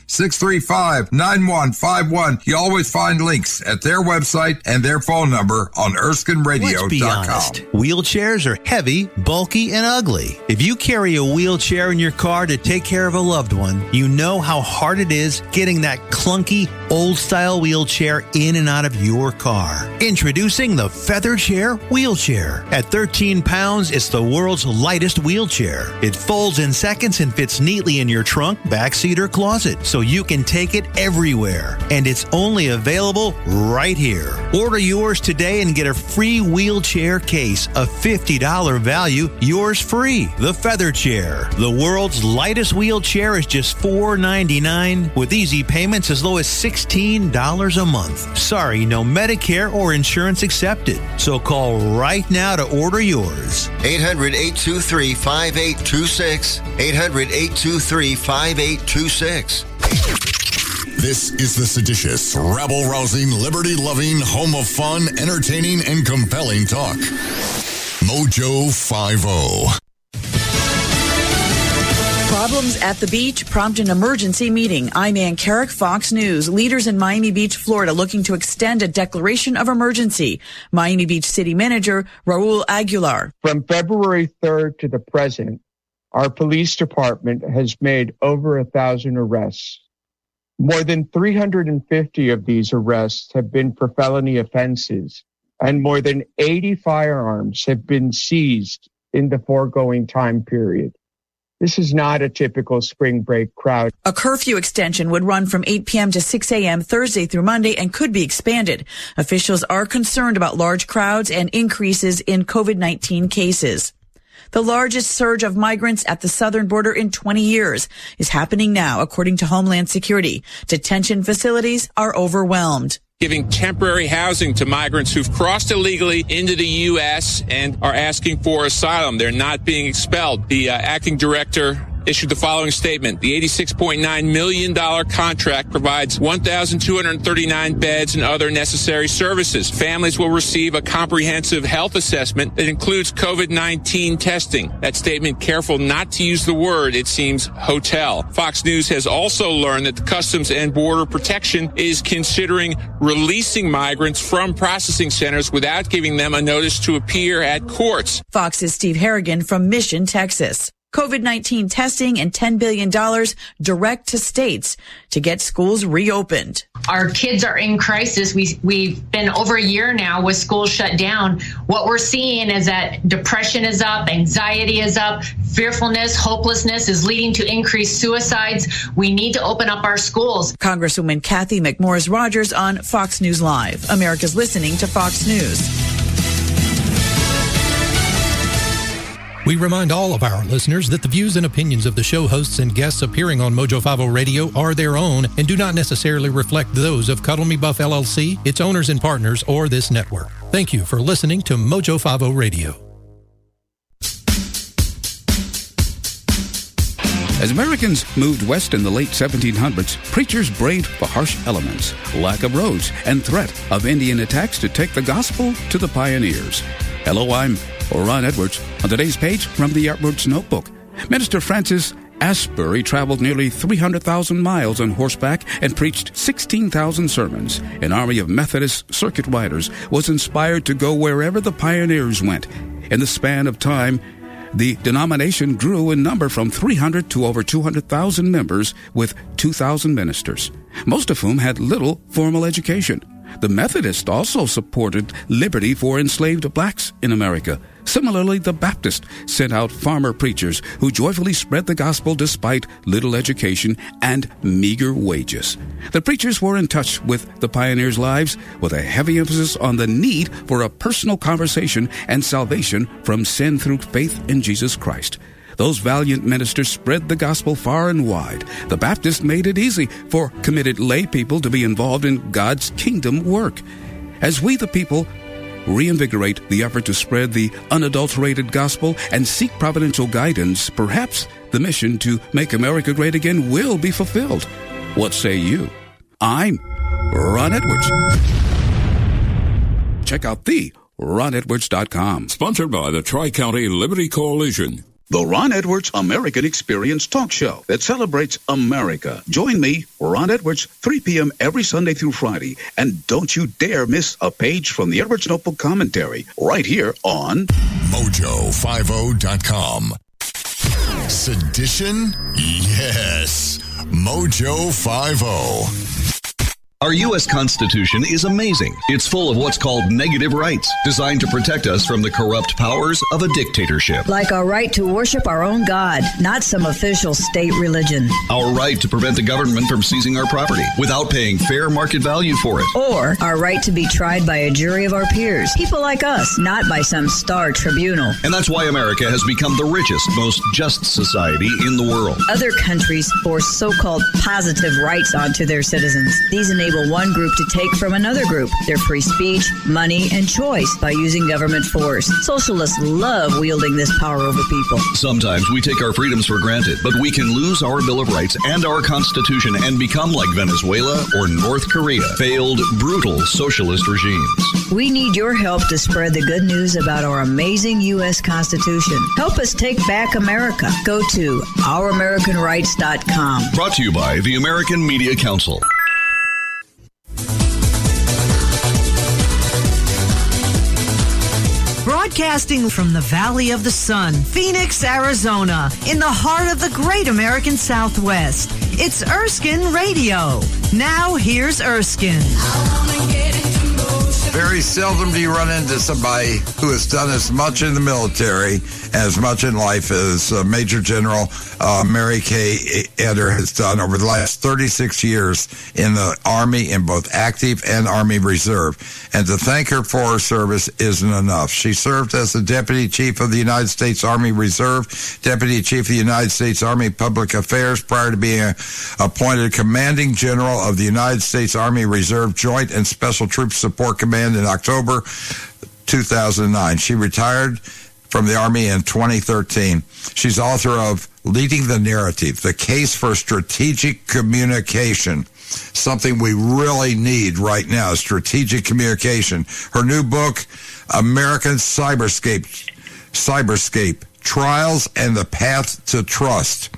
866-635-9151. You always find links at their website and their phone number on ErskineRadio.com. Let's be honest. Wheelchairs are heavy, bulky, and ugly. If you carry a wheelchair in your car to take care of a loved one, you know how hard it is getting that clunky, old style wheelchair in and out of your car. Introducing the Feather Chair Wheelchair. At 13 pounds, it's the world's lightest wheelchair. It folds in seconds and fits neatly in your trunk, backseat, or closet, so you can take it everywhere. And it's only available right here. Order yours today and get a free wheelchair case, a $50 value, yours free. The Feather Chair. The world's lightest wheelchair is just $4.99 with easy payments as low as $16 a month. Sorry, no Medicare or insurance accepted. So call right now to order yours. 800 823 5826. 800 823 5826. This is the seditious, rabble rousing, liberty loving, home of fun, entertaining, and compelling talk. Mojo oh. 50. Problems at the beach prompt an emergency meeting. I'm Ann Carrick, Fox News. Leaders in Miami Beach, Florida looking to extend a declaration of emergency. Miami Beach City Manager Raul Aguila. From February 3rd to the present, our police department has made over a thousand arrests. More than 350 of these arrests have been for felony offenses, and more than 80 firearms have been seized in the foregoing time period. This is not a typical spring break crowd. A curfew extension would run from 8 p.m. to 6 a.m. Thursday through Monday and could be expanded. Officials are concerned about large crowds and increases in COVID-19 cases. The largest surge of migrants at the southern border in 20 years is happening now, according to Homeland Security. Detention facilities are overwhelmed. Giving temporary housing to migrants who've crossed illegally into the U.S. and are asking for asylum. They're not being expelled. The uh, acting director issued the following statement. The $86.9 million contract provides 1,239 beds and other necessary services. Families will receive a comprehensive health assessment that includes COVID-19 testing. That statement careful not to use the word, it seems, hotel. Fox News has also learned that the Customs and Border Protection is considering releasing migrants from processing centers without giving them a notice to appear at courts. Fox's Steve Harrigan from Mission, Texas. COVID-19 testing and $10 billion direct to states to get schools reopened. Our kids are in crisis. We, we've been over a year now with schools shut down. What we're seeing is that depression is up, anxiety is up, fearfulness, hopelessness is leading to increased suicides. We need to open up our schools. Congresswoman Cathy McMorris Rodgers on Fox News Live. America's listening to Fox News. We remind all of our listeners that the views and opinions of the show hosts and guests appearing on Mojo 50 Radio are their own and do not necessarily reflect those of Cuddle Me Buff LLC, its owners and partners, or this network. Thank you for listening to Mojo 50 Radio. As Americans moved west in the late 1700s, preachers braved the harsh elements, lack of roads, and threat of Indian attacks to take the gospel to the pioneers. Hello, I'm Ron Edwards. On today's page from the Edwards Notebook, Minister Francis Asbury traveled nearly 300,000 miles on horseback and preached 16,000 sermons. An army of Methodist circuit riders was inspired to go wherever the pioneers went. In the span of time, the denomination grew in number from 300 to over 200,000 members with 2,000 ministers, most of whom had little formal education. The Methodists also supported liberty for enslaved blacks in America. Similarly, the Baptist sent out farmer preachers who joyfully spread the gospel despite little education and meager wages. The preachers were in touch with the pioneers' lives with a heavy emphasis on the need for a personal conversation and salvation from sin through faith in Jesus Christ. Those valiant ministers spread the gospel far and wide. The Baptist made it easy for committed lay people to be involved in God's kingdom work. As we, the people, reinvigorate the effort to spread the unadulterated gospel and seek providential guidance, perhaps the mission to make America great again will be fulfilled. What say you? I'm Ron Edwards. Check out the ronedwards.com. Sponsored by the Tri County Liberty Coalition. The Ron Edwards American Experience Talk Show that celebrates America. Join me, Ron Edwards, 3 p.m. every Sunday through Friday. And don't you dare miss a page from the Edwards Notebook commentary right here on Mojo50.com. Sedition? Yes. Mojo 50. Our U.S. Constitution is amazing. It's full of what's called negative rights, designed to protect us from the corrupt powers of a dictatorship. Like our right to worship our own God, not some official state religion. Our right to prevent the government from seizing our property without paying fair market value for it. Or our right to be tried by a jury of our peers, people like us, not by some star tribunal. And that's why America has become the richest, most just society in the world. Other countries force so called positive rights onto their citizens. These enable enable one group to take from another group their free speech, money, and choice by using government force. Socialists love wielding this power over people. Sometimes we take our freedoms for granted, but we can lose our Bill of Rights and our Constitution and become like Venezuela or North Korea, failed, brutal socialist regimes. We need your help to spread the good news about our amazing U.S. Constitution. Help us take back America. Go to ouramericanrights.com. Brought to you by the American Media Council. Broadcasting from the Valley of the Sun, Phoenix, Arizona, in the heart of the great American Southwest. It's Erskine Radio. Now, here's Erskine. Very seldom do you run into somebody who has done as much in the military as much in life as uh, Major General uh, Mari K. Eder has done over the last 36 years in the Army, in both active and Army Reserve. And to thank her for her service isn't enough. She served as the Deputy Chief of the United States Army Reserve, Deputy Chief of the United States Army Public Affairs prior to being appointed Commanding General of the United States Army Reserve Joint and Special Troops Support Command in October 2009. She retired from the Army in 2013. She's author of Leading the Narrative, The Case for Strategic Communication. Something we really need right now, strategic communication. Her new book, American Cyberscape, Cyberscape, Trials and the Path to Trust.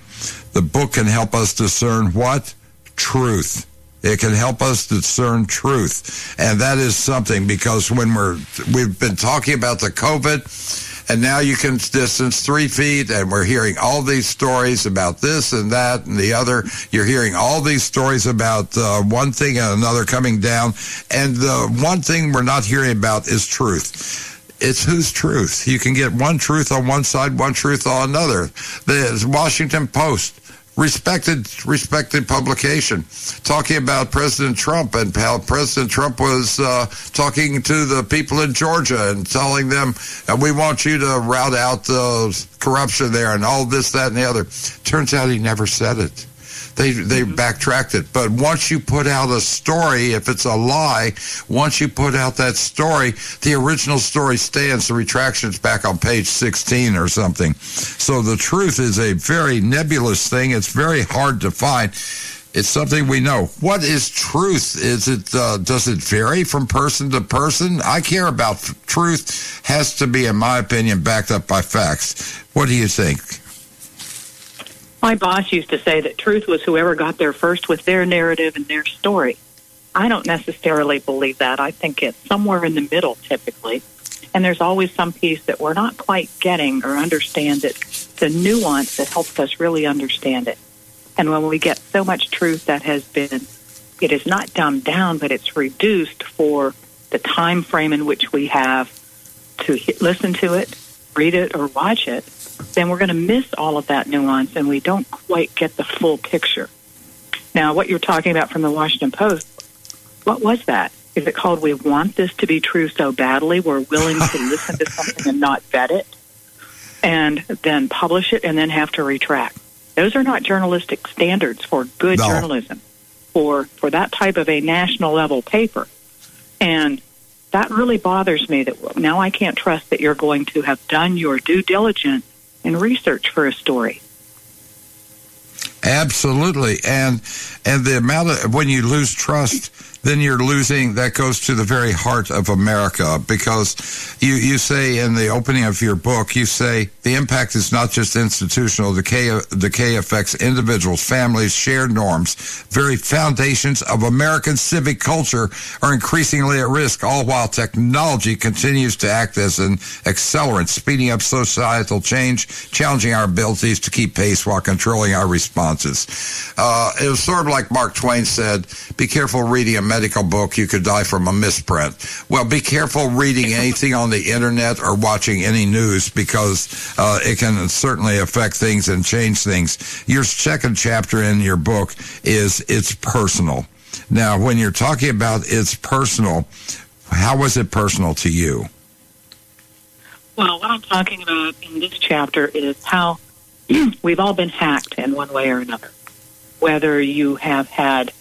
The book can help us discern what? Truth. It can help us discern truth. And that is something because when we're, we've been talking about the COVID, and now you can distance three feet, and we're hearing all these stories about this and that and the other. You're hearing all these stories about uh, one thing and another coming down, and the one thing we're not hearing about is truth it's whose truth. You can get one truth on one side, one truth on another. The Washington Post respected respected publication talking about President Trump and how President Trump was uh, talking to the people in Georgia and telling them uh, we want you to rout out the corruption there and all this that and the other. Turns out he never said it. They they mm-hmm. backtracked it. But once you put out a story, if it's a lie, once you put out that story, the original story stands. The retraction's back on page 16 or something. So the truth is a very nebulous thing. It's very hard to find. It's something we know. What is truth? Is it uh, does it vary from person to person? I care about truth. Has to be, in my opinion, backed up by facts. What do you think? My boss used to say that truth was whoever got there first with their narrative and their story. I don't necessarily believe that. I think it's somewhere in the middle typically. And there's always some piece that we're not quite getting or understand it, the nuance that helps us really understand it. And when we get so much truth that has been, it is not dumbed down, but it's reduced for the time frame in which we have to listen to it, read it, or watch it, then we're going to miss all of that nuance and we don't quite get the full picture. Now, what you're talking about from the Washington Post, what was that? Is it called We Want This to Be True So Badly? We're willing to listen to something and not vet it and then publish it and then have to retract. Those are not journalistic standards for good no. journalism for, for that type of a national level paper. And that really bothers me that now I can't trust that you're going to have done your due diligence and research for a story. Absolutely, and and the amount of when you lose trust then you're losing. That goes to the very heart of America because you, you say in the opening of your book, you say the impact is not just institutional. Decay, decay affects individuals, families, shared norms. Very foundations of American civic culture are increasingly at risk, all while technology continues to act as an accelerant, speeding up societal change, challenging our abilities to keep pace while controlling our responses. Uh, it was sort of like Mark Twain said, be careful reading medical book, you could die from a misprint. Well, be careful reading anything on the internet or watching any news because uh, it can certainly affect things and change things. Your second chapter in your book is it's personal. Now, when you're talking about it's personal, how was it personal to you? Well, what I'm talking about in this chapter is how we've all been hacked in one way or another. Whether you have had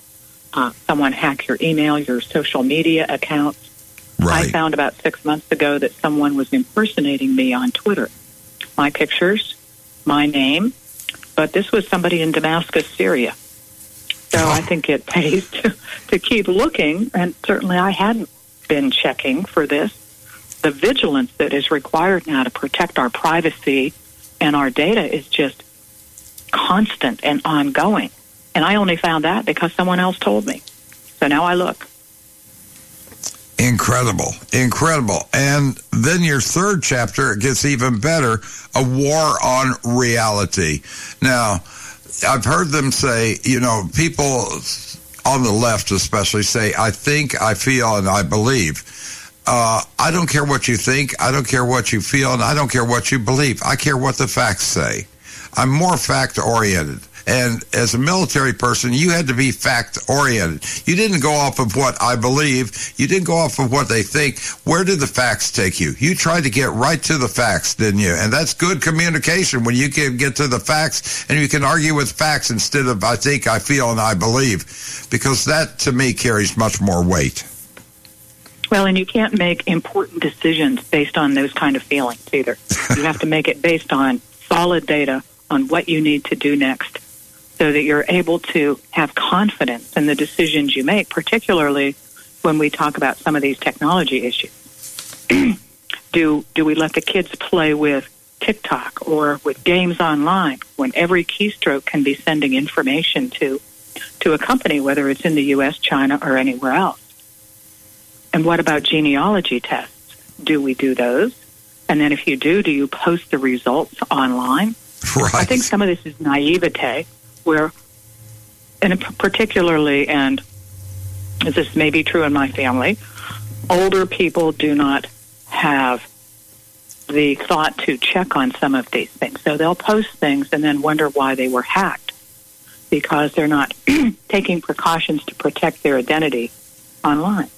uh, someone hack your email, your social media accounts. Right. I found about six months ago that someone was impersonating me on Twitter. My pictures, my name, but this was somebody in Damascus, Syria. So I think it pays to, to keep looking, and certainly I hadn't been checking for this. The vigilance that is required now to protect our privacy and our data is just constant and ongoing. And I only found that because someone else told me. So now I look. Incredible. Incredible. And then your third chapter gets even better a war on reality. Now, I've heard them say, you know, people on the left especially say, I think, I feel, and I believe. Uh, I don't care what you think. I don't care what you feel, and I don't care what you believe. I care what the facts say. I'm more fact oriented. And as a military person, you had to be fact oriented. You didn't go off of what I believe. You didn't go off of what they think. Where did the facts take you? You tried to get right to the facts, didn't you? And that's good communication when you can get to the facts and you can argue with facts instead of I think, I feel, and I believe, because that to me carries much more weight. Well, and you can't make important decisions based on those kind of feelings either. you have to make it based on solid data on what you need to do next so that you're able to have confidence in the decisions you make, particularly when we talk about some of these technology issues. do do we let the kids play with TikTok or with games online when every keystroke can be sending information to to a company, whether it's in the U.S., China, or anywhere else? And what about genealogy tests? Do we do those? And then if you do, do you post the results online? Right. I think some of this is naivete, where, and particularly, and this may be true in my family, older people do not have the thought to check on some of these things. So they'll post things and then wonder why they were hacked because they're not taking precautions to protect their identity online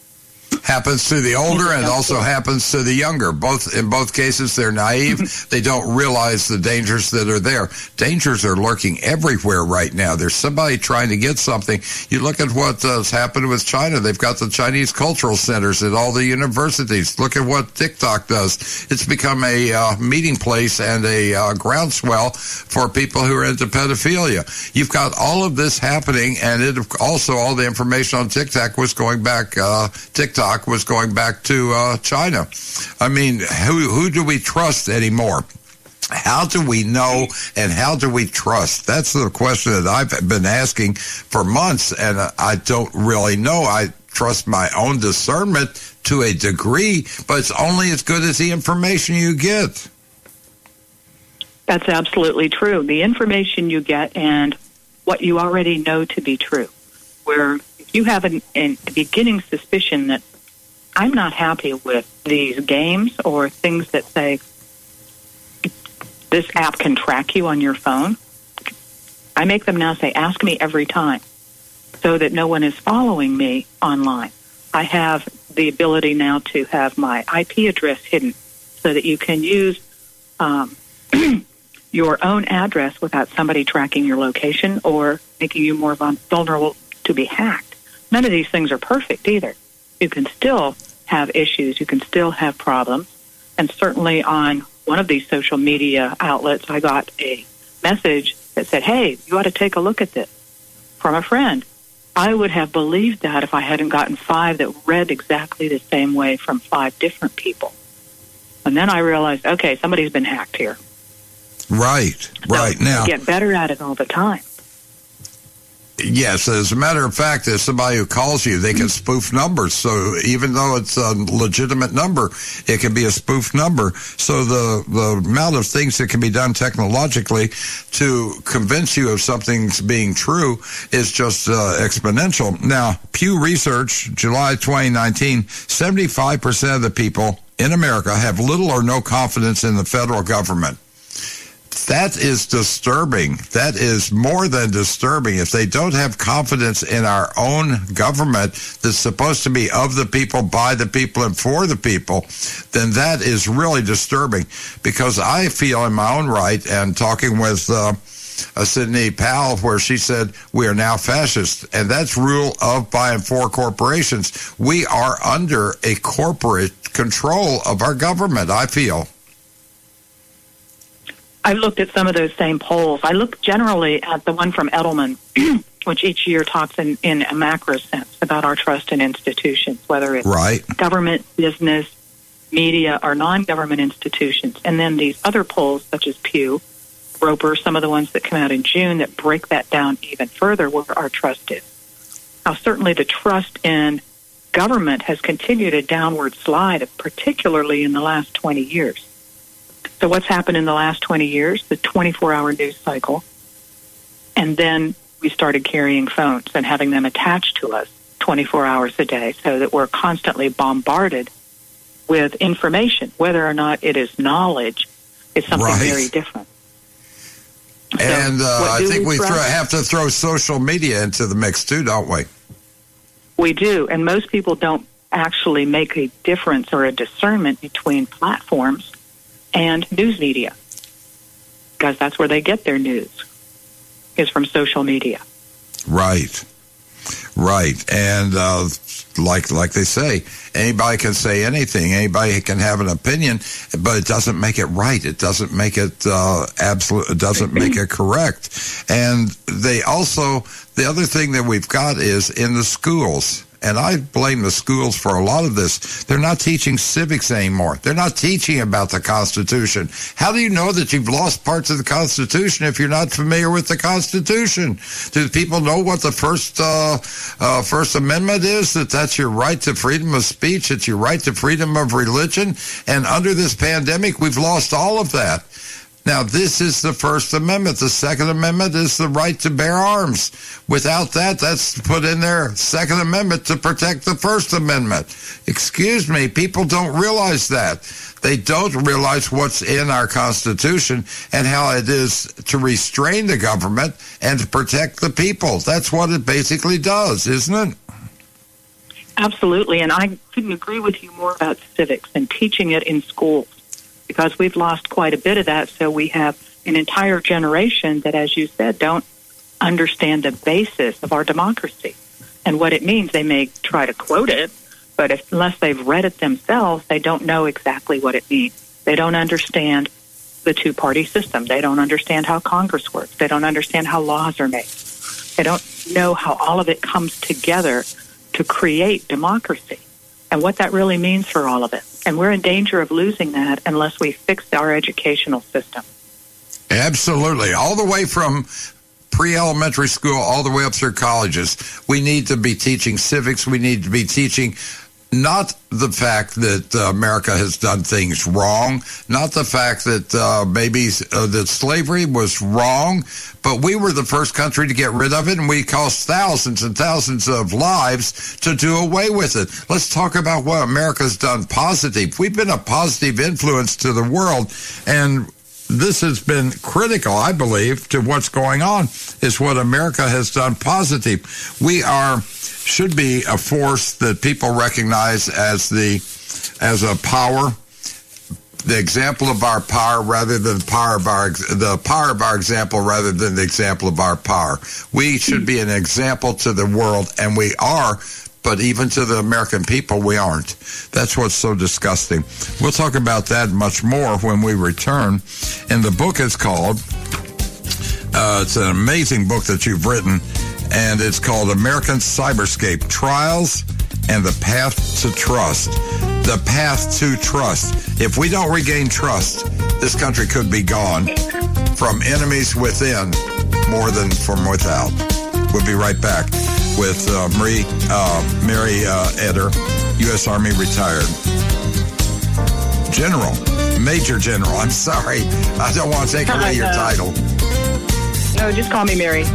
happens to the older and also happens to the younger. Both in both cases, they're naive. they don't realize the dangers that are there. Dangers are lurking everywhere right now. There's somebody trying to get something. You look at what uh, has happened with China. They've got the Chinese cultural centers at all the universities. Look at what TikTok does. It's become a uh, meeting place and a uh, groundswell for people who are into pedophilia. You've got all of this happening, and it also all the information on TikTok was going back. Uh, TikTok stock was going back to uh, China. I mean, who who do we trust anymore? How do we know and how do we trust? That's the question that I've been asking for months, and I don't really know. I trust my own discernment to a degree, but it's only as good as the information you get. That's absolutely true. The information you get and what you already know to be true. Where if you have an, an, a beginning suspicion that I'm not happy with these games or things that say this app can track you on your phone. I make them now say, ask me every time so that no one is following me online. I have the ability now to have my IP address hidden so that you can use um, your own address without somebody tracking your location or making you more vulnerable to be hacked. None of these things are perfect either you can still have issues, you can still have problems. And certainly on one of these social media outlets, I got a message that said, Hey, you ought to take a look at this from a friend. I would have believed that if I hadn't gotten five that read exactly the same way from five different people. And then I realized, okay, somebody's been hacked here. Right, right. So now, get better at it all the time. Yes, as a matter of fact, as somebody who calls you, they can spoof numbers. So even though it's a legitimate number, it can be a spoof number. So the, the amount of things that can be done technologically to convince you of something's being true is just uh, exponential. Now, Pew Research, July 2019, 75% of the people in America have little or no confidence in the federal government. That is disturbing. That is more than disturbing. If they don't have confidence in our own government that's supposed to be of the people, by the people, and for the people, then that is really disturbing because I feel in my own right and talking with, uh, uh, Sidney Powell, where she said, We are now fascist. And that's rule of, by, and for corporations. We are under a corporate control of our government, I feel. I've looked at some of those same polls. I look generally at the one from Edelman, which each year talks in, in a macro sense about our trust in institutions, whether it's right. government, business, media, or non government institutions. And then these other polls, such as Pew, Roper, some of the ones that come out in June that break that down even further, where our trust is. Now, certainly the trust in government has continued a downward slide, particularly in the last 20 years. So what's happened in the last 20 years? The 24-hour news cycle. And then we started carrying phones and having them attached to us 24 hours a day so that we're constantly bombarded with information. Whether or not it is knowledge is something right. very different. And uh, I think we, we throw, have to throw social media into the mix too, don't we? We do. And most people don't actually make a difference or a discernment between platforms and news media because that's where they get their news is from social media. Right. Right. And uh, like like they say, anybody can say anything. Anybody can have an opinion, but it doesn't make it right. It doesn't make it uh, absolute. It doesn't make it correct. And they also the other thing that we've got is in the schools and I blame the schools for a lot of this. They're not teaching civics anymore. They're not teaching about the Constitution. How do you know that you've lost parts of the Constitution if you're not familiar with the Constitution? Do people know what the first uh, uh, First Amendment is? That that's your right to freedom of speech. It's your right to freedom of religion. And under this pandemic, we've lost all of that. Now, this is the First Amendment. The Second Amendment is the right to bear arms. Without that, that's put in there, Second Amendment to protect the First Amendment. Excuse me, people don't realize that. They don't realize what's in our Constitution and how it is to restrain the government and to protect the people. That's what it basically does, isn't it? Absolutely, and I couldn't agree with you more about civics and teaching it in schools because we've lost quite a bit of that. So we have an entire generation that, as you said, don't understand the basis of our democracy and what it means. They may try to quote it, but if, unless they've read it themselves, they don't know exactly what it means. They don't understand the two party system. They don't understand how Congress works. They don't understand how laws are made. They don't know how all of it comes together to create democracy and what that really means for all of it. And we're in danger of losing that unless we fix our educational system. Absolutely. All the way from pre elementary school all the way up through colleges. We need to be teaching civics. We need to be teaching not the fact that uh, America has done things wrong, not the fact that uh, maybe uh, that slavery was wrong, but we were the first country to get rid of it, and we cost thousands and thousands of lives to do away with it. Let's talk about what America's done positive. We've been a positive influence to the world, and this has been critical, I believe, to what's going on, is what America has done positive. We are should be a force that people recognize as the as a power the example of our power rather than the power of our the power of our example rather than the example of our power. We should be an example to the world, and we are. But even to the American people, we aren't. That's what's so disgusting. We'll talk about that much more when we return. And the book is called. Uh, it's an amazing book that you've written and it's called American Cyberscape Trials and the Path to Trust. The Path to Trust. If we don't regain trust, this country could be gone from enemies within more than from without. We'll be right back with uh, Marie, uh, Mari uh, Eder, U.S. Army retired. General, Major General. I'm sorry. I don't want to take away your title. No, just call me Mari.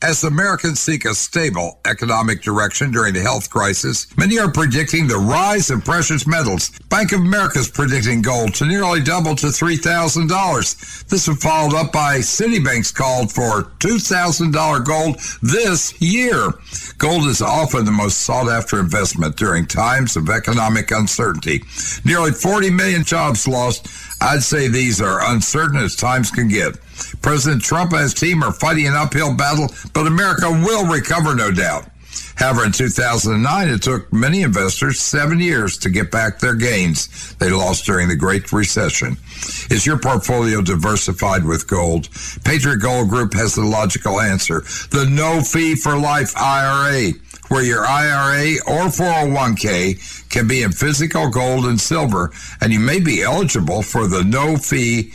As Americans seek a stable economic direction during the health crisis, many are predicting the rise in precious metals. Bank of America is predicting gold to nearly double to $3,000. This was followed up by Citibank's call for $2,000 gold this year. Gold is often the most sought after investment during times of economic uncertainty. Nearly 40 million jobs lost. I'd say these are uncertain as times can get. President Trump and his team are fighting an uphill battle, but America will recover, no doubt. However, in 2009, it took many investors seven years to get back their gains they lost during the Great Recession. Is your portfolio diversified with gold? Patriot Gold Group has the logical answer. The no fee for life IRA, where your IRA or 401k can be in physical gold and silver, and you may be eligible for the no fee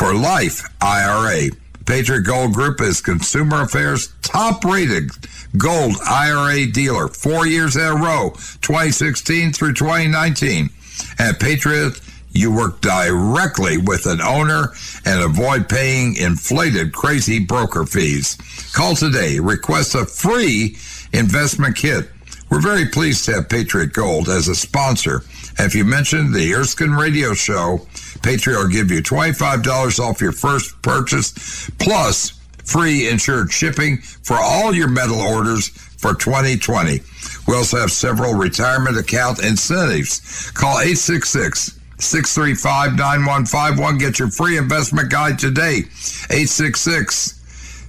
for life IRA. Patriot Gold Group is Consumer Affairs top rated gold IRA dealer four years in a row, 2016 through 2019. At Patriot, you work directly with an owner and avoid paying inflated, crazy broker fees. Call today. Request a free investment kit. We're very pleased to have Patriot Gold as a sponsor. If you mention the Erskine Radio Show, Patriot will give you $25 off your first purchase, plus free insured shipping for all your metal orders for 2020. We also have several retirement account incentives. Call 866 635 9151. Get your free investment guide today. 866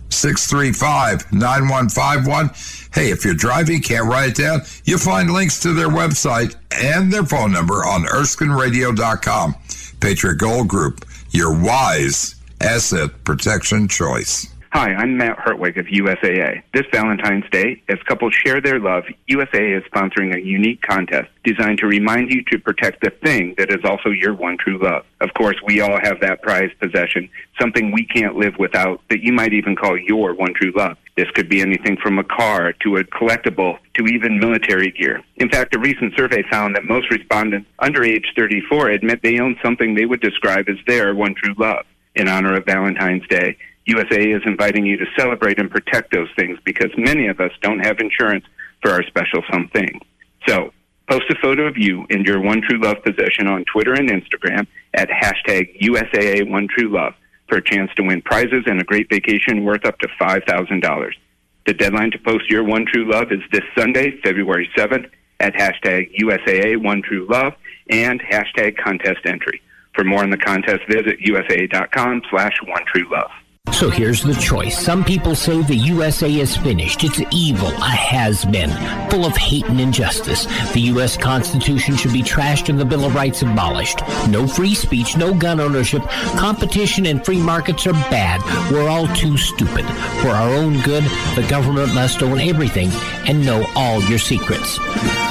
635 9151. Hey, if you're driving, can't write it down, you'll find links to their website and their phone number on ErskineRadio.com. Patriot Gold Group, your wise asset protection choice. Hi, I'm Matt Hartwig of USAA. This Valentine's Day, as couples share their love, USAA is sponsoring a unique contest designed to remind you to protect the thing that is also your one true love. Of course, we all have that prized possession, something we can't live without that you might even call your one true love. This could be anything from a car to a collectible to even military gear. In fact, a recent survey found that most respondents under age 34 admit they own something they would describe as their one true love. In honor of Valentine's Day, USAA is inviting you to celebrate and protect those things because many of us don't have insurance for our special something. So, post a photo of you and your one true love possession on Twitter and Instagram at hashtag USAA One True Love for a chance to win prizes and a great vacation worth up to $5,000. The deadline to post your one true love is this Sunday, February 7th at hashtag USAA One True Love and hashtag contest entry. For more on the contest, visit usaa.com slash one true love. So here's the choice. Some people say the USA is finished. It's evil, a has been, full of hate and injustice. The U.S. Constitution should be trashed and the Bill of Rights abolished. No free speech, no gun ownership. Competition and free markets are bad. We're all too stupid. For our own good, the government must own everything and know all your secrets.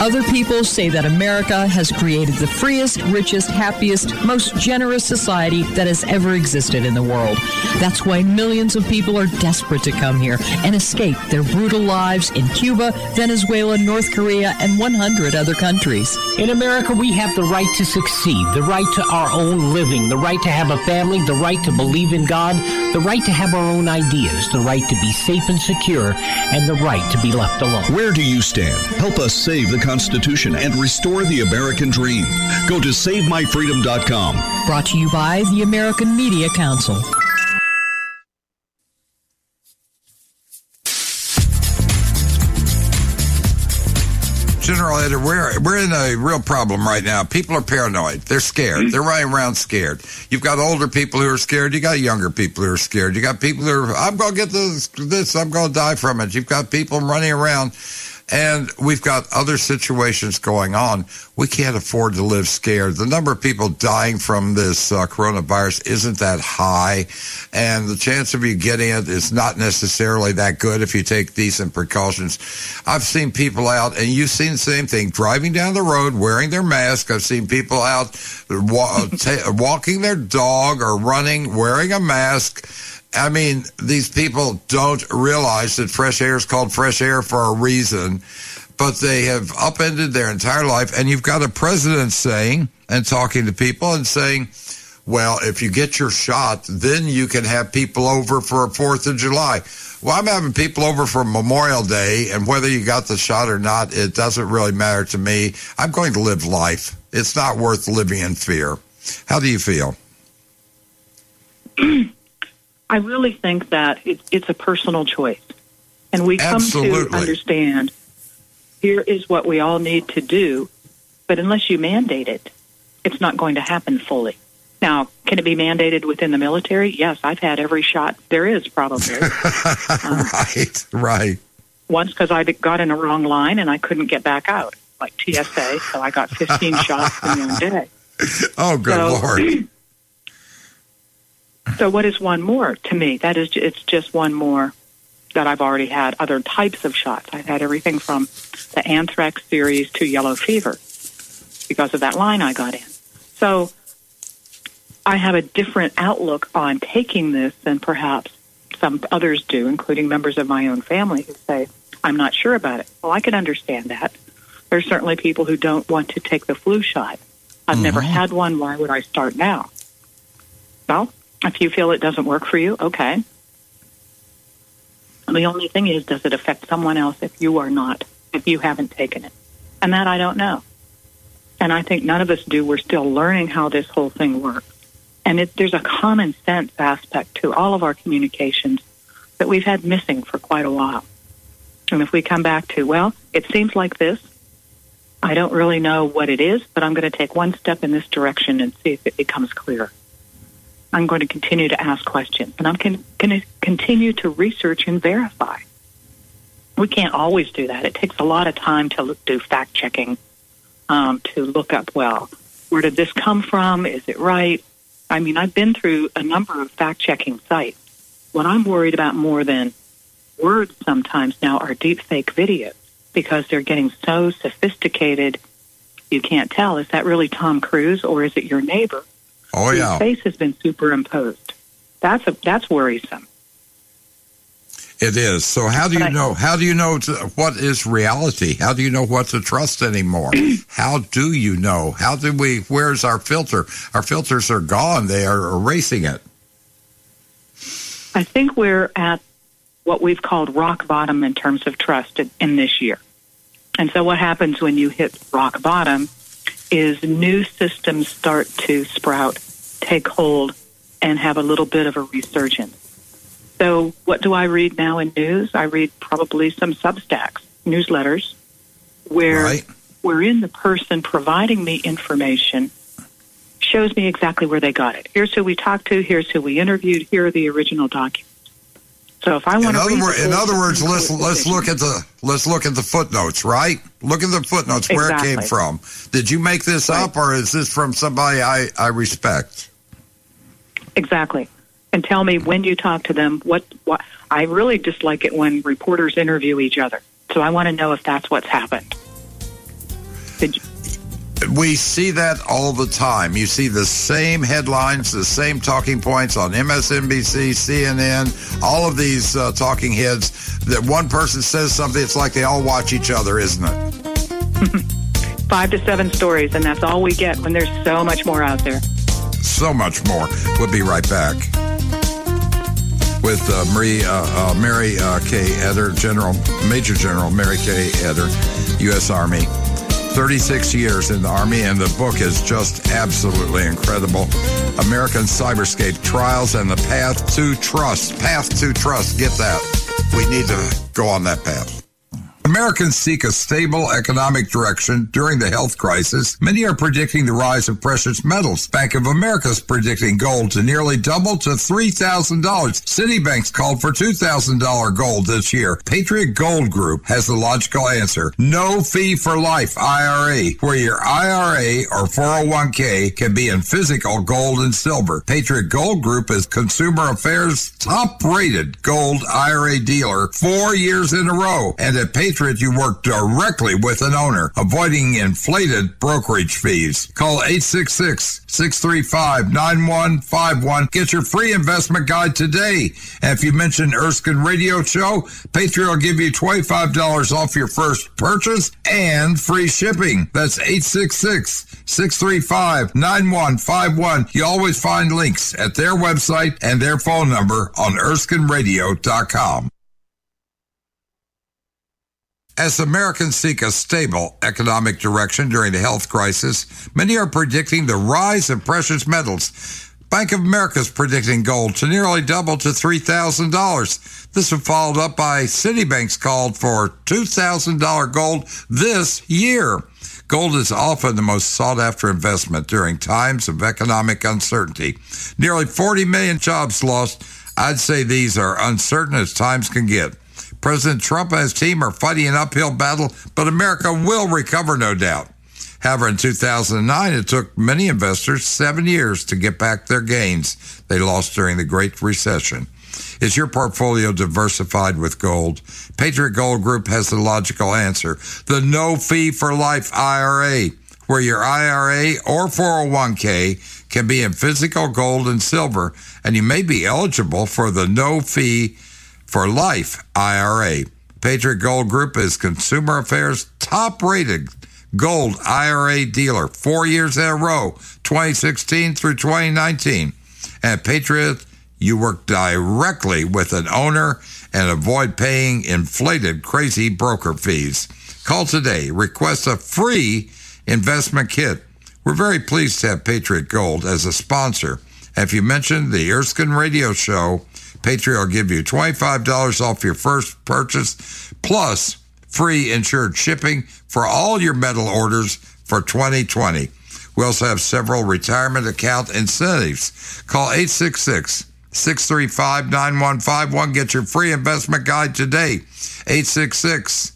Other people say that America has created the freest, richest, happiest, most generous society that has ever existed in the world. That's why millions of people are desperate to come here and escape their brutal lives in Cuba, Venezuela, North Korea, and 100 other countries. In America, we have the right to succeed, the right to our own living, the right to have a family, the right to believe in God, the right to have our own ideas, the right to be safe and secure, and the right to be left alone. Where do you stand? Help us save the Constitution and restore the American dream. Go to SaveMyFreedom.com. Brought to you by the American Media Council. General Eder, we're, we're in a real problem right now. People are paranoid. They're scared. Mm-hmm. They're running around scared. You've got older people who are scared. You got younger people who are scared. You got people who are, I'm going to get this, this, I'm going to die from it. You've got people running around and we've got other situations going on. We can't afford to live scared. The number of people dying from this uh, coronavirus isn't that high, and the chance of you getting it is not necessarily that good if you take decent precautions. I've seen people out, and you've seen the same thing, driving down the road wearing their mask. I've seen people out wa- ta- walking their dog or running wearing a mask I mean, these people don't realize that fresh air is called fresh air for a reason, but they have upended their entire life. And you've got a president saying and talking to people and saying, well, if you get your shot, then you can have people over for a 4th of July. Well, I'm having people over for Memorial Day, and whether you got the shot or not, it doesn't really matter to me. I'm going to live life. It's not worth living in fear. How do you feel? I really think that it, it's a personal choice. And we come Absolutely. to understand here is what we all need to do, but unless you mandate it, it's not going to happen fully. Now, can it be mandated within the military? Yes, I've had every shot there is, probably. um, right, right. Once because I got in a wrong line and I couldn't get back out, like TSA, so I got 15 shots in one day. Oh, good So- Lord. So what is one more to me? That is, it's just one more that I've already had other types of shots. I've had everything from the anthrax series to yellow fever because of that line I got in. So I have a different outlook on taking this than perhaps some others do, including members of my own family who say, I'm not sure about it. Well, I can understand that. There's certainly people who don't want to take the flu shot. I've never mm-hmm. had one. Why would I start now? Well, if you feel it doesn't work for you, okay. The only thing is, does it affect someone else if you are not, if you haven't taken it? And that I don't know. And I think none of us do. We're still learning how this whole thing works. And it, there's a common sense aspect to all of our communications that we've had missing for quite a while. And if we come back to, well, it seems like this, I don't really know what it is, but I'm going to take one step in this direction and see if it becomes clear. I'm going to continue to ask questions, and I'm going to continue to research and verify. We can't always do that. It takes a lot of time to do fact checking, um, to look up, well, where did this come from? Is it right? I mean, I've been through a number of fact checking sites, what I'm worried about more than words sometimes now are deep fake videos because they're getting so sophisticated you can't tell is that really Tom Cruise or is it your neighbor? Oh yeah. His face has been superimposed. That's a that's worrisome. It is. So how do you know? How do you know to, what is reality? How do you know what to trust anymore? how do you know? How do we? Where's our filter? Our filters are gone. They are erasing it. I think we're at what we've called rock bottom in terms of trust in, in this year. And so what happens when you hit rock bottom is new systems start to sprout, take hold, and have a little bit of a resurgence. So what do I read now in news? I read probably some Substacks, newsletters, where Right. wherein the person providing me information shows me exactly where they got it. Here's who we talked to. Here's who we interviewed. Here are the original documents. So if I want In to other, in other words, let's let's look at the let's look at the footnotes, right? Look at the footnotes where it came from. Did you make this up, or is this from somebody I I respect? Exactly. And tell me when you talk to them, what, what, I really dislike it when reporters interview each other. So I want to know if that's what's happened. Did you, We see that all the time. You see the same headlines, the same talking points on MSNBC, CNN, all of these uh, talking heads. That one person says something, it's like they all watch each other, isn't it? five to seven stories, and that's all we get when there's so much more out there. So much more. We'll be right back with uh, Marie, uh, uh, Mari uh, K. Eder, General Major General Mari K. Eder, U.S. Army. 36 years in the Army, and the book is just absolutely incredible. American Cyberscape Trials and the Path to Trust. Path to Trust. Get that. We need to go on that path. Americans seek a stable economic direction during the health crisis. Many are predicting the rise of precious metals. Bank of America is predicting gold to nearly double to $3,000. Citibank's called for $2,000 gold this year. Patriot Gold Group has the logical answer. No fee for life IRA, where your IRA or 401k can be in physical gold and silver. Patriot Gold Group is Consumer Affairs top rated gold IRA dealer four years in a row. And at Patriot, you work directly with an owner, avoiding inflated brokerage fees. Call 866 635 9151. Get your free investment guide today. And if you mention Erskine Radio Show, Patriot will give you $25 off your first purchase and free shipping. That's 866 635 9151. You always find links at their website and their phone number on ErskineRadio.com. As Americans seek a stable economic direction during the health crisis, many are predicting the rise of precious metals. Bank of America is predicting gold to nearly double to $3,000. This was followed up by Citibank's call for $2,000 gold this year. Gold is often the most sought after investment during times of economic uncertainty. Nearly 40 million jobs lost. I'd say these are uncertain as times can get. President Trump and his team are fighting an uphill battle, but America will recover, no doubt. However, in 2009, it took many investors seven years to get back their gains they lost during the Great Recession. Is your portfolio diversified with gold? Patriot Gold Group has the logical answer. The no fee for life IRA, where your IRA or 401k can be in physical gold and silver, and you may be eligible for the no fee for life IRA. Patriot Gold Group is Consumer Affairs top rated gold IRA dealer four years in a row, 2016 through 2019. At Patriot, you work directly with an owner and avoid paying inflated, crazy broker fees. Call today. Request a free investment kit. We're very pleased to have Patriot Gold as a sponsor. If you mention the Erskine Radio Show, Patriot will give you $25 off your first purchase, plus free insured shipping for all your metal orders for 2020. We also have several retirement account incentives. Call 866 635 9151. Get your free investment guide today. 866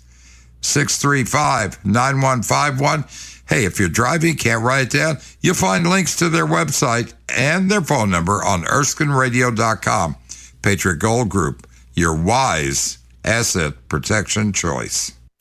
635 9151. Hey, if you're driving, can't write it down, you'll find links to their website and their phone number on ErskineRadio.com. Patriot Gold Group, your wise asset protection choice.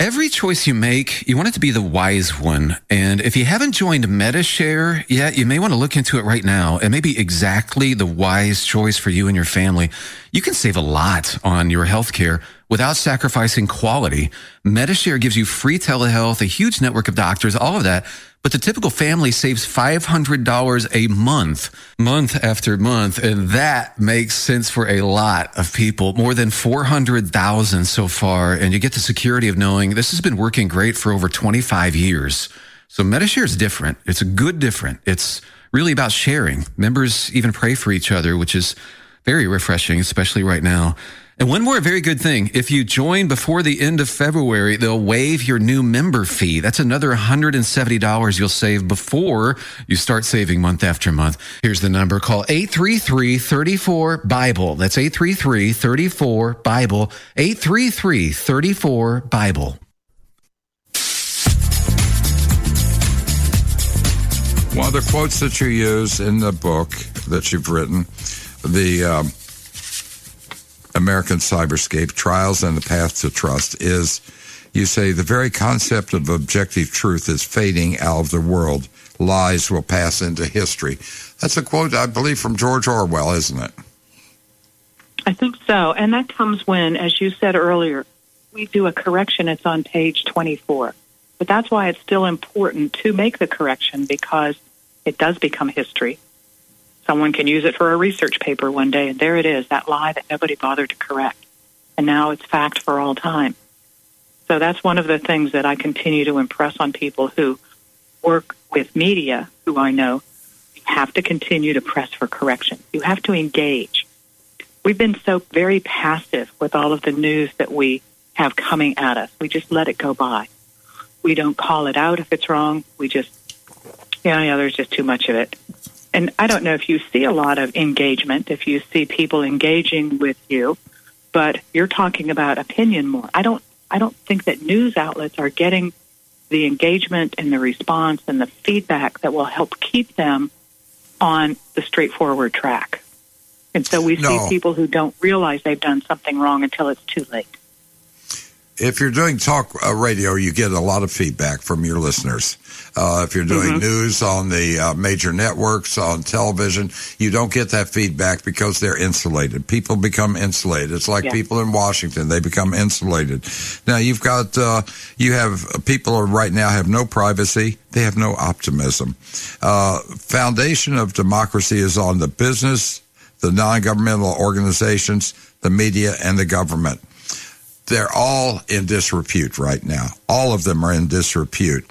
Every choice you make, you want it to be the wise one. And if you haven't joined Medi-Share yet, you may want to look into it right now. It may be exactly the wise choice for you and your family. You can save a lot on your health care without sacrificing quality. Medi-Share gives you free telehealth, a huge network of doctors, all of that. But the typical family saves $500 a month, month after month. And that makes sense for a lot of people, more than 400,000 so far. And you get the security of knowing this has been working great for over 25 years. So Medi-Share is different. It's a good different. It's really about sharing. Members even pray for each other, which is very refreshing, especially right now. And one more very good thing. If you join before the end of February, they'll waive your new member fee. That's another $170 you'll save before you start saving month after month. Here's the number. Call 833-34-BIBLE. That's 833-34-BIBLE. 833-34-BIBLE. One of the quotes that you use in the book that you've written, the um, American Cyberscape Trials and the Path to Trust, is you say the very concept of objective truth is fading out of the world. Lies will pass into history. That's a quote, I believe, from George Orwell, isn't it? I think so. And that comes when, as you said earlier, we do a correction. It's on page 24. But that's why it's still important to make the correction because it does become history. Someone can use it for a research paper one day, and there it is, that lie that nobody bothered to correct. And now it's fact for all time. So that's one of the things that I continue to impress on people who work with media, who I know, you have to continue to press for correction. You have to engage. We've been so very passive with all of the news that we have coming at us. We just let it go by. We don't call it out if it's wrong. We just, yeah, yeah, there's just too much of it. And I don't know if you see a lot of engagement, if you see people engaging with you, but you're talking about opinion more. I don't, I don't think that news outlets are getting the engagement and the response and the feedback that will help keep them on the straightforward track. And so we No. see people who don't realize they've done something wrong until it's too late. If you're doing talk uh, radio, you get a lot of feedback from your listeners. Uh, if you're doing Mhm. news on the uh, major networks, on television, you don't get that feedback because they're insulated. People become insulated. It's like Yeah. people in Washington; they become insulated. Now you've got uh, you have people are right now have no privacy. They have no optimism. Uh, foundation of democracy is on the business, the non-governmental organizations, the media, and the government they're all in disrepute right now. All of them are in disrepute.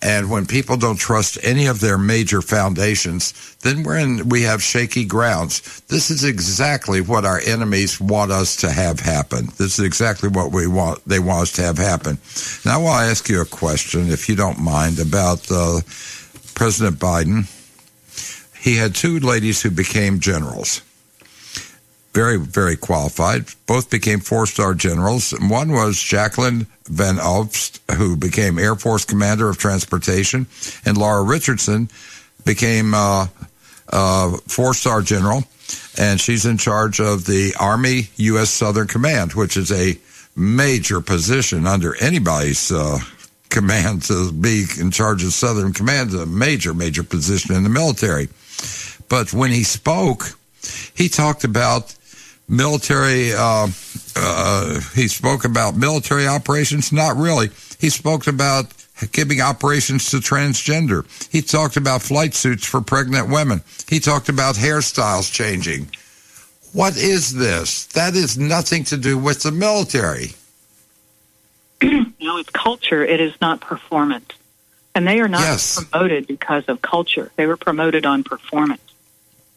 And when people don't trust any of their major foundations, then we're in, we have shaky grounds. This is exactly what our enemies want us to have happen. This is exactly what we want, they want us to have happen. Now I want to ask you a question, if you don't mind, about uh, President Biden. He had two ladies who became generals very, very qualified. Both became four star generals. One was Jacqueline Van Ovost, who became Air Force Commander of Transportation, and Laura Richardson became uh, uh, four star general, and she's in charge of the Army U.S. Southern Command, which is a major position under anybody's. Uh, command to be in charge of Southern Command a major, major position in the military. But when he spoke, he talked about military. Uh, uh, he spoke about military operations. Not really. He spoke about giving operations to transgender. He talked about flight suits for pregnant women. He talked about hairstyles changing. What is this? That is nothing to do with the military. no, it's culture. It is not performance. And they are not Yes. promoted because of culture. They were promoted on performance.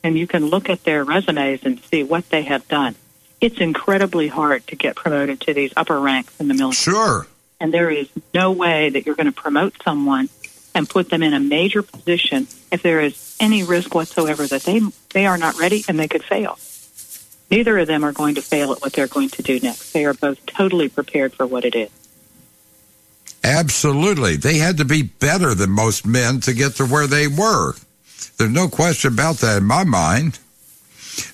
And you can look at their resumes and see what they have done. It's incredibly hard to get promoted to these upper ranks in the military. Sure. And there is no way that you're going to promote someone and put them in a major position if there is any risk whatsoever that they they are not ready and they could fail. Neither of them are going to fail at what they're going to do next. They are both totally prepared for what it is. Absolutely. They had to be better than most men to get to where they were. There's no question about that in my mind.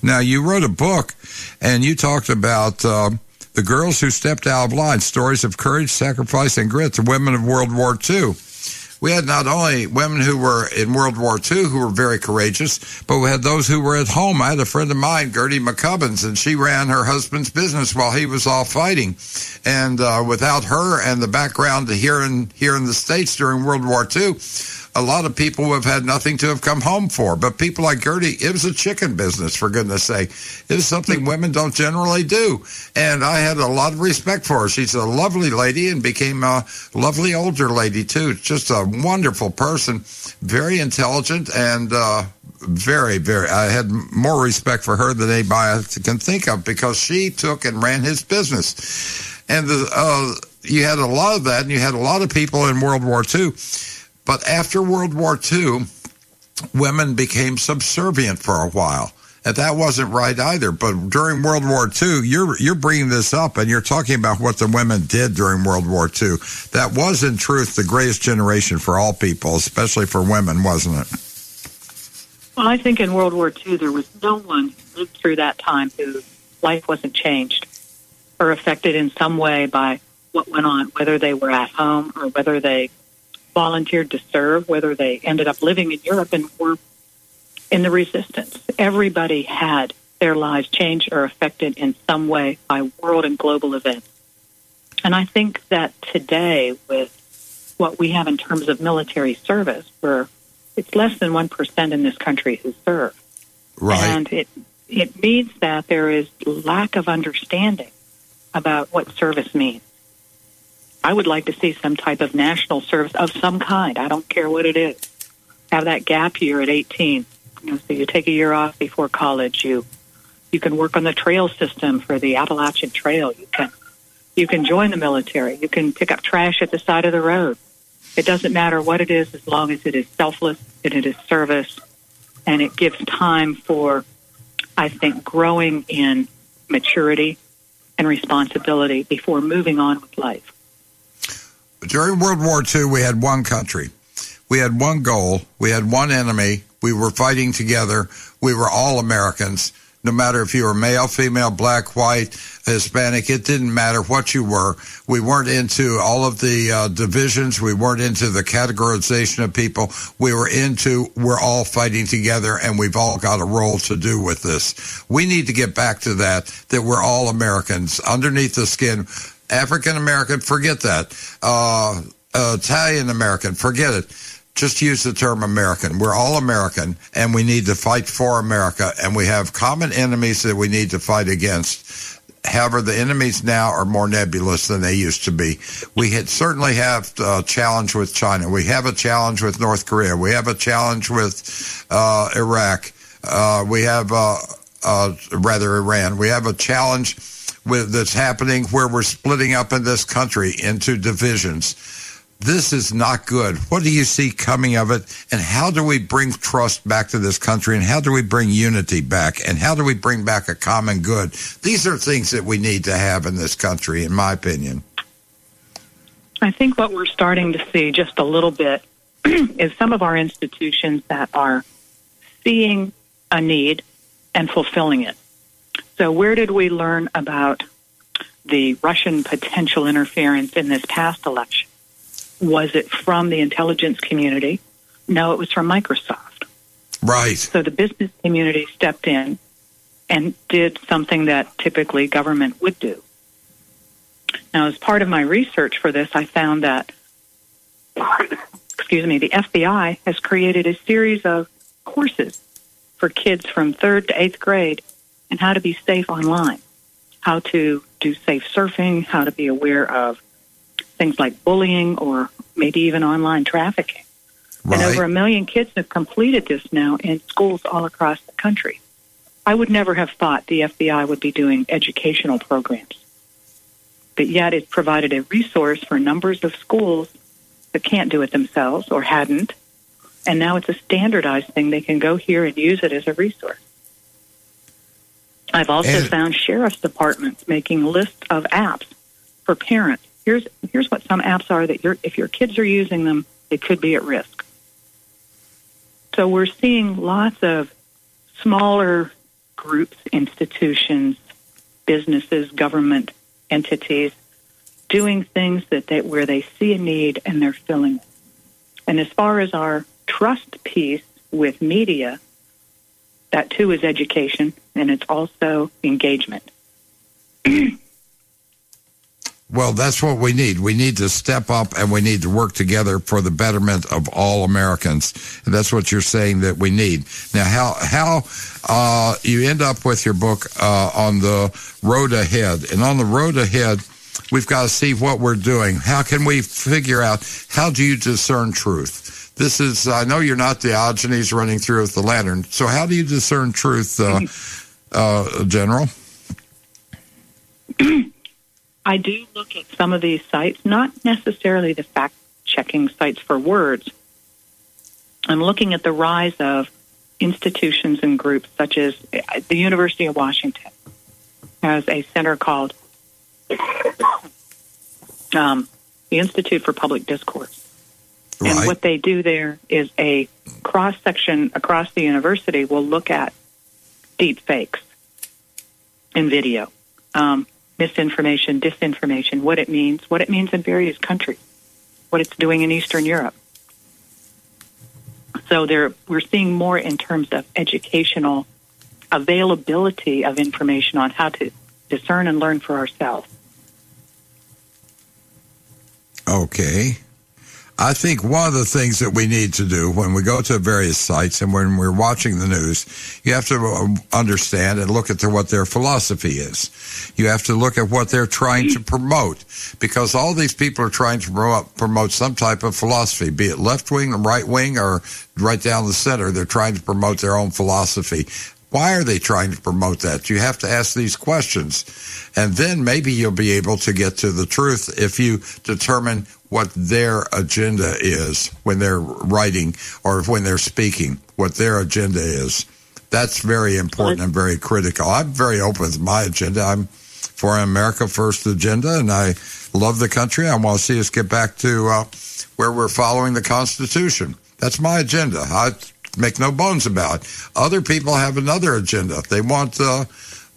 Now, you wrote a book and you talked about uh, the girls who stepped out of line stories of courage, sacrifice, and grit, the women of World War II. We had not only women who were in World War II who were very courageous, but we had those who were at home. I had a friend of mine, Gertie McCubbins, and she ran her husband's business while he was off fighting. And uh, without her and the background here in here in the states during World War II, a lot of people have had nothing to have come home for. But people like Gertie, it was a chicken business, for goodness sake. It was something women don't generally do. And I had a lot of respect for her. She's a lovely lady and became a lovely older lady, too. Just a wonderful person, very intelligent and, uh, very, very. I had more respect for her than anybody I can think of because she took and ran his business. And the, uh, you had a lot of that, and you had a lot of people in World War II. But after World War II, women became subservient for a while. And that wasn't right either. But during World War II, you're you're bringing this up, and you're talking about what the women did during World War II. That was, in truth, the greatest generation for all people, especially for women, wasn't it? Well, I think in World War II, there was no one who lived through that time whose life wasn't changed or affected in some way by what went on, whether they were at home or whether they volunteered to serve, whether they ended up living in Europe and were in the resistance. Everybody had their lives changed or affected in some way by world and global events. And I think that today, with what we have in terms of military service, where it's less than 1% in this country who serve. Right. And it, it means that there is lack of understanding about what service means. I would like to see some type of national service of some kind. I don't care what it is. Have that gap year at 18. You know, so you take a year off before college. You you can work on the trail system for the Appalachian Trail. You can you can join the military. You can pick up trash at the side of the road. It doesn't matter what it is as long as it is selfless and it is service and it gives time for I think growing in maturity and responsibility before moving on with life. During World War II, we had one country. We had one goal. We had one enemy. We were fighting together. We were all Americans. No matter if you were male, female, black, white, Hispanic, it didn't matter what you were. We weren't into all of the uh, divisions. We weren't into the categorization of people. We were into we're all fighting together and we've all got a role to do with this. We need to get back to that, that we're all Americans underneath the skin. African American, forget that. Uh, Italian American, forget it. Just use the term American. We're all American and we need to fight for America and we have common enemies that we need to fight against. However, the enemies now are more nebulous than they used to be. We had, certainly have a challenge with China. We have a challenge with North Korea. We have a challenge with uh, Iraq. Uh, we have, uh, uh, rather, Iran. We have a challenge with that's happening where we're splitting up in this country into divisions. This is not good. What do you see coming of it? And how do we bring trust back to this country? And how do we bring unity back? And how do we bring back a common good? These are things that we need to have in this country, in my opinion. I think what we're starting to see just a little bit is some of our institutions that are seeing a need and fulfilling it. So, where did we learn about the Russian potential interference in this past election? Was it from the intelligence community? No, it was from Microsoft. Right. So the business community stepped in and did something that typically government would do. Now, as part of my research for this, I found that, excuse me, the FBI has created a series of courses for kids from third to eighth grade and how to be safe online, how to do safe surfing, how to be aware of things like bullying or maybe even online trafficking. Right. And over a million kids have completed this now in schools all across the country. I would never have thought the FBI would be doing educational programs. But yet it's provided a resource for numbers of schools that can't do it themselves or hadn't. And now it's a standardized thing. They can go here and use it as a resource. I've also And- found sheriff's departments making lists of apps for parents. Here's here's what some apps are that your if your kids are using them, they could be at risk. So we're seeing lots of smaller groups, institutions, businesses, government entities doing things that they where they see a need and they're filling it. And as far as our trust piece with media, that too is education and it's also engagement. Well, that's what we need. We need to step up and we need to work together for the betterment of all Americans. And that's what you're saying that we need. Now, how how uh, you end up with your book uh, on the road ahead, and on the road ahead, we've got to see what we're doing. How can we figure out how do you discern truth? This is I know you're not Diogenes running through with the lantern. So how do you discern truth, uh, uh, General? I do look at some of these sites, not necessarily the fact checking sites for words. I'm looking at the rise of institutions and groups such as uh, the University of Washington has a center called um, the Institute for Public Discourse. And what they do there is a cross section across the university will look at deep fakes in video, um, misinformation, disinformation, what it means, what it means in various countries, what it's doing in Eastern Europe. So there, we're seeing more in terms of educational availability of information on how to discern and learn for ourselves. Okay. I think one of the things that we need to do when we go to various sites and when we're watching the news, you have to um, understand and look at their, what their philosophy is. You have to look at what they're trying to promote because all these people are trying to promote, promote some type of philosophy, be it left wing, or right wing, or right down the center. They're trying to promote their own philosophy. Why are they trying to promote that? You have to ask these questions. And then maybe you'll be able to get to the truth if you determine what their agenda is when they're writing or when they're speaking, what their agenda is. That's very important and very critical. I'm very open with my agenda. I'm for an America First agenda, and I love the country. I want to see us get back to uh, where we're following the Constitution. That's my agenda. I make no bones about it. Other people have another agenda. They want uh,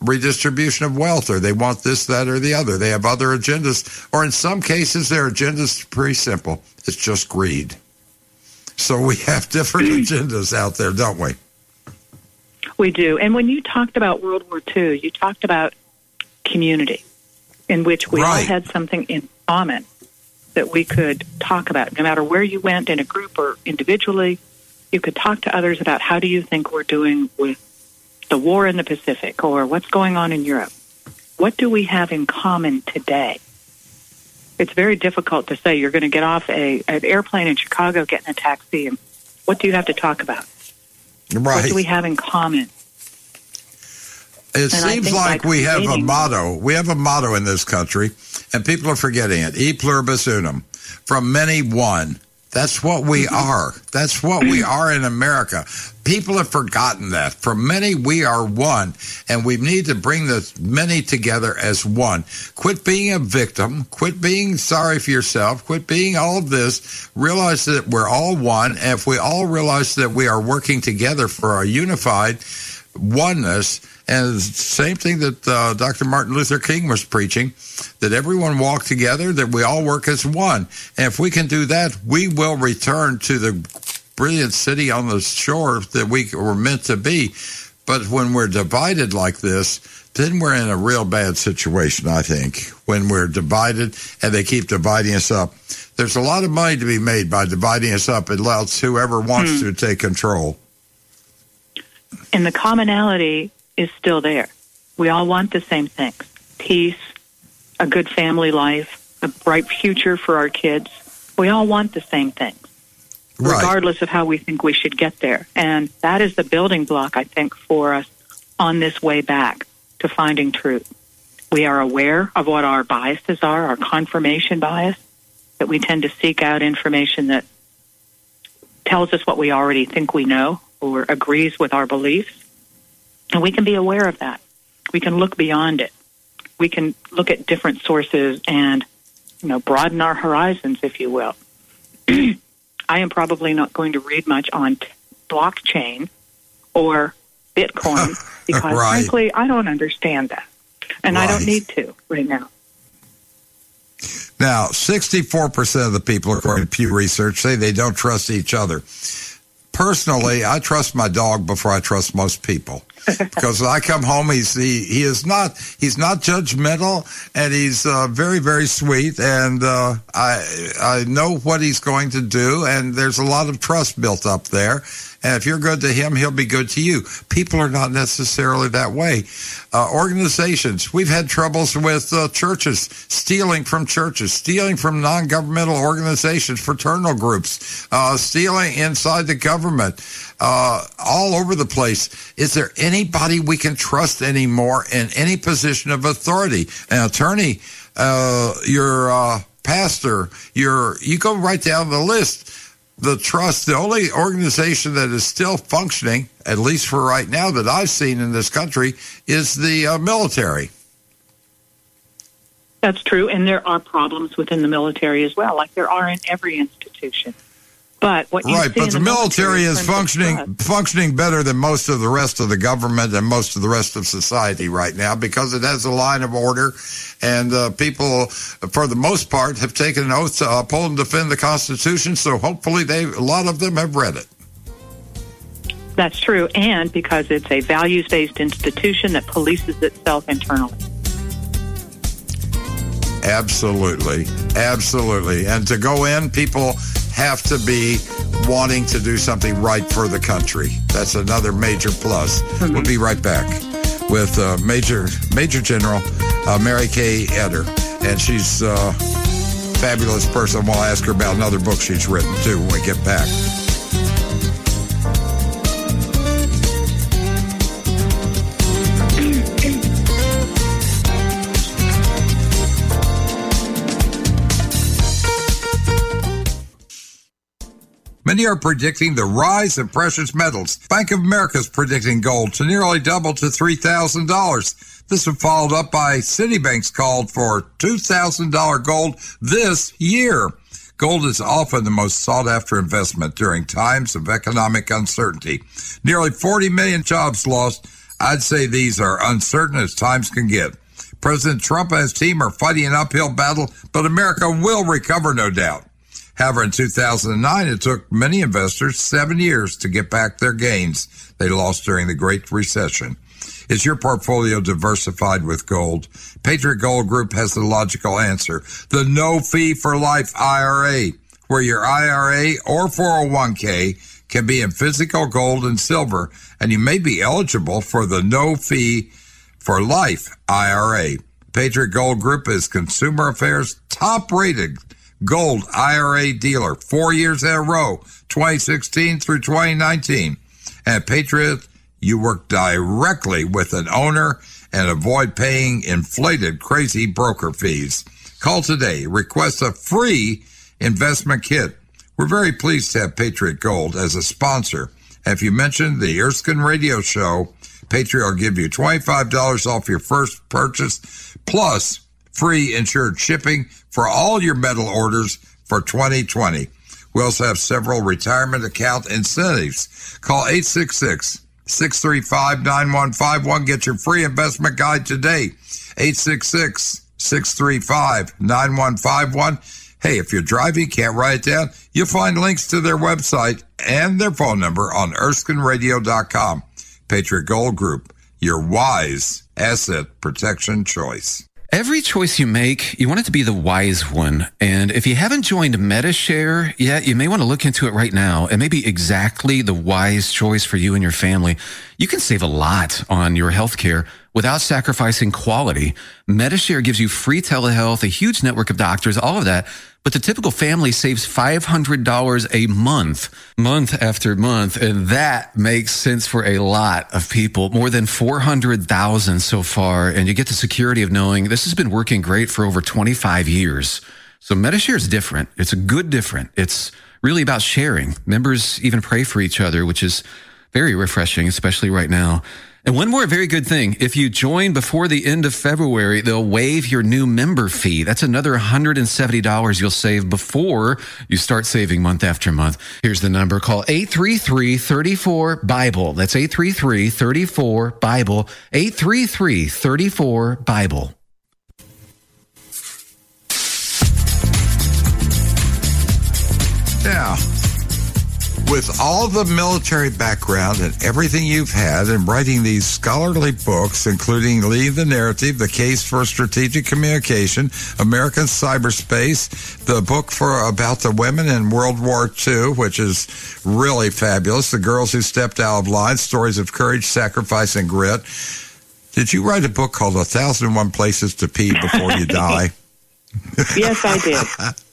redistribution of wealth, or they want this, that, or the other. They have other agendas, or in some cases, their agenda's pretty simple. It's just greed. So we have different agendas out there, don't we? We do. And when you talked about World War II, you talked about community in which we all had something in common that we could talk about. No matter where you went in a group or individually, you could talk to others about how do you think we're doing with the war in the Pacific or what's going on in Europe. What do we have in common today? It's very difficult to say you're going to get off a an airplane in Chicago, get in a taxi, and what do you have to talk about? What do we have in common? It And seems like we have a motto. We have a motto in this country, and people are forgetting it. E pluribus unum. From many, one. That's what we Mm-hmm. are. That's what we are in America. People have forgotten that. For many, we are one, and we need to bring the many together as one. Quit being a victim. Quit being sorry for yourself. Quit being all of this. Realize that we're all one, and if we all realize that we are working together for a unified oneness, and the same thing that uh, Dr. Martin Luther King was preaching, that everyone walk together, that we all work as one. And if we can do that, we will return to the brilliant city on the shore that we were meant to be. But when we're divided like this, then we're in a real bad situation, I think. When we're divided and they keep dividing us up. There's a lot of money to be made by dividing us up. It lets whoever wants Hmm. to take control. And the commonality is still there. We all want the same things peace, a good family life, a bright future for our kids. We all want the same things, regardless of how we think we should get there. And that is the building block, I think, for us on this way back to finding truth. We are aware of what our biases are, our confirmation bias, that we tend to seek out information that tells us what we already think we know or agrees with our beliefs. And we can be aware of that. We can look beyond it. We can look at different sources and, you know, broaden our horizons, if you will. I am probably not going to read much on t- blockchain or Bitcoin because, Right. frankly, I don't understand that. And I don't need to right now. Now, 64% of the people, according to Pew Research, say they don't trust each other. Personally, I trust my dog before I trust most people. because when I come home, he's he, he is not he's not judgmental and he's uh, very very sweet and uh, I I know what he's going to do and there's a lot of trust built up there and if you're good to him, he'll be good to you. People are not necessarily that way. Uh, organizations, we've had troubles with uh, churches stealing from churches, stealing from non-governmental organizations, fraternal groups, uh, stealing inside the government, uh, all over the place. Is there anybody we can trust anymore in any position of authority? An attorney, uh, your uh, pastor, your you go right down the list the trust, the only organization that is still functioning, at least for right now that I've seen in this country, is the uh, military. That's true, and there are problems within the military as well, like there are in every institution. But what Right, but the military in is functioning functioning better than most of the rest of the government and most of the rest of society right now because it has a line of order, and uh, people, for the most part, have taken an oath to uphold and defend the Constitution. So hopefully, they a lot of them have read it. That's true, and because it's a values based institution that polices itself internally. Absolutely. Absolutely. And to go in, people have to be wanting to do something right for the country. That's another major plus. We'll be right back with uh, Major Major General uh, Mari K. Eder. And she's a fabulous person. We'll ask her about another book she's written, too, when we get back. Many are predicting the rise of precious metals. Bank of America is predicting gold to nearly double to $3,000. This was followed up by Citibank's call for $2,000 gold this year. Gold is often the most sought after investment during times of economic uncertainty. Nearly 40 million jobs lost. I'd say these are uncertain as times can get. President Trump and his team are fighting an uphill battle, but America will recover, no doubt. However, in 2009, it took many investors seven years to get back their gains they lost during the Great Recession. Is your portfolio diversified with gold? Patriot Gold Group has the logical answer. The no fee for life IRA, where your IRA or 401k can be in physical gold and silver, and you may be eligible for the no fee for life IRA. Patriot Gold Group is Consumer Affairs top rated gold IRA dealer four years in a row, 2016 through 2019. At Patriot, you work directly with an owner and avoid paying inflated, crazy broker fees. Call today. Request a free investment kit. We're very pleased to have Patriot Gold as a sponsor. If you mention the Erskine Radio Show, Patriot will give you $25 off your first purchase, plus free insured shipping for all your metal orders for 2020. We also have several retirement account incentives. Call 866 635 9151. Get your free investment guide today. 866 635 9151. Hey, if you're driving, can't write it down, you'll find links to their website and their phone number on ErskineRadio.com. Patriot Gold Group, your wise asset protection choice. Every choice you make, you want it to be the wise one. And if you haven't joined Medi-Share yet, you may want to look into it right now. It may be exactly the wise choice for you and your family. You can save a lot on your healthcare without sacrificing quality. Medi-Share gives you free telehealth, a huge network of doctors, all of that. But the typical family saves $500 a month, month after month. And that makes sense for a lot of people, more than 400,000 so far. And you get the security of knowing this has been working great for over 25 years. So Medi-Share is different. It's a good different. It's really about sharing. Members even pray for each other, which is very refreshing, especially right now. And one more very good thing. If you join before the end of February, they'll waive your new member fee. That's another $170 you'll save before you start saving month after month. Here's the number. Call 833-34-BIBLE. That's 833-34-BIBLE. 833-34-BIBLE. Yeah. With all the military background and everything you've had in writing these scholarly books, including Leading the Narrative, The Case for Strategic Communication, American Cyberscape, the book for about the women in World War II, which is really fabulous, The Girls Who Stepped Out of Line, Stories of Courage, Sacrifice, and Grit. Did you write a book called A Thousand and One Places to Pee Before You Die? yes, I did.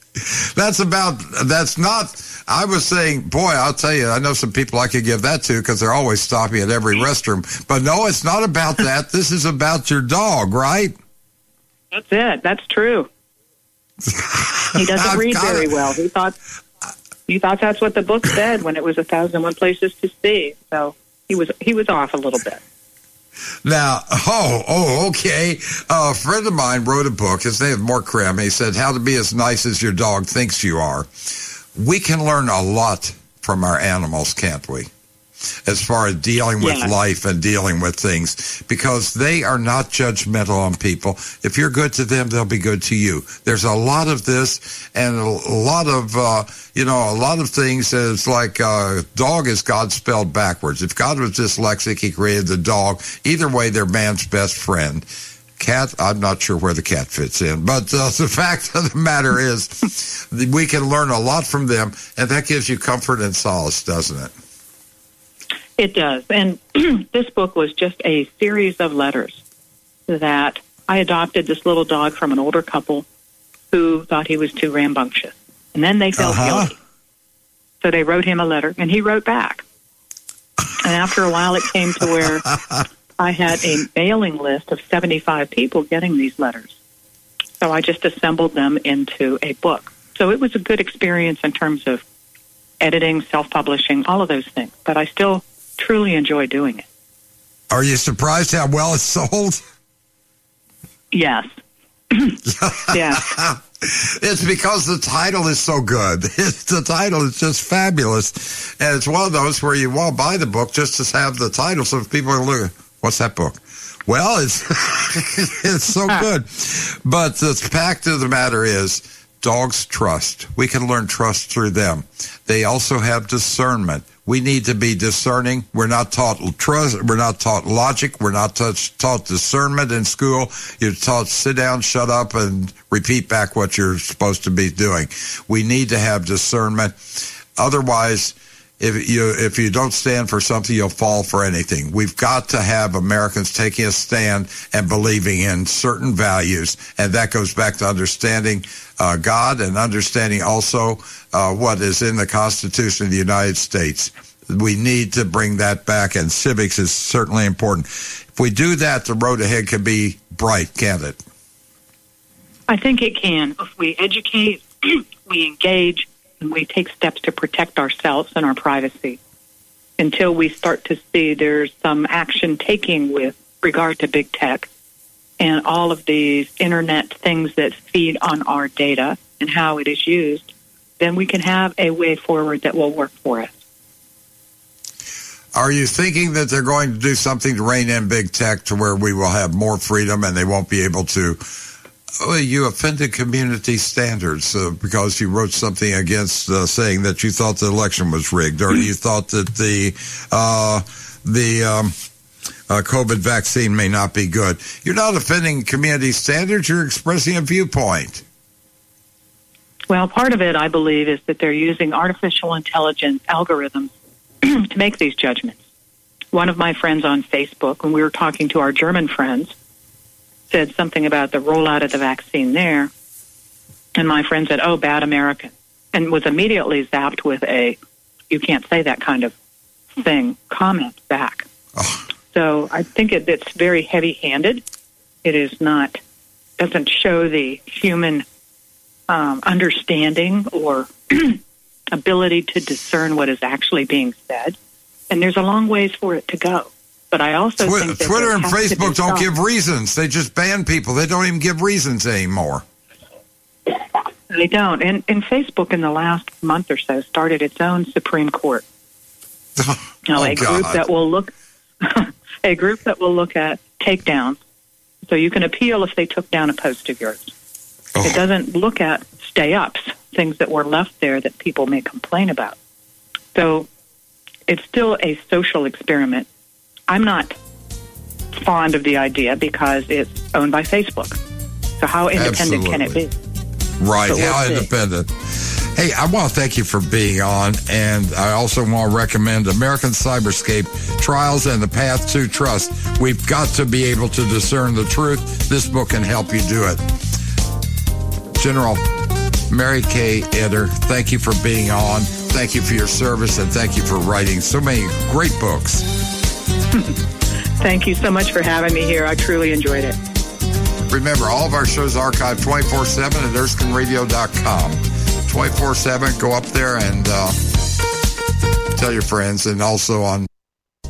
that's about, that's not, I was saying, boy, I'll tell you, I know some people I could give that to because they're always stopping at every mm-hmm. restroom. But no, it's not about that. this is about your dog, right? That's it. That's true. He doesn't read very it. well. He thought he thought that's what the book said when it was a thousand and one places to see. So he was he was off a little bit. Now, oh, oh, okay. A friend of mine wrote a book. His name is Mark Kram. He said, How to Be as Nice as Your Dog Thinks You Are. We can learn a lot from our animals, can't we? As far as dealing with Yeah. life and dealing with things, because they are not judgmental on people. If you're good to them, they'll be good to you. There's a lot of this and a lot of, uh, you know, a lot of things. It's like uh, dog is God spelled backwards. If God was dyslexic, he created the dog. Either way, they're man's best friend. Cat, I'm not sure where the cat fits in, but uh, the fact of the matter is, we can learn a lot from them, and that gives you comfort and solace, doesn't it? It does. And this book was just a series of letters that I adopted this little dog from an older couple who thought he was too rambunctious. And then they felt Uh-huh. guilty. So they wrote him a letter and he wrote back. And after a while it came to where I had a mailing list of 75 people getting these letters. So I just assembled them into a book. So it was a good experience in terms of editing, self publishing, all of those things. But I still truly enjoy doing it. Are you surprised how well it's sold? Yes. yes. It's because the title is so good. It's, the title is just fabulous. And it's one of those where you want to buy the book just to have the title so people are look, what's that book? Well, it's it's so good. But the fact of the matter is, dogs trust. We can learn trust through them. They also have discernment. We need to be discerning. We're not taught trust. We're not taught logic. We're not taught, taught discernment in school. You're taught sit down, shut up, and repeat back what you're supposed to be doing. We need to have discernment. Otherwise, if you if you don't stand for something, you'll fall for anything. We've got to have Americans taking a stand and believing in certain values, and that goes back to understanding uh, God and understanding also uh, what is in the Constitution of the United States. We need to bring that back, and civics is certainly important. If we do that, the road ahead can be bright, can't it? I think it can. If we educate, we engage, and we take steps to protect ourselves and our privacy until we start to see there's some action taking with regard to big tech and all of these internet things that feed on our data and how it is used, then we can have a way forward that will work for us. Are you thinking that they're going to do something to rein in big tech to where we will have more freedom and they won't be able to? You offended community standards uh, because you wrote something against uh, saying that you thought the election was rigged or you thought that the uh, the um, uh, COVID vaccine may not be good. You're not offending community standards. You're expressing a viewpoint. Well, part of it, I believe, is that they're using artificial intelligence algorithms to make these judgments. One of my friends on Facebook, when we were talking to our German friends, said something about the rollout of the vaccine there. And my friend said, oh, bad American. And was immediately zapped with a, you can't say that kind of thing comment back. So I think it, it's very heavy handed. It is not, doesn't show the human um, understanding or ability to discern what is actually being said. And there's a long ways for it to go. But I also Twi- think that Twitter and has to be Facebook don't give reasons. They just ban people. They don't even give reasons anymore. They don't. And, and Facebook in the last month or so started its own Supreme Court. Oh Oh, a group that will look, a group that will look at takedowns. So you can appeal if they took down a post of yours. Oh. It doesn't look at stay ups, things that were left there that people may complain about. So it's still a social experiment. I'm not fond of the idea because it's owned by Facebook. So how independent can it be? Right. We'll How independent. Hey, I want to thank you for being on, and I also want to recommend American Cyberscape Trials and the Path to Trust. We've got to be able to discern the truth. This book can help you do it. General Mari K. Eder, thank you for being on. Thank you for your service, and thank you for writing so many great books. Thank you so much for having me here. I truly enjoyed it. Remember, all of our shows are archived 24 7 at erskineradio.com. 24 7. Go up there and uh, tell your friends. And also on.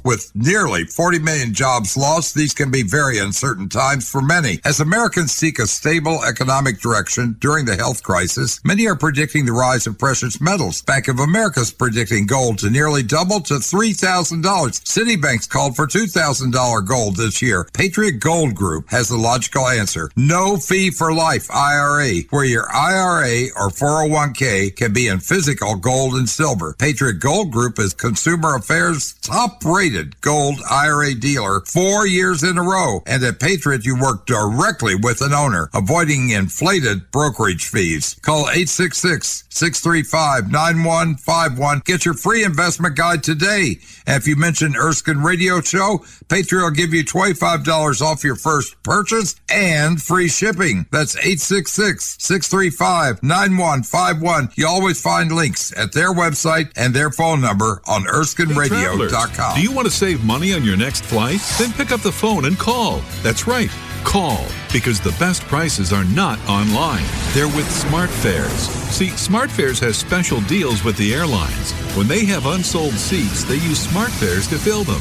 With nearly 40 million jobs lost, these can be very uncertain times for many. As Americans seek a stable economic direction during the health crisis, many are predicting the rise of precious metals. Bank of America's predicting gold to nearly double to $3,000. Citibank's called for $2,000 gold this year. Patriot Gold Group has the logical answer. No fee for life IRA, where your IRA or 401k can be in physical gold and silver. Patriot Gold Group is Consumer Affairs top rated gold IRA dealer four years in a row. And at Patriot, you work directly with an owner, avoiding inflated brokerage fees. Call 866 635 9151. Get your free investment guide today. And if you mention Erskine Radio Show, Patriot will give you $25 off your first purchase and free shipping. That's 866 635 9151. You always find links at their website and their phone number on ErskineRadio.com. You want to save money on your next flight? Then pick up the phone and call. That's right. Call because the best prices are not online. They're with SmartFares. See, SmartFares has special deals with the airlines. When they have unsold seats, they use SmartFares to fill them.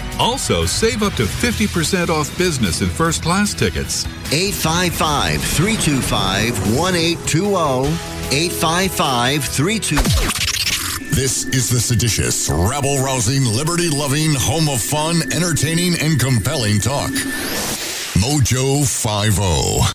Also, save up to 50% off business and first class tickets. 855 325 1820. 855 325. This is the seditious, rabble rousing, liberty loving, home of fun, entertaining, and compelling talk. Mojo oh. 50.